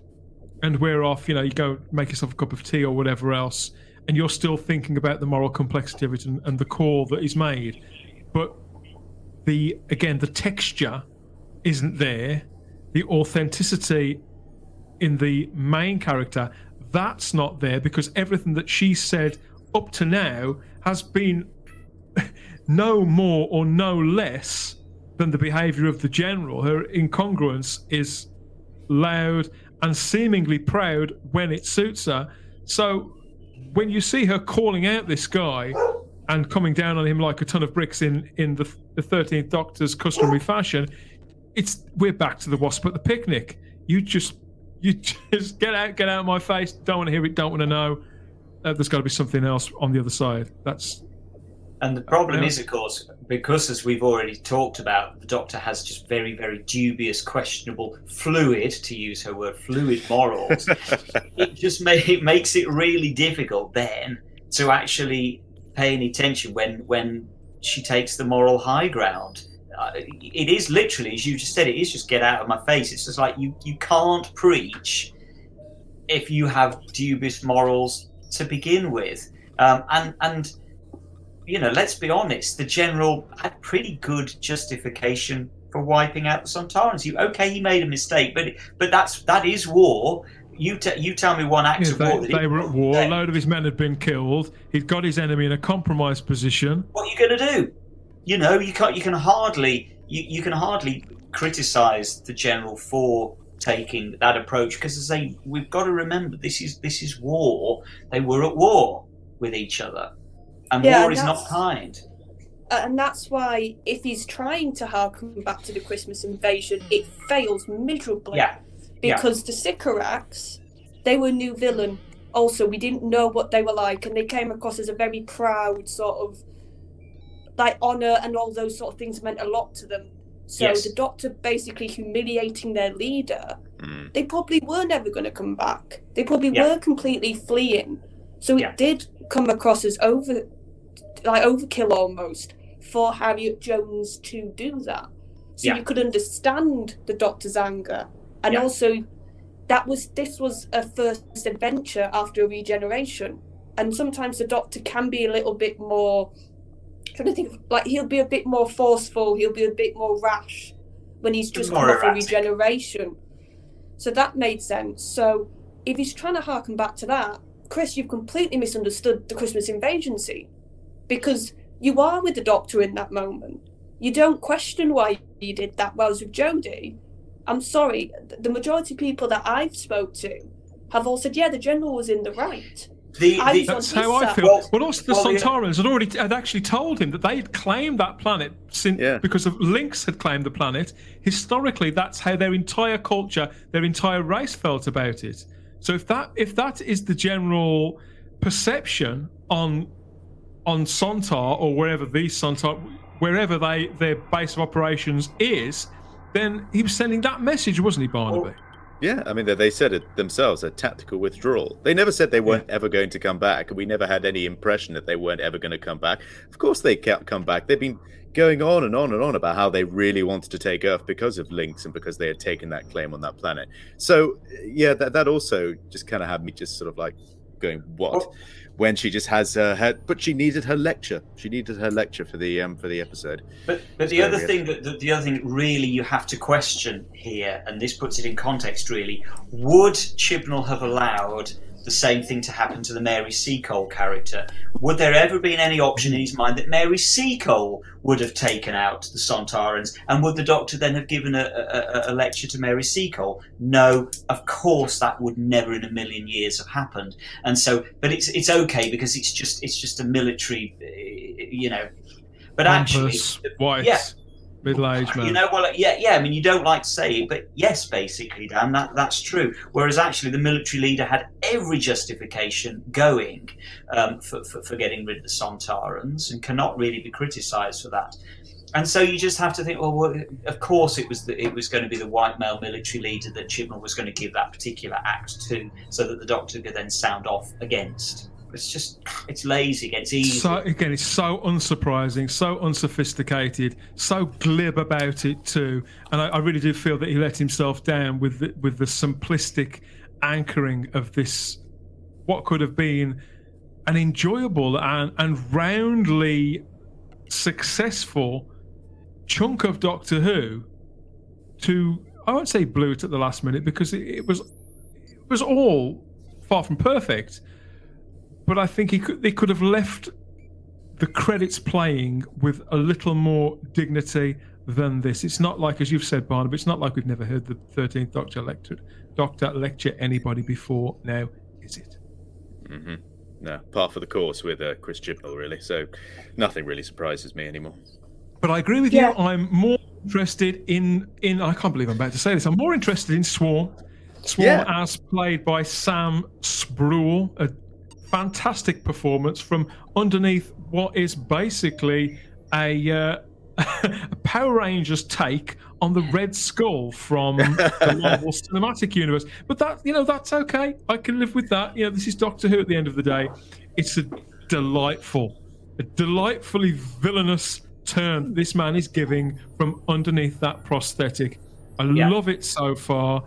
and we're off, you know, you go make yourself a cup of tea or whatever else, and you're still thinking about the moral complexity of it and, and the call that is made. But the again, the texture isn't there. The authenticity in the main character, that's not there because everything that she said up to now has been no more or no less than the behavior of the general. Her incongruence is loud and seemingly proud when it suits her. So when you see her calling out this guy and coming down on him like a ton of bricks in in the the Thirteenth Doctor's customary fashion, it's we're back to the wasp at the picnic. You just you just get out, get out of my face. Don't want to hear it. Don't want to know. Uh, there's got to be something else on the other side. That's And the problem is, of course, because as we've already talked about, the Doctor has just very, very dubious, questionable, fluid, to use her word, fluid morals. it just it makes it really difficult then to actually pay any attention when when she takes the moral high ground. Uh, it is literally, as you just said, it is just get out of my face. It's just like you you can't preach if you have dubious morals to begin with, um, and and you know, let's be honest, the general had pretty good justification for wiping out the Sontarans. You okay, he made a mistake, but but that's that is war. You te- you tell me one act Yeah, of war. they, that they he- were at war. A load of his men had been killed. He'd got his enemy in a compromised position. what are you going to do? You know, you can't. You can hardly. You, you can hardly criticize the general for taking that approach because, as they, we've got to remember, this is this is war. They were at war with each other, and Yeah, war is not kind. Uh, and that's why if he's trying to harken back to the Christmas invasion, it fails miserably. Yeah, yeah. Because the Sycorax, they were a new villain. Also, we didn't know what they were like, and they came across as a very proud sort of like honor and all those sort of things meant a lot to them. So Yes. the Doctor basically humiliating their leader. Mm. They probably were never going to come back. They probably Yeah. were completely fleeing. So it Yeah. did come across as over, like overkill almost for Harriet Jones to do that. So Yeah. you could understand the Doctor's anger, and Yeah. also that was this was a first adventure after a regeneration, and sometimes the Doctor can be a little bit more. trying to think, of- like he'll be a bit more forceful. He'll be a bit more rash when he's just come off a regeneration. So that made sense. So if he's trying to harken back to that, Chris, you've completely misunderstood the Christmas invasion scene because you are with the Doctor in that moment. You don't question why he did that. Whereas with Jodie, I'm sorry, the majority of people that I've spoke to have all said, yeah, the general was in the right. The, the, was That's how I feel. Well- Well, also the well, yeah. Had already had actually told him that they had claimed that planet since Yeah. because of Linx had claimed the planet. Historically, that's how their entire culture, their entire race felt about it. So if that if that is the general perception on on Sontar or wherever these Sontar wherever they their base of operations is, then he was sending that message, wasn't he, Barnaby? Yeah, I mean, they, they said it themselves a tactical withdrawal. They never said they weren't ever going to come back. We never had any impression that they weren't ever going to come back. Of course, they can't come back. They've been going on and on and on about how they really wanted to take Earth because of Linx and because they had taken that claim on that planet. So, yeah, that, that also just kind of had me just sort of like, going what when she just has uh, her but she needed her lecture she needed her lecture for the um for the episode but but the So, other yeah. thing that the, the other thing really you have to question here and this puts it in context really would chibnall have allowed the same thing to happen to the Mary Seacole character. Would there ever been any option in his mind that Mary Seacole would have taken out the Sontarans? And would the Doctor then have given a, a, a- lecture to Mary Seacole? No, of course that would never in a million years have happened. And so, but it's it's okay because it's just it's just a military, uh, you know. But actually, white, yeah. Middle-aged man. you know, well, yeah, yeah. I mean, you don't like to say it, but yes, basically, Dan, that that's true. Whereas actually, the military leader had every justification going um, for, for for getting rid of the Sontarans and cannot really be criticised for that. And so you just have to think, well, well of course it was the, it was going to be the white male military leader that Chibnall was going to give that particular act to, so that the Doctor could then sound off against. It's just it's lazy. It's easy. So again, it's so unsurprising, so unsophisticated, so glib about it too, and I, I really do feel that he let himself down with the, with the simplistic anchoring of this, what could have been an enjoyable and, and roundly successful chunk of Doctor Who. To I won't say blew it at the last minute because it, it was it was all far from perfect but I think he could they could have left the credits playing with a little more dignity than this. It's not like, as you've said, Barnaby, it's not like we've never heard the Thirteenth Doctor lecture, Doctor lecture anybody before. Now, is it? hmm no par for the course with uh, chris chibnall really so nothing really surprises me anymore But I agree with Yeah. you. I'm more interested in in. I can't believe I'm about to say this. I'm more interested in Swarm. Swarm Yeah. as played by Sam Spruell. A fantastic performance from underneath what is basically a, uh, a Power Rangers take on the Red Skull from the Marvel Cinematic Universe. But that you know that's okay. I can live with that. You know, this is Doctor Who at the end of the day. It's a delightful, a delightfully villainous turn this man is giving from underneath that prosthetic. I Yeah. love it so far.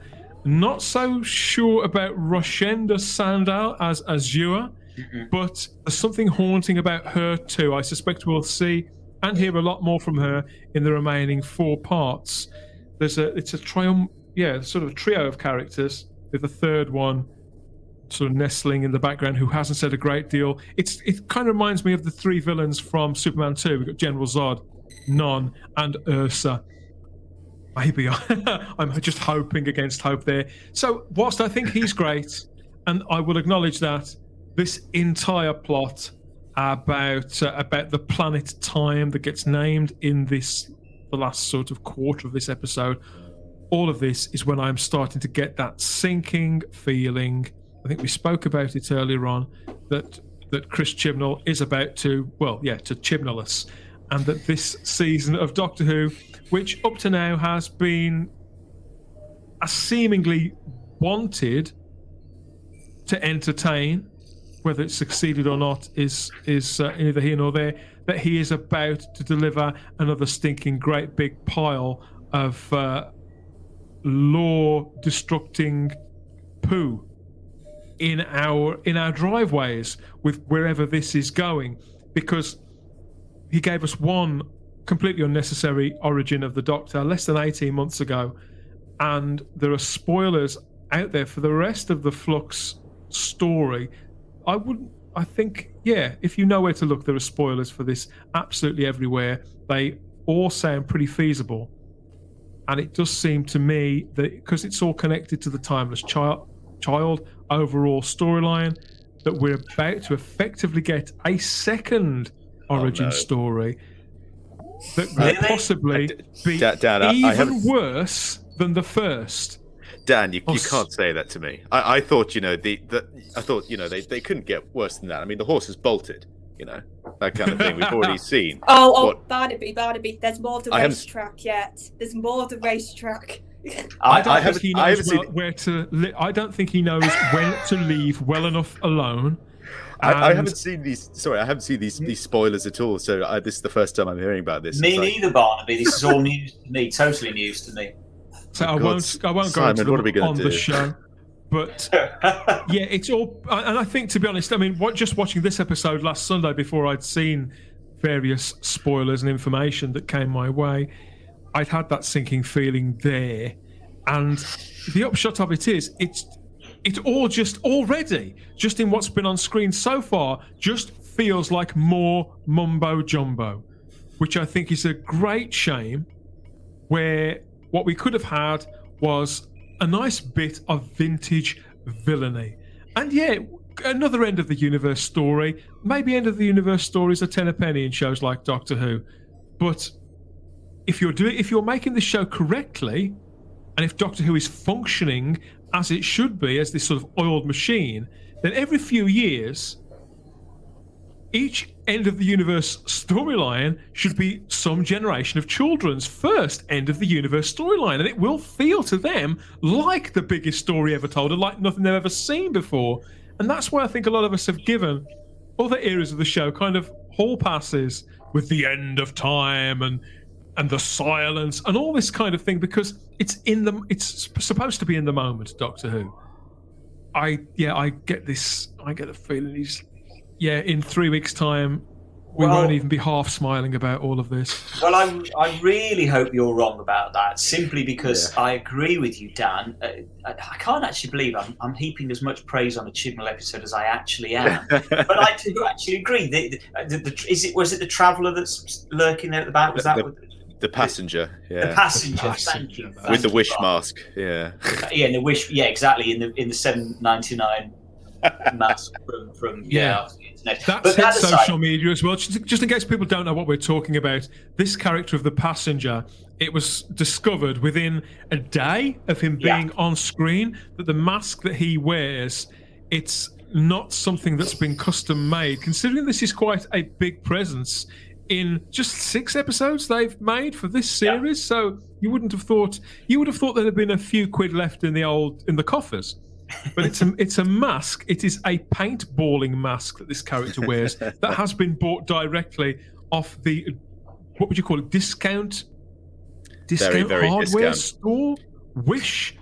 Not so sure about Rochenda Sandall as Azure, Mm-hmm. but there's something haunting about her too. I suspect we'll see and hear a lot more from her in the remaining four parts. There's a it's a triumph, yeah, sort of trio of characters with the third one sort of nestling in the background who hasn't said a great deal. It's it kind of reminds me of the three villains from Superman 2. We've got General Zod, Non, and Ursa. Maybe I'm just hoping against hope there. So whilst I think he's great, and I will acknowledge that this entire plot about uh, about the planet time that gets named in this the last sort of quarter of this episode all of this is when I'm starting to get that sinking feeling. I think we spoke about it earlier on that that Chris Chibnall is about to, well, yeah, to Chibnall us, and that this season of Doctor Who, which up to now has been a seemingly wanted to entertain, whether it's succeeded or not is is uh, neither here nor there. That he is about to deliver another stinking great big pile of. Uh, law destructing poo in our in our driveways with wherever this is going because he gave us one completely unnecessary origin of the doctor less than 18 months ago and there are spoilers out there for the rest of the flux story i wouldn't. i think yeah if you know where to look there are spoilers for this absolutely everywhere they all sound pretty feasible and it does seem to me that because it's all connected to the timeless child child overall storyline that we're about to effectively get a second oh, origin no. story that Really? possibly uh, be Dad- Dad, I- I even worse than the first Dan, you, Oh, you can't say that to me. I, I thought, you know, the, the I thought, you know, they, they couldn't get worse than that. I mean, the horse is bolted, you know, that kind of thing. We've already seen. Oh, oh, What? Barnaby, Barnaby. There's more of the I haven't- racetrack yet. There's more of the racetrack. I I, don't I think he knows haven't well, seen. where to. Li- I don't think he knows when to leave well enough alone. I, I haven't seen these. Sorry, I haven't seen these these spoilers at all. So I, this is the first time I'm hearing about this. Me It's like- neither, Barnaby. This is all news to me. Totally news to me. So I God, won't. I won't go into them what are we gonna on the show. But yeah, it's all. And I think, to be honest, I mean, what, just watching this episode last Sunday before I'd seen various spoilers and information that came my way, I'd had that sinking feeling there. And the upshot of it is, it's it all just already, just in what's been on screen so far, just feels like more mumbo jumbo, which I think is a great shame. Where what we could have had was a nice bit of vintage villainy. And yeah, another end of the universe story. Maybe end of the universe stories are ten a penny in shows like Doctor Who. But if you're doing if you're making the show correctly, and if Doctor Who is functioning as it should be, as this sort of oiled machine, then every few years each end of the universe storyline should be some generation of children's first end of the universe storyline. And it will feel to them like the biggest story ever told and like nothing they've ever seen before. And that's why I think a lot of us have given other eras of the show kind of hall passes with the end of time and and the silence and all this kind of thing because it's in the it's supposed to be in the moment doctor who i yeah i get this i get a feeling he's yeah, in three weeks' time, we well, won't even be half smiling about all of this. Well, I, I really hope you're wrong about that, simply because yeah. I agree with you, Dan. Uh, I can't actually believe I'm, I'm, heaping as much praise on a Chibnall episode as I actually am. but I do actually agree. The, the, the, is it was it the traveller that's lurking there at the back? Was that? The passenger, yeah. The passenger, the passenger thank you. With the wish mask, yeah. Yeah, and the wish, yeah, exactly. In the in the seven ninety nine mask from from yeah. That's but that social aside, media as well. Just, just in case people don't know what we're talking about, this character of the passenger, it was discovered within a day of him being yeah. on screen that the mask that he wears, it's not something that's been custom made. Considering this is quite a big presence in just six episodes they've made for this series, yeah. so you wouldn't have thought you would have thought there'd have been a few quid left in the old in the coffers but it's a it's a mask. It is a paintballing mask that this character wears that has been bought directly off the what would you call it discount discount very, very hardware discount. store Wish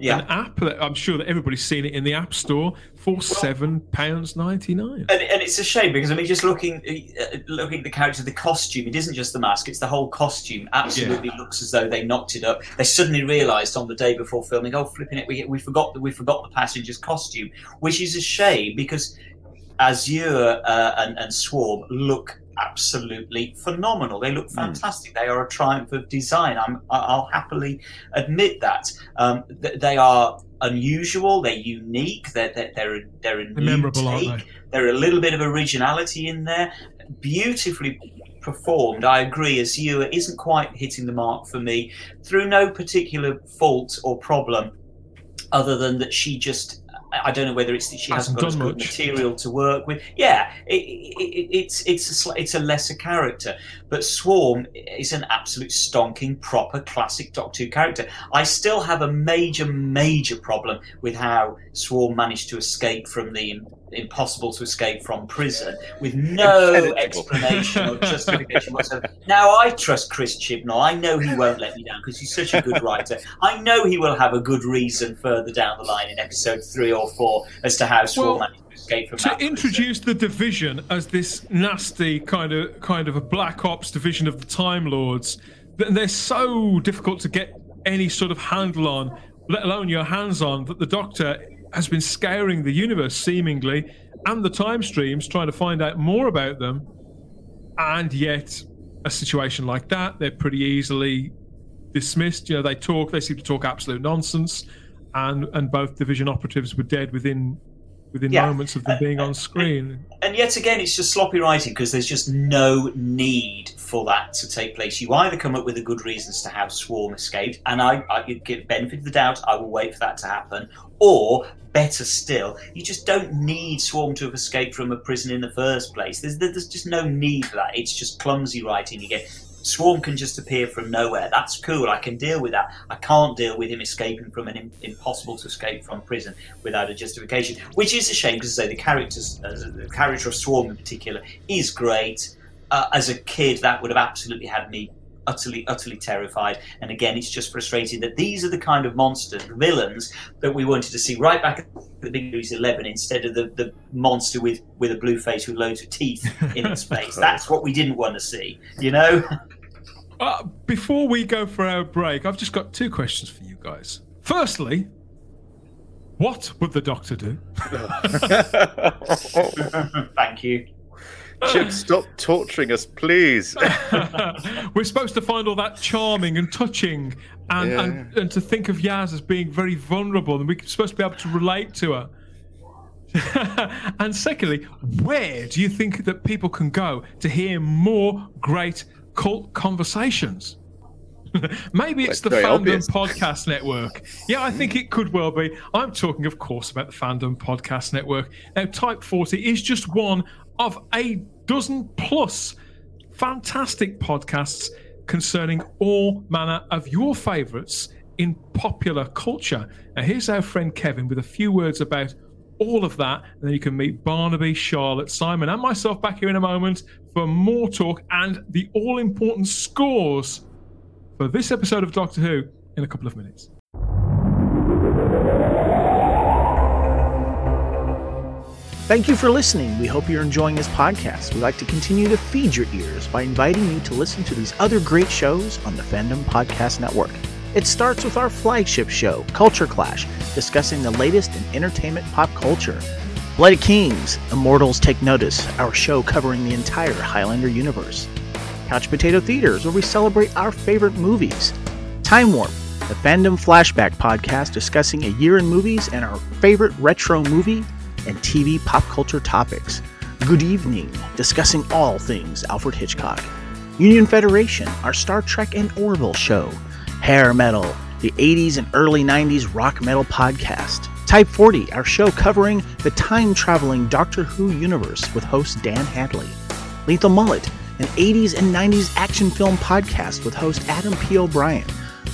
yeah. an app that I'm sure that everybody's seen it in the App Store for well, seven pounds ninety nine. And, and, it's a shame because I mean, just looking uh, looking at the character, the costume. It isn't just the mask; it's the whole costume. Absolutely yeah. looks as though they knocked it up. They suddenly realised on the day before filming, oh, flipping it, we we forgot that we forgot the passenger's costume, which is a shame because Azure uh, and, and Swarm look absolutely phenomenal. They look hmm. fantastic. Mm. They are a triumph of design. I'm, I'll happily admit that. Um, they are unusual. They're unique. They're they're they're, they're a new memorable, take. They? They're a little bit of originality in there. Beautifully performed. I agree. as you, isn't quite hitting the mark for me through no particular fault or problem, other than that she just I don't know whether it's that she hasn't, hasn't got as good material to work with. Yeah, it, it, it's it's a, it's a lesser character, but Swarm is an absolute stonking, proper classic Doctor Who character. I still have a major, major problem with how Swarm managed to escape from the impossible to escape from prison with no explanation or justification whatsoever. Now I trust Chris Chibnall. I know he won't let me down because he's such a good writer. I know he will have a good reason further down the line in episode three or four as to how Swarm well, managed to escape from. To introduce the division as this nasty kind of kind of a black ops division of the Time Lords, that they're so difficult to get any sort of handle on, let alone your hands on. That the Doctor has been scouring the universe seemingly and the time streams trying to find out more about them. And yet, a situation like that, they're pretty easily dismissed. You know, they talk, they seem to talk absolute nonsense, and and both division operatives were dead within within yeah. moments of them being on screen. And yet again, it's just sloppy writing because there's just no need for that to take place. You either come up with a good reason as to how Swarm escaped, and I, I give benefit of the doubt, I will wait for that to happen, or better still, you just don't need Swarm to have escaped from a prison in the first place. There's, there's just no need for that. It's just clumsy writing. You get Swarm can just appear from nowhere. That's cool. I can deal with that. I can't deal with him escaping from an impossible to escape from prison without a justification, which is a shame because, say, the characters, uh, the character of Swarm in particular, is great. Uh, as a kid, that would have absolutely had me utterly, utterly terrified. And again, it's just frustrating that these are the kind of monsters, villains that we wanted to see right back at the beginning of 11 instead of the, the monster with, with a blue face with loads of teeth in its face. That's what we didn't want to see, you know? Uh, before we go for our break, I've just got two questions for you guys. Firstly, what would the doctor do? Thank you. Chip, stop torturing us, please. We're supposed to find all that charming and touching, and, Yeah. and, and to think of Yaz as being very vulnerable, and we're supposed to be able to relate to her. and secondly, where do you think that people can go to hear more great cult conversations? Maybe it's That's the Fandom obvious. Podcast Network. Yeah, I think it could well be. I'm talking, of course, about the Fandom Podcast Network. Now, Type 40 is just one of a dozen plus fantastic podcasts concerning all manner of your favourites in popular culture. Now, here's our friend Kevin with a few words about all of that, and then you can meet Barnaby, Charlotte, Simon, and myself back here in a moment for more talk and the all important scores for this episode of Doctor Who in a couple of minutes. Thank you for listening. We hope you're enjoying this podcast. We'd like to continue to feed your ears by inviting you to listen to these other great shows on the Fandom Podcast Network. It starts with our flagship show, Culture Clash, discussing the latest in entertainment pop culture. Bloody Kings, Immortals Take Notice, our show covering the entire Highlander universe. Couch Potato Theaters, where we celebrate our favorite movies. Time Warp, the fandom flashback podcast discussing a year in movies and our favorite retro movie and TV pop culture topics. Good Evening, discussing all things Alfred Hitchcock. Union Federation, our Star Trek and Orville show. Hair Metal, the 80s and early 90s rock metal podcast. Type 40, our show covering the time traveling Doctor Who universe with host Dan Hadley. Lethal Mullet, an 80s and 90s action film podcast with host Adam P. O'Brien.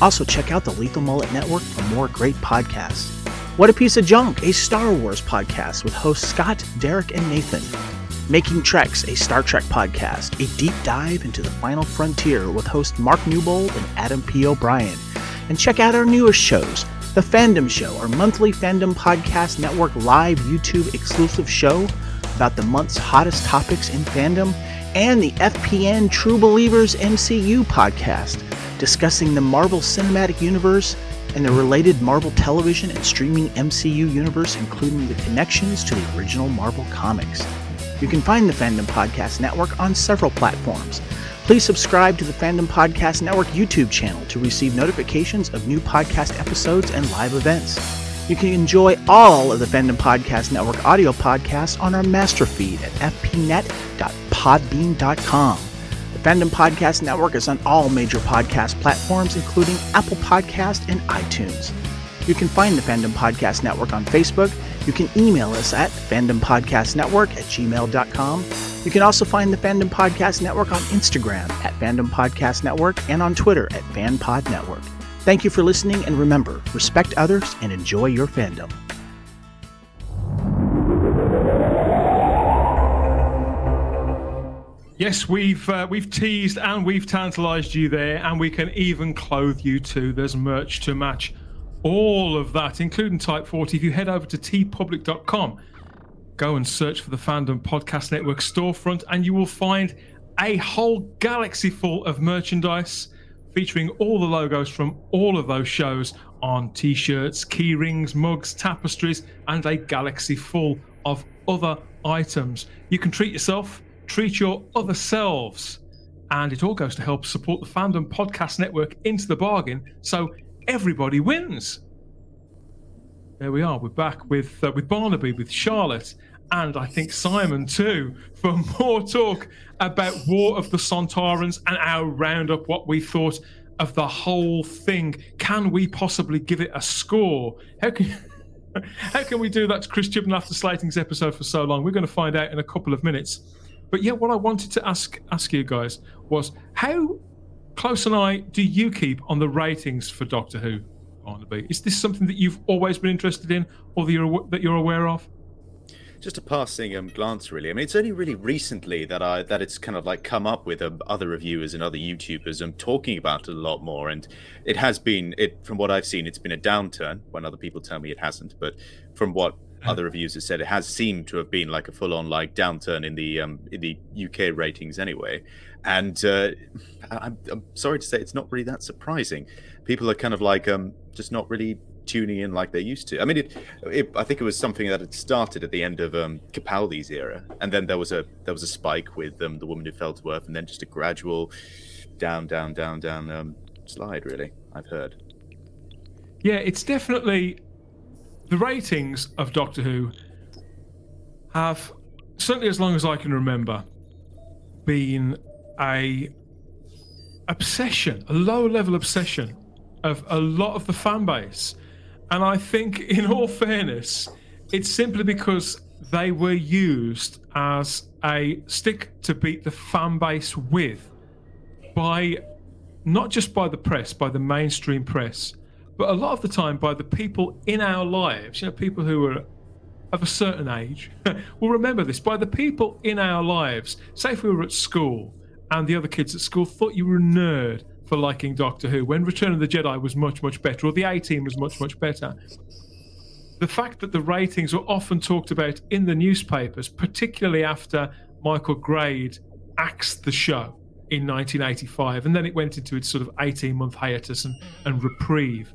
Also, check out the Lethal Mullet Network for more great podcasts. What a Piece of Junk, a Star Wars podcast with hosts Scott, Derek, and Nathan. Making Treks, a Star Trek podcast, a deep dive into the final frontier with host Mark Newbold and Adam P. O'Brien. And check out our newest shows The Fandom Show, our monthly Fandom Podcast Network live YouTube exclusive show about the month's hottest topics in fandom, and the FPN True Believers MCU podcast, discussing the Marvel Cinematic Universe and the related Marvel television and streaming MCU universe, including the connections to the original Marvel comics. You can find the Fandom Podcast Network on several platforms. Please subscribe to the Fandom Podcast Network YouTube channel to receive notifications of new podcast episodes and live events. You can enjoy all of the Fandom Podcast Network audio podcasts on our master feed at fpnet.podbean.com. Fandom Podcast Network is on all major podcast platforms, including Apple Podcast and iTunes. You can find the Fandom Podcast Network on Facebook. You can email us at fandompodcastnetwork at gmail.com. You can also find the Fandom Podcast Network on Instagram at Fandom Podcast Network and on Twitter at FanPod Network. Thank you for listening, and remember, respect others and enjoy your fandom. Yes, we've uh, we've teased and we've tantalised you there, and we can even clothe you too. There's merch to match all of that, including Type 40. If you head over to teepublic.com, go and search for the Fandom Podcast Network storefront, and you will find a whole galaxy full of merchandise featuring all the logos from all of those shows on t-shirts, key rings, mugs, tapestries, and a galaxy full of other items. You can treat yourself, treat your other selves, and it all goes to help support the Fandom Podcast Network into the bargain, so everybody wins. There we are. We're back with uh, with Barnaby, with Charlotte, and I think Simon too, for more talk about War of the Sontarans and our roundup. What we thought of the whole thing. Can we possibly give it a score? How can how can we do that to Chris Chibnall after slating's episode for so long? We're going to find out in a couple of minutes. But yeah, what I wanted to ask ask you guys was how close an eye do you keep on the ratings for Doctor Who, Barnaby? Is this something that you've always been interested in, or that you're that you're aware of? just a passing um, glance, really. I mean, it's only really recently that I that it's kind of like come up with um, other reviewers and other YouTubers um, talking about it a lot more, and it has been it from what I've seen, it's been a downturn. When other people tell me it hasn't, but from what other reviews have said, it has seemed to have been like a full-on like downturn in the um, in the UK ratings anyway. And uh, I'm, I'm sorry to say, it's not really that surprising. People are kind of like um just not really tuning in like they used to. I mean, it, it, I think it was something that had started at the end of um, Capaldi's era, and then there was a there was a spike with um, the woman who fell to earth, and then just a gradual down, down, down, down um, slide. Really, I've heard. Yeah, it's definitely the ratings of Doctor Who have certainly as long as I can remember been a obsession, a low level obsession of a lot of the fan base and I think, in all fairness, it's simply because they were used as a stick to beat the fan base with by not just by the press, by the mainstream press, but a lot of the time by the people in our lives, you know, people who are of a certain age will remember this by the people in our lives. Say if we were at school and the other kids at school thought you were a nerd for liking Doctor Who when Return of the Jedi was much, much better, or the A Team was much, much better. The fact that the ratings were often talked about in the newspapers, particularly after Michael Grade axed the show in 1985, and then it went into its sort of 18 month hiatus and, and reprieve.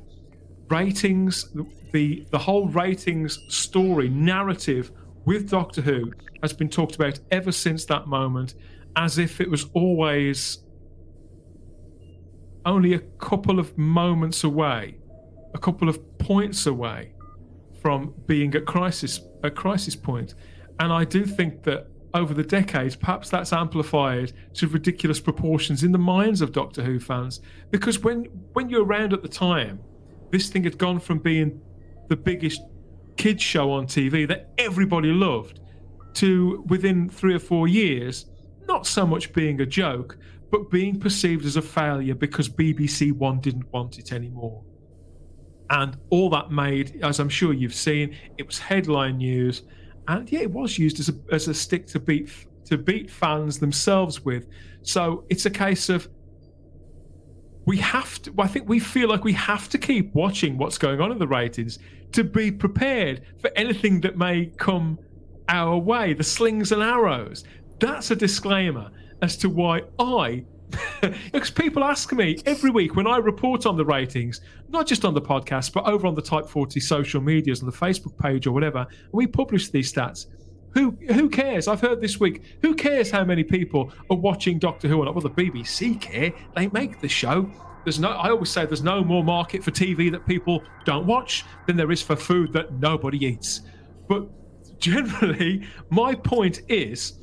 Ratings, the, the whole ratings story, narrative with Doctor Who has been talked about ever since that moment as if it was always only a couple of moments away, a couple of points away from being at crisis a crisis point. And I do think that over the decades, perhaps that's amplified to ridiculous proportions in the minds of Doctor Who fans. Because when when you're around at the time, this thing had gone from being the biggest kids show on TV that everybody loved to within three or four years, not so much being a joke, but being perceived as a failure because BBC One didn't want it anymore. And all that made, as I'm sure you've seen, it was headline news, and yeah, it was used as a as a stick to beat to beat fans themselves with. So it's a case of we have to. I think we feel like we have to keep watching what's going on in the ratings to be prepared for anything that may come our way. The slings and arrows. That's a disclaimer as to why I because people ask me every week when I report on the ratings, not just on the podcast, but over on the Type 40 social medias, on the Facebook page or whatever, and we publish these stats. Who who cares? I've heard this week. Who cares how many people are watching Doctor Who or not? Well, the BBC care. They make the show. There's no. I always say there's no more market for TV that people don't watch than there is for food that nobody eats. But generally, my point is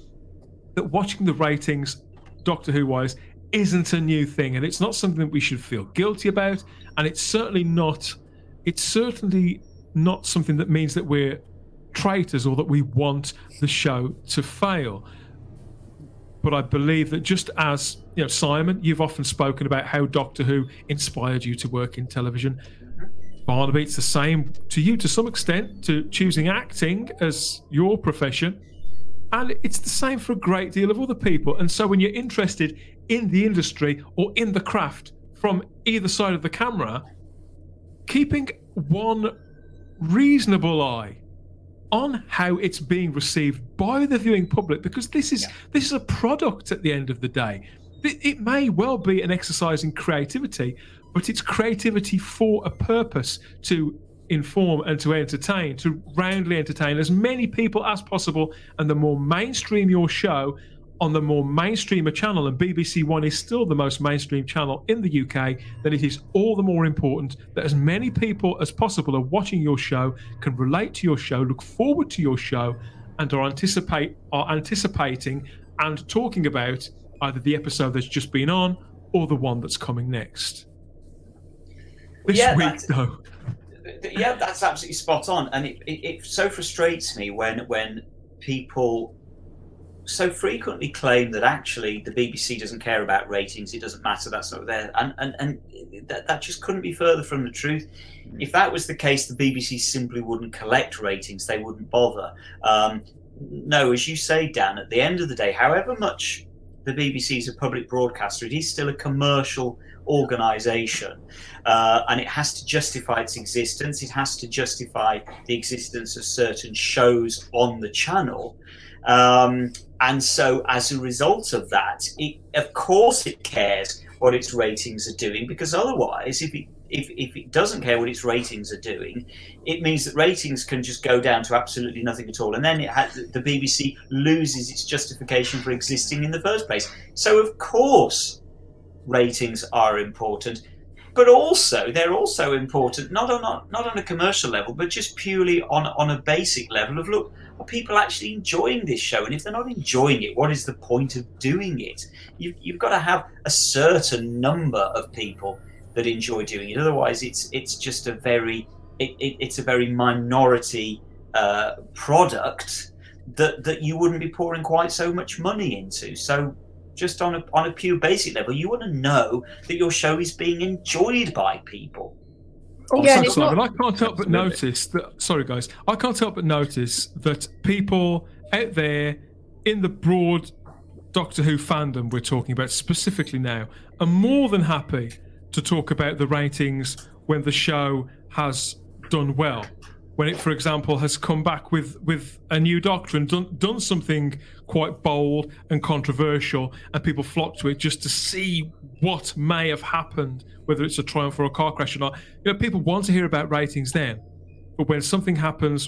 that watching the ratings, Doctor Who wise, isn't a new thing, and it's not something that we should feel guilty about, and it's certainly not. It's certainly not something that means that we're traitors or that we want the show to fail. But I believe that just as you know, Simon, you've often spoken about how Doctor Who inspired you to work in television. Barnaby, it's the same to you to some extent to choosing acting as your profession. And it's the same for a great deal of other people. And so when you're interested in the industry or in the craft from either side of the camera, keeping one reasonable eye on how it's being received by the viewing public because this is yeah. this is a product at the end of the day it, it, may well be an exercise in creativity but it's creativity for a purpose to inform and to entertain, to roundly entertain as many people as possible. And the more mainstream your show on the more mainstream a channel, and BBC One is still the most mainstream channel in the UK, then it is all the more important that as many people as possible are watching your show, can relate to your show, look forward to your show, and are anticipate are anticipating and talking about either the episode that's just been on or the one that's coming next. This yeah, week, though, yeah, that's absolutely spot on, and it, it, it so frustrates me when when people so frequently claim that actually the BBC doesn't care about ratings, it doesn't matter, that's not there, and and, and that, that just couldn't be further from the truth. If that was the case, the BBC simply wouldn't collect ratings; they wouldn't bother. Um, no, as you say, Dan, at the end of the day, however much the BBC is a public broadcaster, it is still a commercial organisation, uh, and it has to justify its existence. It has to justify the existence of certain shows on the channel. Um, and so, as a result of that, it, of course, it cares what its ratings are doing because otherwise, if it if, if it doesn't care what its ratings are doing, it means that ratings can just go down to absolutely nothing at all, and then has, the BBC loses its justification for existing in the first place. So, of course, ratings are important, but also they're also important not on not on a commercial level, but just purely on on a basic level of look are people actually enjoying this show? And if they're not enjoying it, what is the point of doing it? You, you've got to have a certain number of people that enjoy doing it. Otherwise, it's it's just a very it, it, it's a very minority uh, product that that you wouldn't be pouring quite so much money into. So just on a on a pure basic level, you want to know that your show is being enjoyed by people. Oh, yeah, so sorry, not... but I can't help but notice that. Sorry, guys, I can't help but notice that people out there in the broad Doctor Who fandom we're talking about specifically now are more than happy to talk about the ratings when the show has done well. When it, for example, has come back with, with a new doctrine, done, done something quite bold and controversial, and people flock to it just to see what may have happened, whether it's a triumph or a car crash or not. You know, people want to hear about ratings then, but when something happens,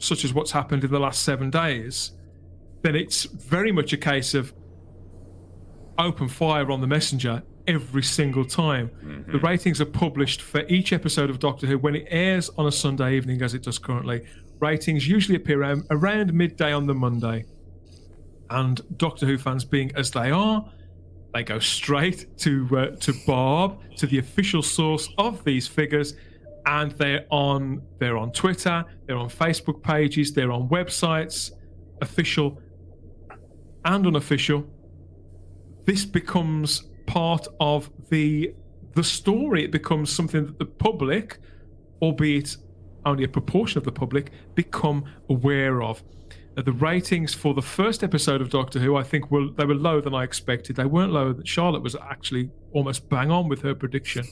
such as what's happened in the last seven days, then it's very much a case of open fire on the messenger every single time. Mm-hmm. The ratings are published for each episode of Doctor Who when it airs on a Sunday evening, as it does currently. Ratings usually appear around, around midday on the Monday. And Doctor Who fans, being as they are, they go straight to uh, to Barb, to the official source of these figures, and they're on they're on Twitter, they're on Facebook pages, they're on websites, official and unofficial. This becomes part of the the story. It becomes something that the public, albeit only a proportion of the public, become aware of. Uh, the ratings for the first episode of Doctor Who, I think, were they were lower than I expected. They weren't lower. Than Charlotte was actually almost bang on with her prediction,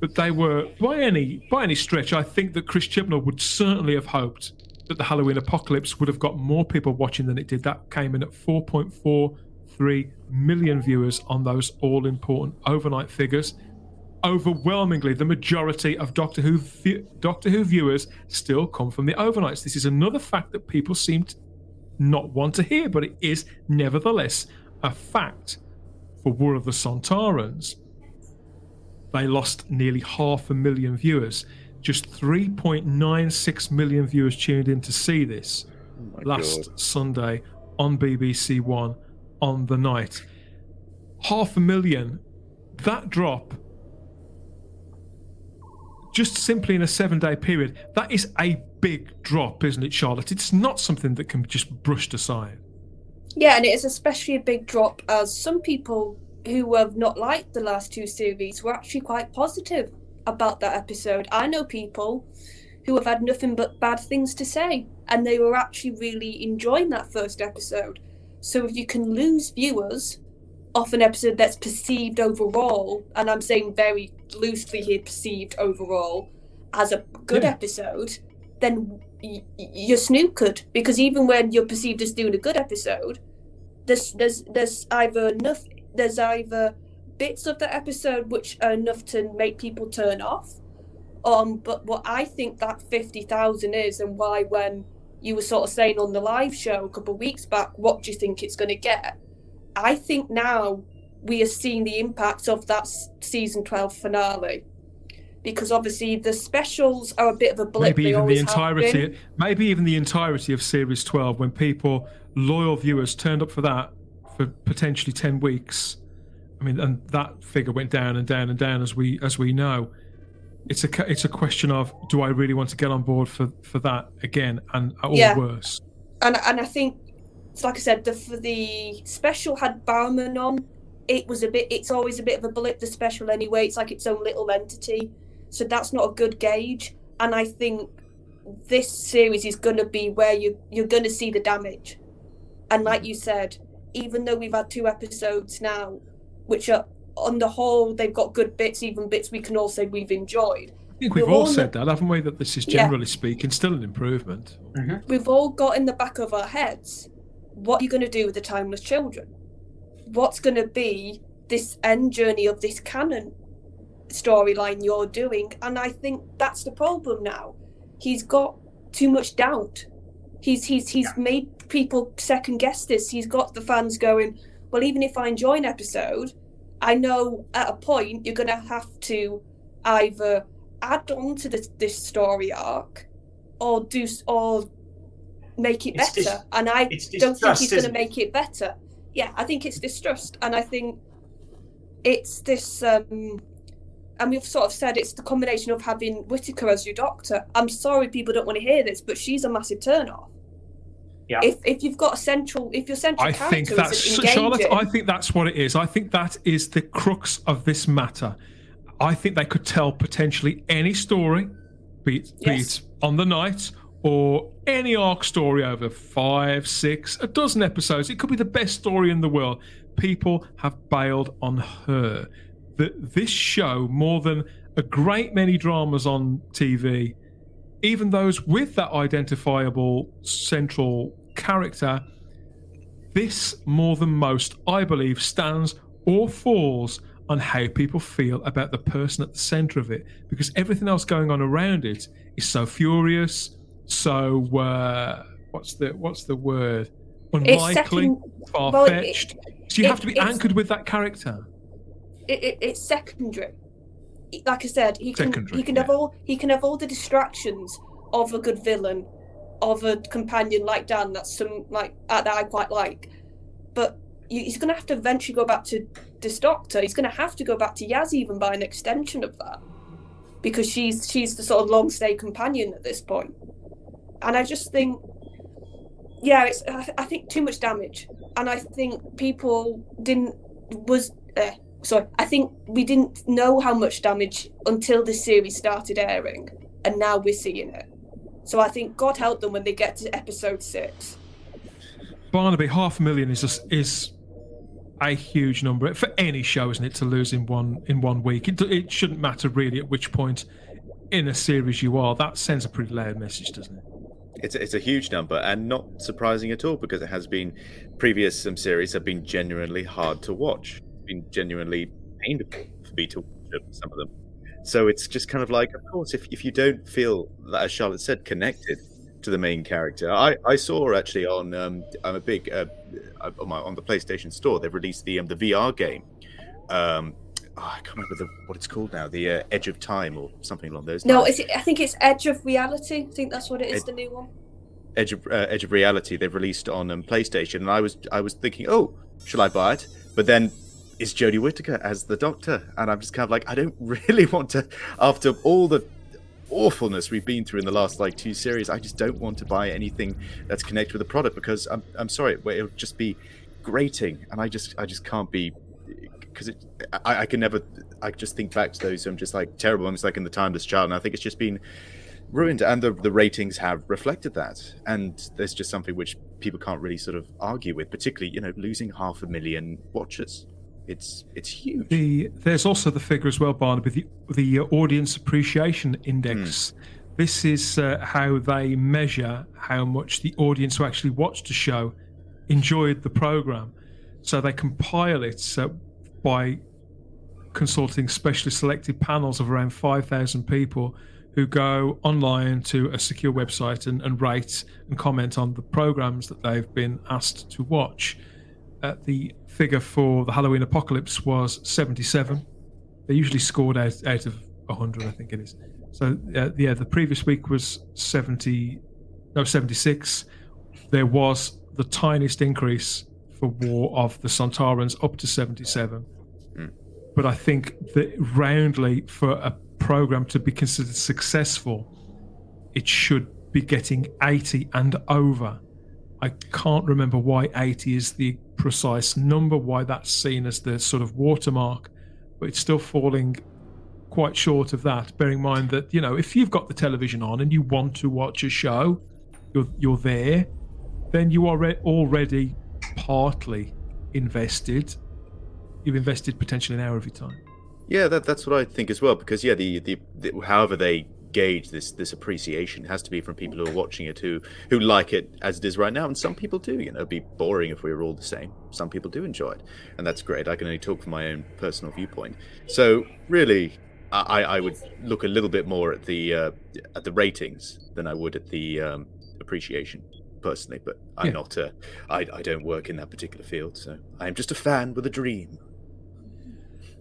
but they were by any by any stretch. I think that Chris Chibnall would certainly have hoped that the Halloween Apocalypse would have got more people watching than it did. That came in at 4.43 million viewers on those all important overnight figures overwhelmingly the majority of Doctor Who Doctor Who viewers still come from the overnights. This is another fact that people seem to not want to hear, but it is nevertheless a fact. For War of the Sontarans, they lost nearly half a million viewers. Just 3.96 million viewers tuned in to see this oh last God. Sunday on BBC One on the night. Half a million. That drop just simply in a seven day period, that is a big drop, isn't it, Charlotte? It's not something that can be just brushed aside. Yeah, and it is especially a big drop as some people who have not liked the last two series were actually quite positive about that episode. I know people who have had nothing but bad things to say, and they were actually really enjoying that first episode. So if you can lose viewers off an episode that's perceived overall, and I'm saying very loosely here, perceived overall as a good yeah. episode, then y- you're snookered because even when you're perceived as doing a good episode, there's there's there's either enough there's either bits of the episode which are enough to make people turn off. Um, but what I think that fifty thousand is, and why when you were sort of saying on the live show a couple of weeks back, what do you think it's going to get? I think now we are seeing the impact of that season 12 finale because obviously the specials are a bit of a blip. Maybe even the entirety, maybe even the entirety of series 12 when people, loyal viewers, turned up for that for potentially 10 weeks. I mean, and that figure went down and down and down as we as we know. It's a it's a question of do I really want to get on board for for that again and or yeah. worse. And and I think so like I said, the for the special had Barrowman on. It was a bit. It's always a bit of a blip. The special anyway. It's like its own little entity. So that's not a good gauge. And I think this series is going to be where you you're going to see the damage. And like hmm. you said, even though we've had two episodes now, which are on the whole they've got good bits, even bits we can all say we've enjoyed. I think we've We're all all said that, haven't we? That this is Yeah. generally speaking still an improvement. Mm-hmm. We've all got in the back of our heads what are you going to do with the timeless children? What's going to be this end journey of this canon storyline you're doing? And I think that's the problem now. He's got too much doubt. He's he's he's made people second guess this. He's got the fans going, well, even if I enjoy an episode, I know at a point you're going to have to either add on to this this story arc or do or make it It's better. dis- and I don't think he's going to make it better. Yeah, I think it's distrust, and I think it's this. um and we've sort of said it's the combination of having Whittaker as your doctor. I'm sorry people don't want to hear this, but she's a massive turn off. Yeah. If if you've got a central, if your central I character think is that's engaging, Charlotte. I think that's what it is. I think that is the crux of this matter. I think they could tell potentially any story, be it, be it on the night or any arc story over five, six, a dozen episodes. It could be the best story in the world. People have bailed on her. That this show, more than a great many dramas on TV, even those with that identifiable central character, this more than most, I believe, stands or falls on how people feel about the person at the center of it, because everything else going on around it is so furious, so uh, what's the what's the word? Unlikely, second- far well, it- fetched. so you have to be anchored with that character. it, it, it's secondary. Like I said, he can Secondary, he can have all he can have all the distractions of a good villain, of a companion like Dan. That's some like that I quite like, but he's going to have to eventually go back to this doctor. He's going to have to go back to Yaz even by an extension of that, because she's she's the sort of long stay companion at this point. And I just think, yeah, it's I, I think too much damage, and I think people didn't was. Uh, sorry, I think we didn't know how much damage until this series started airing, and now we're seeing it. So I think God help them when they get to episode six. Barnaby, half a million is just, is a huge number for any show, isn't it? To lose in one in one week, it, it shouldn't matter really at which point in a series you are. That sends a pretty loud message, doesn't it? It's it's a huge number and not surprising at all because it has been previous some series have been genuinely hard to watch. Been genuinely painful for me to watch some of them. So it's just kind of like, of course, if, if you don't feel as Charlotte said, connected to the main character, I, I saw actually on um, I'm a big uh, on, my, on the PlayStation Store they've released the um, the VR game. Um, oh, I can't remember the, what it's called now, the uh, Edge of Time or something along those No, lines. it, I think it's Edge of Reality. I think that's what it is. Ed- the new one. Edge of uh, Edge of Reality they've released on um, PlayStation, and I was I was thinking, oh, shall I buy it? But then it's Jodie Whittaker as the Doctor, and I'm just kind of like, I don't really want to. After all the awfulness we've been through in the last like two series, I just don't want to buy anything that's connected with the product because I'm I'm sorry, it'll just be grating, and I just I just can't be because it I, I can never I just think back to those um just like terrible moments like in the Timeless Child, and I think it's just been ruined. And the, the ratings have reflected that. And there's just something which people can't really sort of argue with particularly you know losing half a million watchers it's it's huge The there's also the figure as well, Barnaby, the the audience appreciation index. This is uh, how they measure how much the audience who actually watched a show enjoyed the program. So they compile it uh, by consulting specially selected panels of around 5,000 people who go online to a secure website and, and rate and comment on the programs that they've been asked to watch. Uh, the figure for the Halloween Apocalypse was 77. They usually scored out, out of 100, I think it is. So, uh, yeah, the previous week was 70, no, 76. There was the tiniest increase for War of the Sontarans up to 77. But I think that roundly, for a program to be considered successful, it should be getting 80 and over I can't remember why 80 is the precise number, why that's seen as the sort of watermark, but it's still falling quite short of that. Bearing in mind that you know, if you've got the television on and you want to watch a show, you're you're there, then you are re- already partly invested. You've invested potentially an hour of your time. Yeah, that, that's what I think as well. Because yeah, the, the, the however they gauge this this appreciation. Has to be from people who are watching it who who like it as it is right now and some people do you know it'd be boring if we were all the same. Some people do enjoy it and that's great. I can only talk from my own personal viewpoint. So really i i would look a little bit more at the uh, at the ratings than i would at the um, appreciation personally but i'm Yeah. not uh, I, I don't work in that particular field so i'm just a fan with a dream.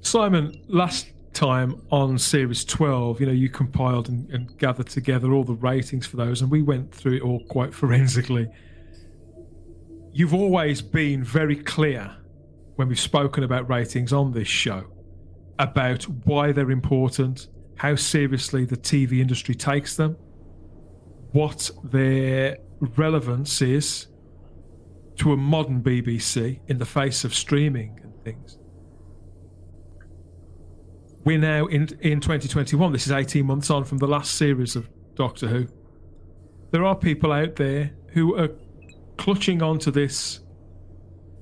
Simon, last time on series 12, you know, you compiled and, and gathered together all the ratings for those, and we went through it all quite forensically. You've always been very clear when we've spoken about ratings on this show about why they're important, how seriously the TV industry takes them, what their relevance is to a modern BBC in the face of streaming and things we're now in in 2021. This is 18 months on from the last series of Doctor Who. There are people out there who are clutching onto this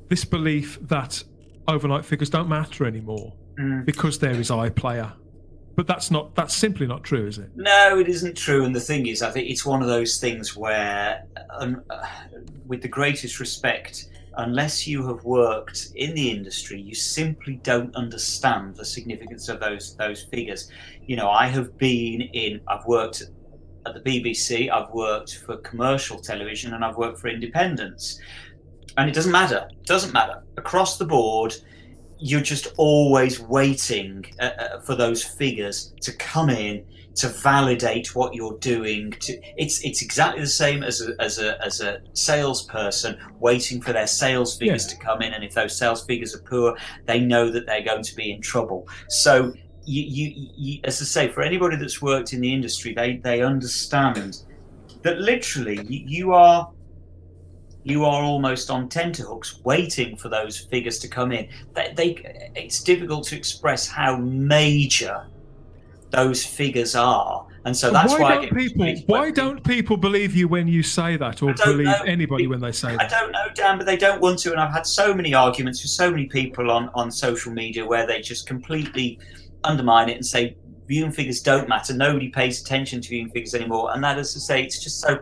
this belief that overnight figures don't matter anymore Mm. because there is iPlayer. But that's not that's simply not true, is it? No, it isn't true. And the thing is, I think it's one of those things where, um, uh, with the greatest respect, unless you have worked in the industry, you simply don't understand the significance of those those figures. You know, I have been in. I've worked at the BBC. I've worked for commercial television, and I've worked for independents. And it doesn't matter. It doesn't matter across the board you're just always waiting uh, uh, for those figures to come in to validate what you're doing to it's it's exactly the same as a as a as a salesperson waiting for their sales figures Yeah. to come in and if those sales figures are poor they know that they're going to be in trouble so you, you, you as I say for anybody that's worked in the industry they they understand that literally you, are you are almost on tenterhooks waiting for those figures to come in. They, they, it's difficult to express how major those figures are, and so that's why, why, don't people why don't people believe you when you say that or believe know. anybody when they say that? I don't know, Dan, but they don't want to. And I've had so many arguments with so many people on, on social media where they just completely undermine it and say viewing figures don't matter. Nobody pays attention to viewing figures anymore. And that is to say, it's just so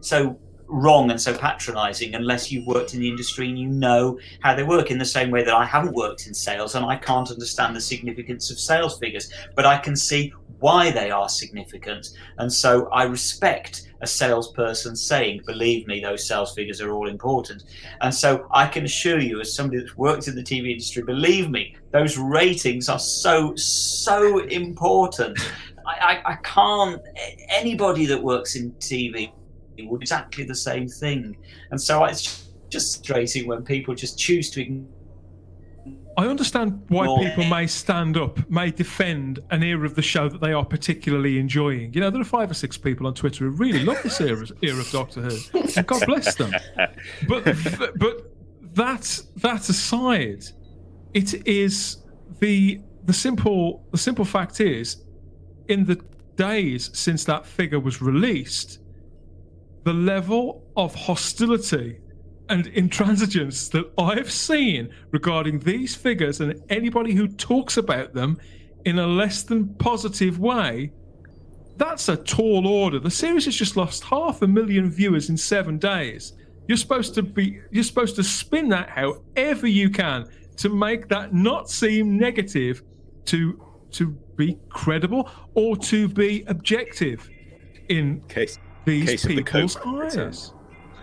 so wrong and so patronising unless you've worked in the industry and you know how they work. In the same way that I haven't worked in sales and I can't understand the significance of sales figures, but I can see why they are significant. And so I respect a salesperson saying, believe me, those sales figures are all important. And so I can assure you, as somebody that's worked in the TV industry, believe me, those ratings are so, so important. I, I, I can't, anybody that works in TV do exactly the same thing. And so it's just frustrating when people just choose to ignore. I understand why people may stand up, may defend an era of the show that they are particularly enjoying. You know, there are five or six people on Twitter who really love this era, era of Doctor Who, and God bless them. But but that that aside, it is the the simple the simple fact is, in the days since that figure was released, the level of hostility and intransigence that I've seen regarding these figures and anybody who talks about them in a less than positive way, that's a tall order. The series has just lost half a million viewers in seven days. You're supposed to be you're supposed to spin that however you can to make that not seem negative to to be credible or to be objective in Case these Case of the people's eyes.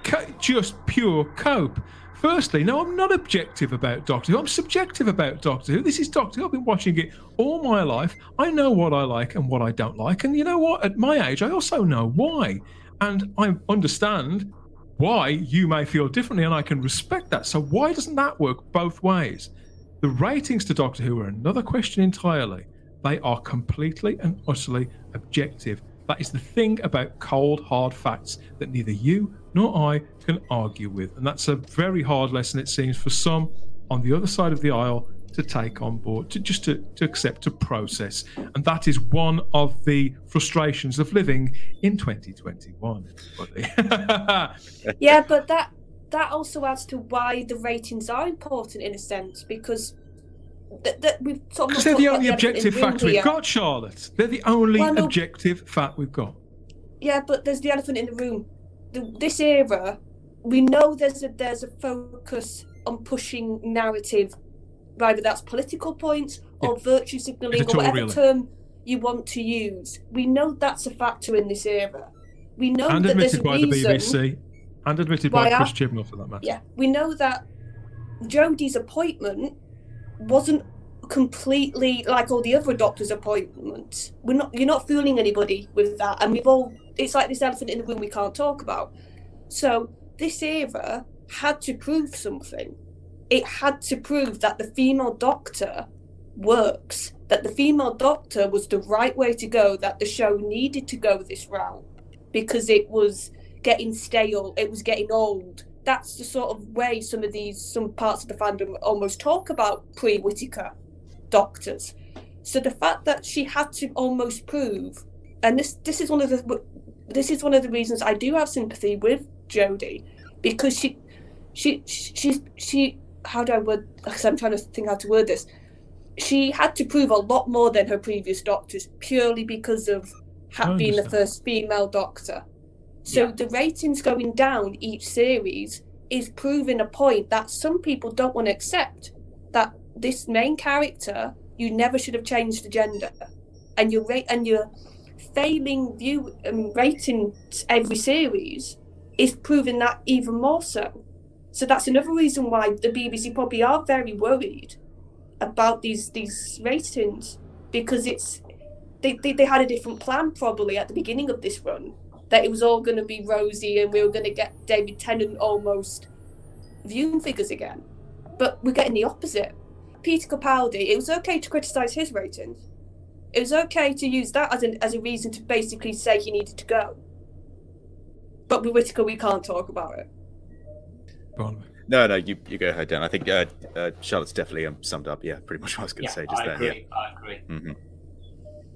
Co- just pure cope. Firstly, no, I'm not objective about Doctor Who. I'm subjective about Doctor Who. This is Doctor Who. I've been watching it all my life. I know what I like and what I don't like. And you know what? At my age, I also know why. And I understand why you may feel differently, and I can respect that. So, why doesn't that work both ways? The ratings to Doctor Who are another question entirely. They are completely and utterly objective. That is the thing about cold, hard facts that neither you nor I can argue with. And that's a very hard lesson, it seems, for some on the other side of the aisle to take on board, to just to, to accept, to process. And that is one of the frustrations of living in 2021. yeah, but that that also adds to why the ratings are important in a sense because th- th- we've sort of they're the only objective fact we've got, Charlotte. They're the only Well, no- objective fact we've got. Yeah, but there's the elephant in the room. The, this era, we know there's a there's a focus on pushing narrative, whether that's political points or virtue signalling or whatever term you want to use. We know that's a factor in this era. We know and that there's a by the reason. BBC, and admitted by Chris Chibnall for that matter. Yeah, we know that Jodie's appointment wasn't completely like all the other doctors' appointments. We're not you're not fooling anybody with that, and we've all it's like this elephant in the room we can't talk about. So this era had to prove something. It had to prove that the female doctor works, that the female doctor was the right way to go, that the show needed to go this route because it was getting stale, it was getting old. That's the sort of way some of these, some parts of the fandom almost talk about pre Whittaker doctors. So the fact that she had to almost prove, and this this is one of the this is one of the reasons I do have sympathy with Jodie, because she she she she how do I word? Because I'm trying to think how to word this. She had to prove a lot more than her previous doctors purely because of ha- being the first female doctor. So Yeah. the ratings going down each series is proving a point that some people don't want to accept. That this main character, you never should have changed the gender, and you're ra- and you're failing view and ratings every series is proving that even more so. So that's another reason why the BBC probably are very worried about these these ratings because it's they, they, they had a different plan probably at the beginning of this run that it was all going to be rosy and we were going to get David Tennant almost viewing figures again. But we're getting the opposite. Peter Capaldi, it was okay to criticise his ratings. It was okay to use that as, an, as a reason to basically say he needed to go. But with Whittaker, we can't talk about it. No, no, you, you go ahead, Dan. I think uh, uh, Charlotte's definitely um, summed up. Yeah, pretty much what I was going Yeah, to say just I then. agree. I agree. Yeah.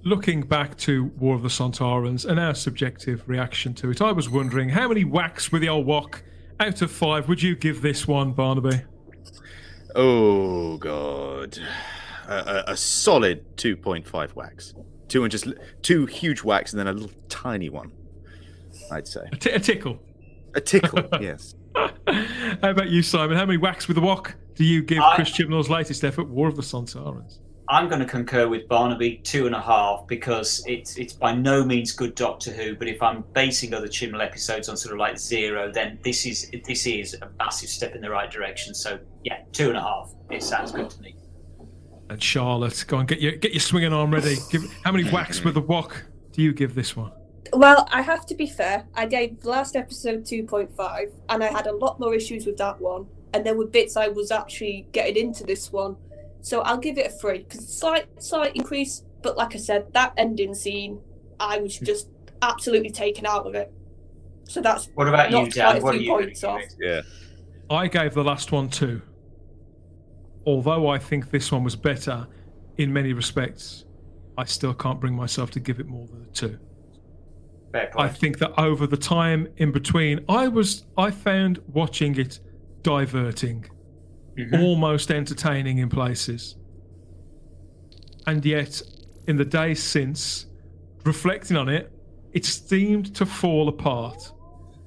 Looking back to War of the Sontarans and our subjective reaction to it, I was wondering how many whacks with the old wok out of five would you give this one, Barnaby? Oh god, a, a, a solid two point five whacks. Two and just two huge whacks and then a little tiny one. I'd say A, t- a tickle. a tickle. yes. how about you, Simon? How many whacks with the wok do you give I- Chris Chibnall's latest effort, War of the Sontarans? I'm going to concur with Barnaby two and a half because it's it's by no means good Doctor Who. But if I'm basing other Chibnall episodes on sort of like zero, then this is this is a massive step in the right direction. So yeah, two and a half. It sounds good to me. And Charlotte, go on, get your get your swinging arm ready. Give how many whacks with the wok do you give this one? Well, I have to be fair. I gave the last episode 2.5, and I had a lot more issues with that one. And there were bits I was actually getting into this one. So I'll give it a three because slight, slight increase. But like I said, that ending scene, I was hmm. just absolutely taken out of it. So that's What about you, Knocked Dan? What are you points off. Yeah. I gave the last one two. Although I think this one was better in many respects, I still can't bring myself to give it more than a two. I think that over the time in between, I was I found watching it diverting, Mhm. almost entertaining in places. And yet, in the days since, reflecting on it, it seemed to fall apart.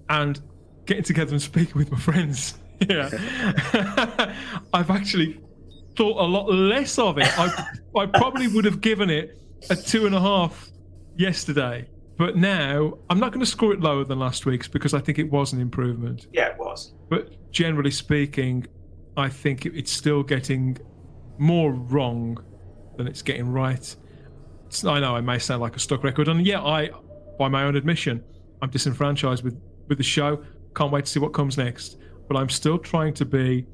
And getting together and speaking with my friends, yeah, I've actually thought a lot less of it. I, I probably would have given it a two and a half yesterday. But now I'm not going to score it lower than last week's because I think it was an improvement. Yeah, it was. But generally speaking, I think it's still getting more wrong than it's getting right. It's- I know I may sound like a stuck record, and yeah, I, by my own admission, I'm disenfranchised with with the show. Can't wait to see what comes next. But I'm still trying to be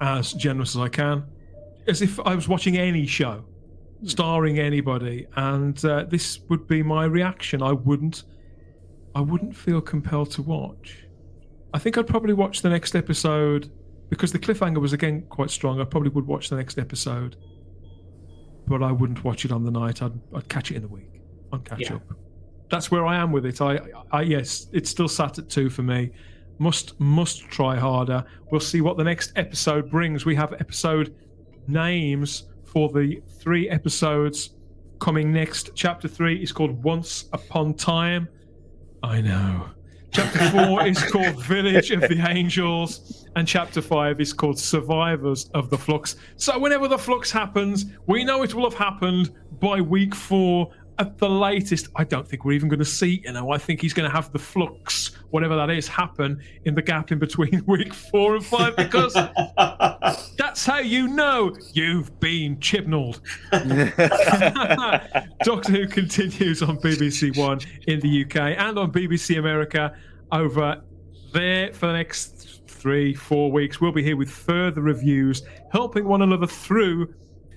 as generous as I can, as if I was watching any show, starring anybody, and uh, this would be my reaction. I wouldn't, I wouldn't feel compelled to watch I think I'd probably watch the next episode because the cliffhanger was again quite strong. I probably would watch the next episode, but I wouldn't watch it on the night. I'd, I'd catch it in the week. I'd catch Yeah. up. That's where I am with it. I, I yes, it's still sat at two for me. Must must try harder. We'll see what the next episode brings. We have episode names for the three episodes coming next. Chapter three is called Once Upon Time. I know. Chapter four is called Village of the Angels, and chapter five is called Survivors of the Flux. So, whenever the flux happens, we know it will have happened by week four at the latest. I don't think we're even going to see, you know, I think he's going to have the flux, whatever that is, happen in the gap in between week four and five because that's how you know you've been chibnalled. Doctor Who continues on BBC One in the UK and on BBC America over there for the next three, four weeks. We'll be here with further reviews, helping one another through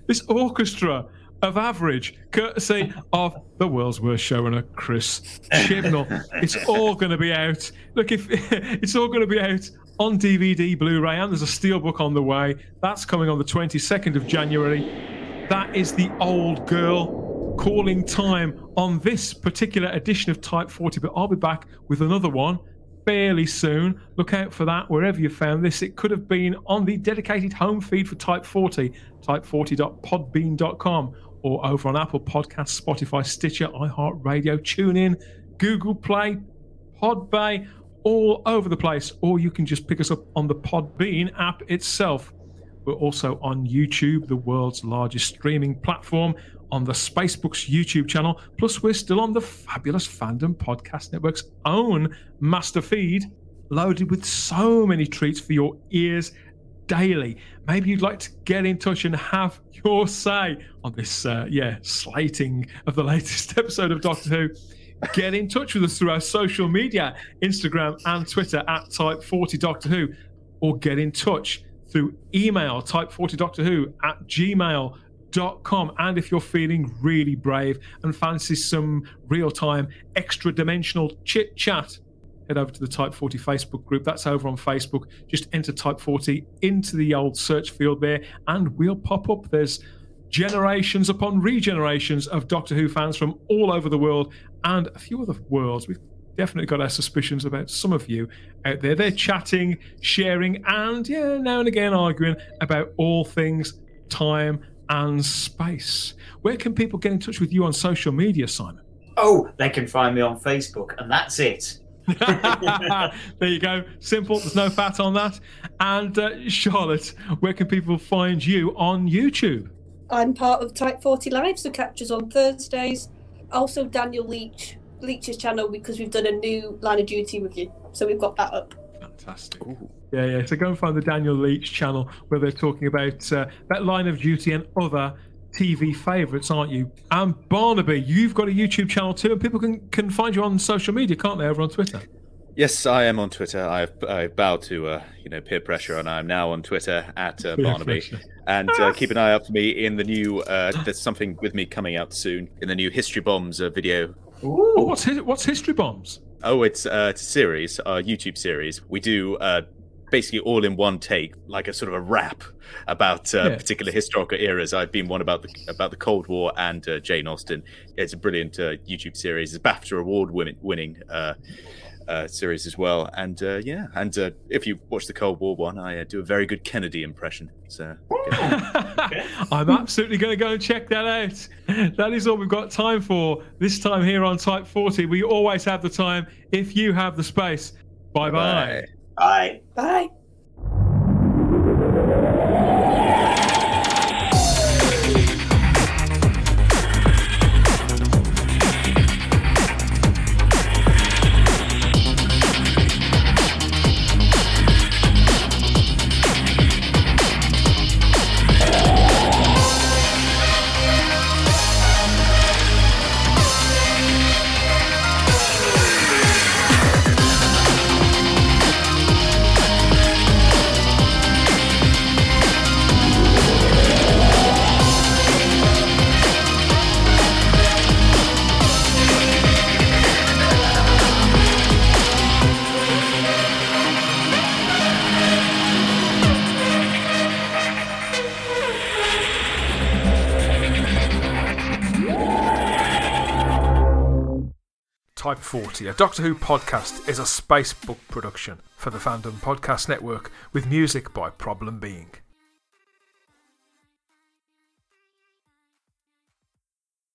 this orchestra of average, courtesy of the world's worst showrunner, Chris Chibnall. it's all going to be out. Look, if it's all going to be out on DVD, Blu-ray, and there's a steelbook on the way. That's coming on the 22nd of January. That is the old girl calling time on this particular edition of Type 40. But I'll be back with another one fairly soon. Look out for that wherever you found this. It could have been on the dedicated home feed for Type 40, type40.podbean.com, or over on Apple Podcasts, Spotify, Stitcher, iHeartRadio, TuneIn, Google Play, Podbay, all over the place. Or you can just pick us up on the Podbean app itself. We're also on YouTube, the world's largest streaming platform, on the Spacebooks YouTube channel. Plus, we're still on the fabulous Fandom Podcast Network's own master feed, loaded with so many treats for your ears daily. Maybe you'd like to get in touch and have your say on this, uh, yeah, slating of the latest episode of Doctor Who. Get in touch with us through our social media, Instagram and Twitter at Type40 Doctor Who, or get in touch through email Type40 Doctor Who at gmail.com. And if you're feeling really brave and fancy some real time, extra dimensional chit chat, head over to the Type 40 Facebook group. That's over on Facebook. Just enter Type 40 into the old search field there, and we'll pop up. There's generations upon regenerations of Doctor Who fans from all over the world and a few other worlds. We've definitely got our suspicions about some of you out there. They're chatting, sharing, and yeah, now and again arguing about all things time and space. Where can people get in touch with you on social media, Simon? oh, they can find me on Facebook, and that's it. there you go. Simple. There's no fat on that. And uh, Charlotte, where can people find you on YouTube? I'm part of Type 40 Live, so captures on Thursdays. Also, Daniel Leach Leach's channel because we've done a new line of duty review, so we've got that up. Fantastic. Yeah, yeah. So go and find the Daniel Leach channel where they're talking about uh, that line of duty and other TV favourites, aren't you? And Barnaby, you've got a YouTube channel too, and people can, can find you on social media, can't they? Over on Twitter. Yes, I am on Twitter. I've I bow to uh, you know peer pressure, and I'm now on Twitter at uh, Barnaby. pressure. And uh, keep an eye out for me in the new. Uh, there's something with me coming out soon in the new History Bombs uh, video. Oh, what's his, what's history bombs? Oh, it's uh, it's a series, a YouTube series. We do uh, basically all in one take, like a sort of a rap about uh, Yeah. particular historical eras. I've been one about the about the Cold War and uh, Jane Austen. It's a brilliant uh, YouTube series. It's a BAFTA award winning winning uh, uh, series as well. And uh, yeah, and uh, if you watch the Cold War one, I uh, do a very good Kennedy impression. So I'm absolutely going to go and check that out. That is all we've got time for this time here on Type 40. We always have the time if you have the space. Bye bye. Bye. Bye. Bye. Type 40, a Doctor Who podcast, is a Spacebook production for the Fandom Podcast Network with music by Problem Being.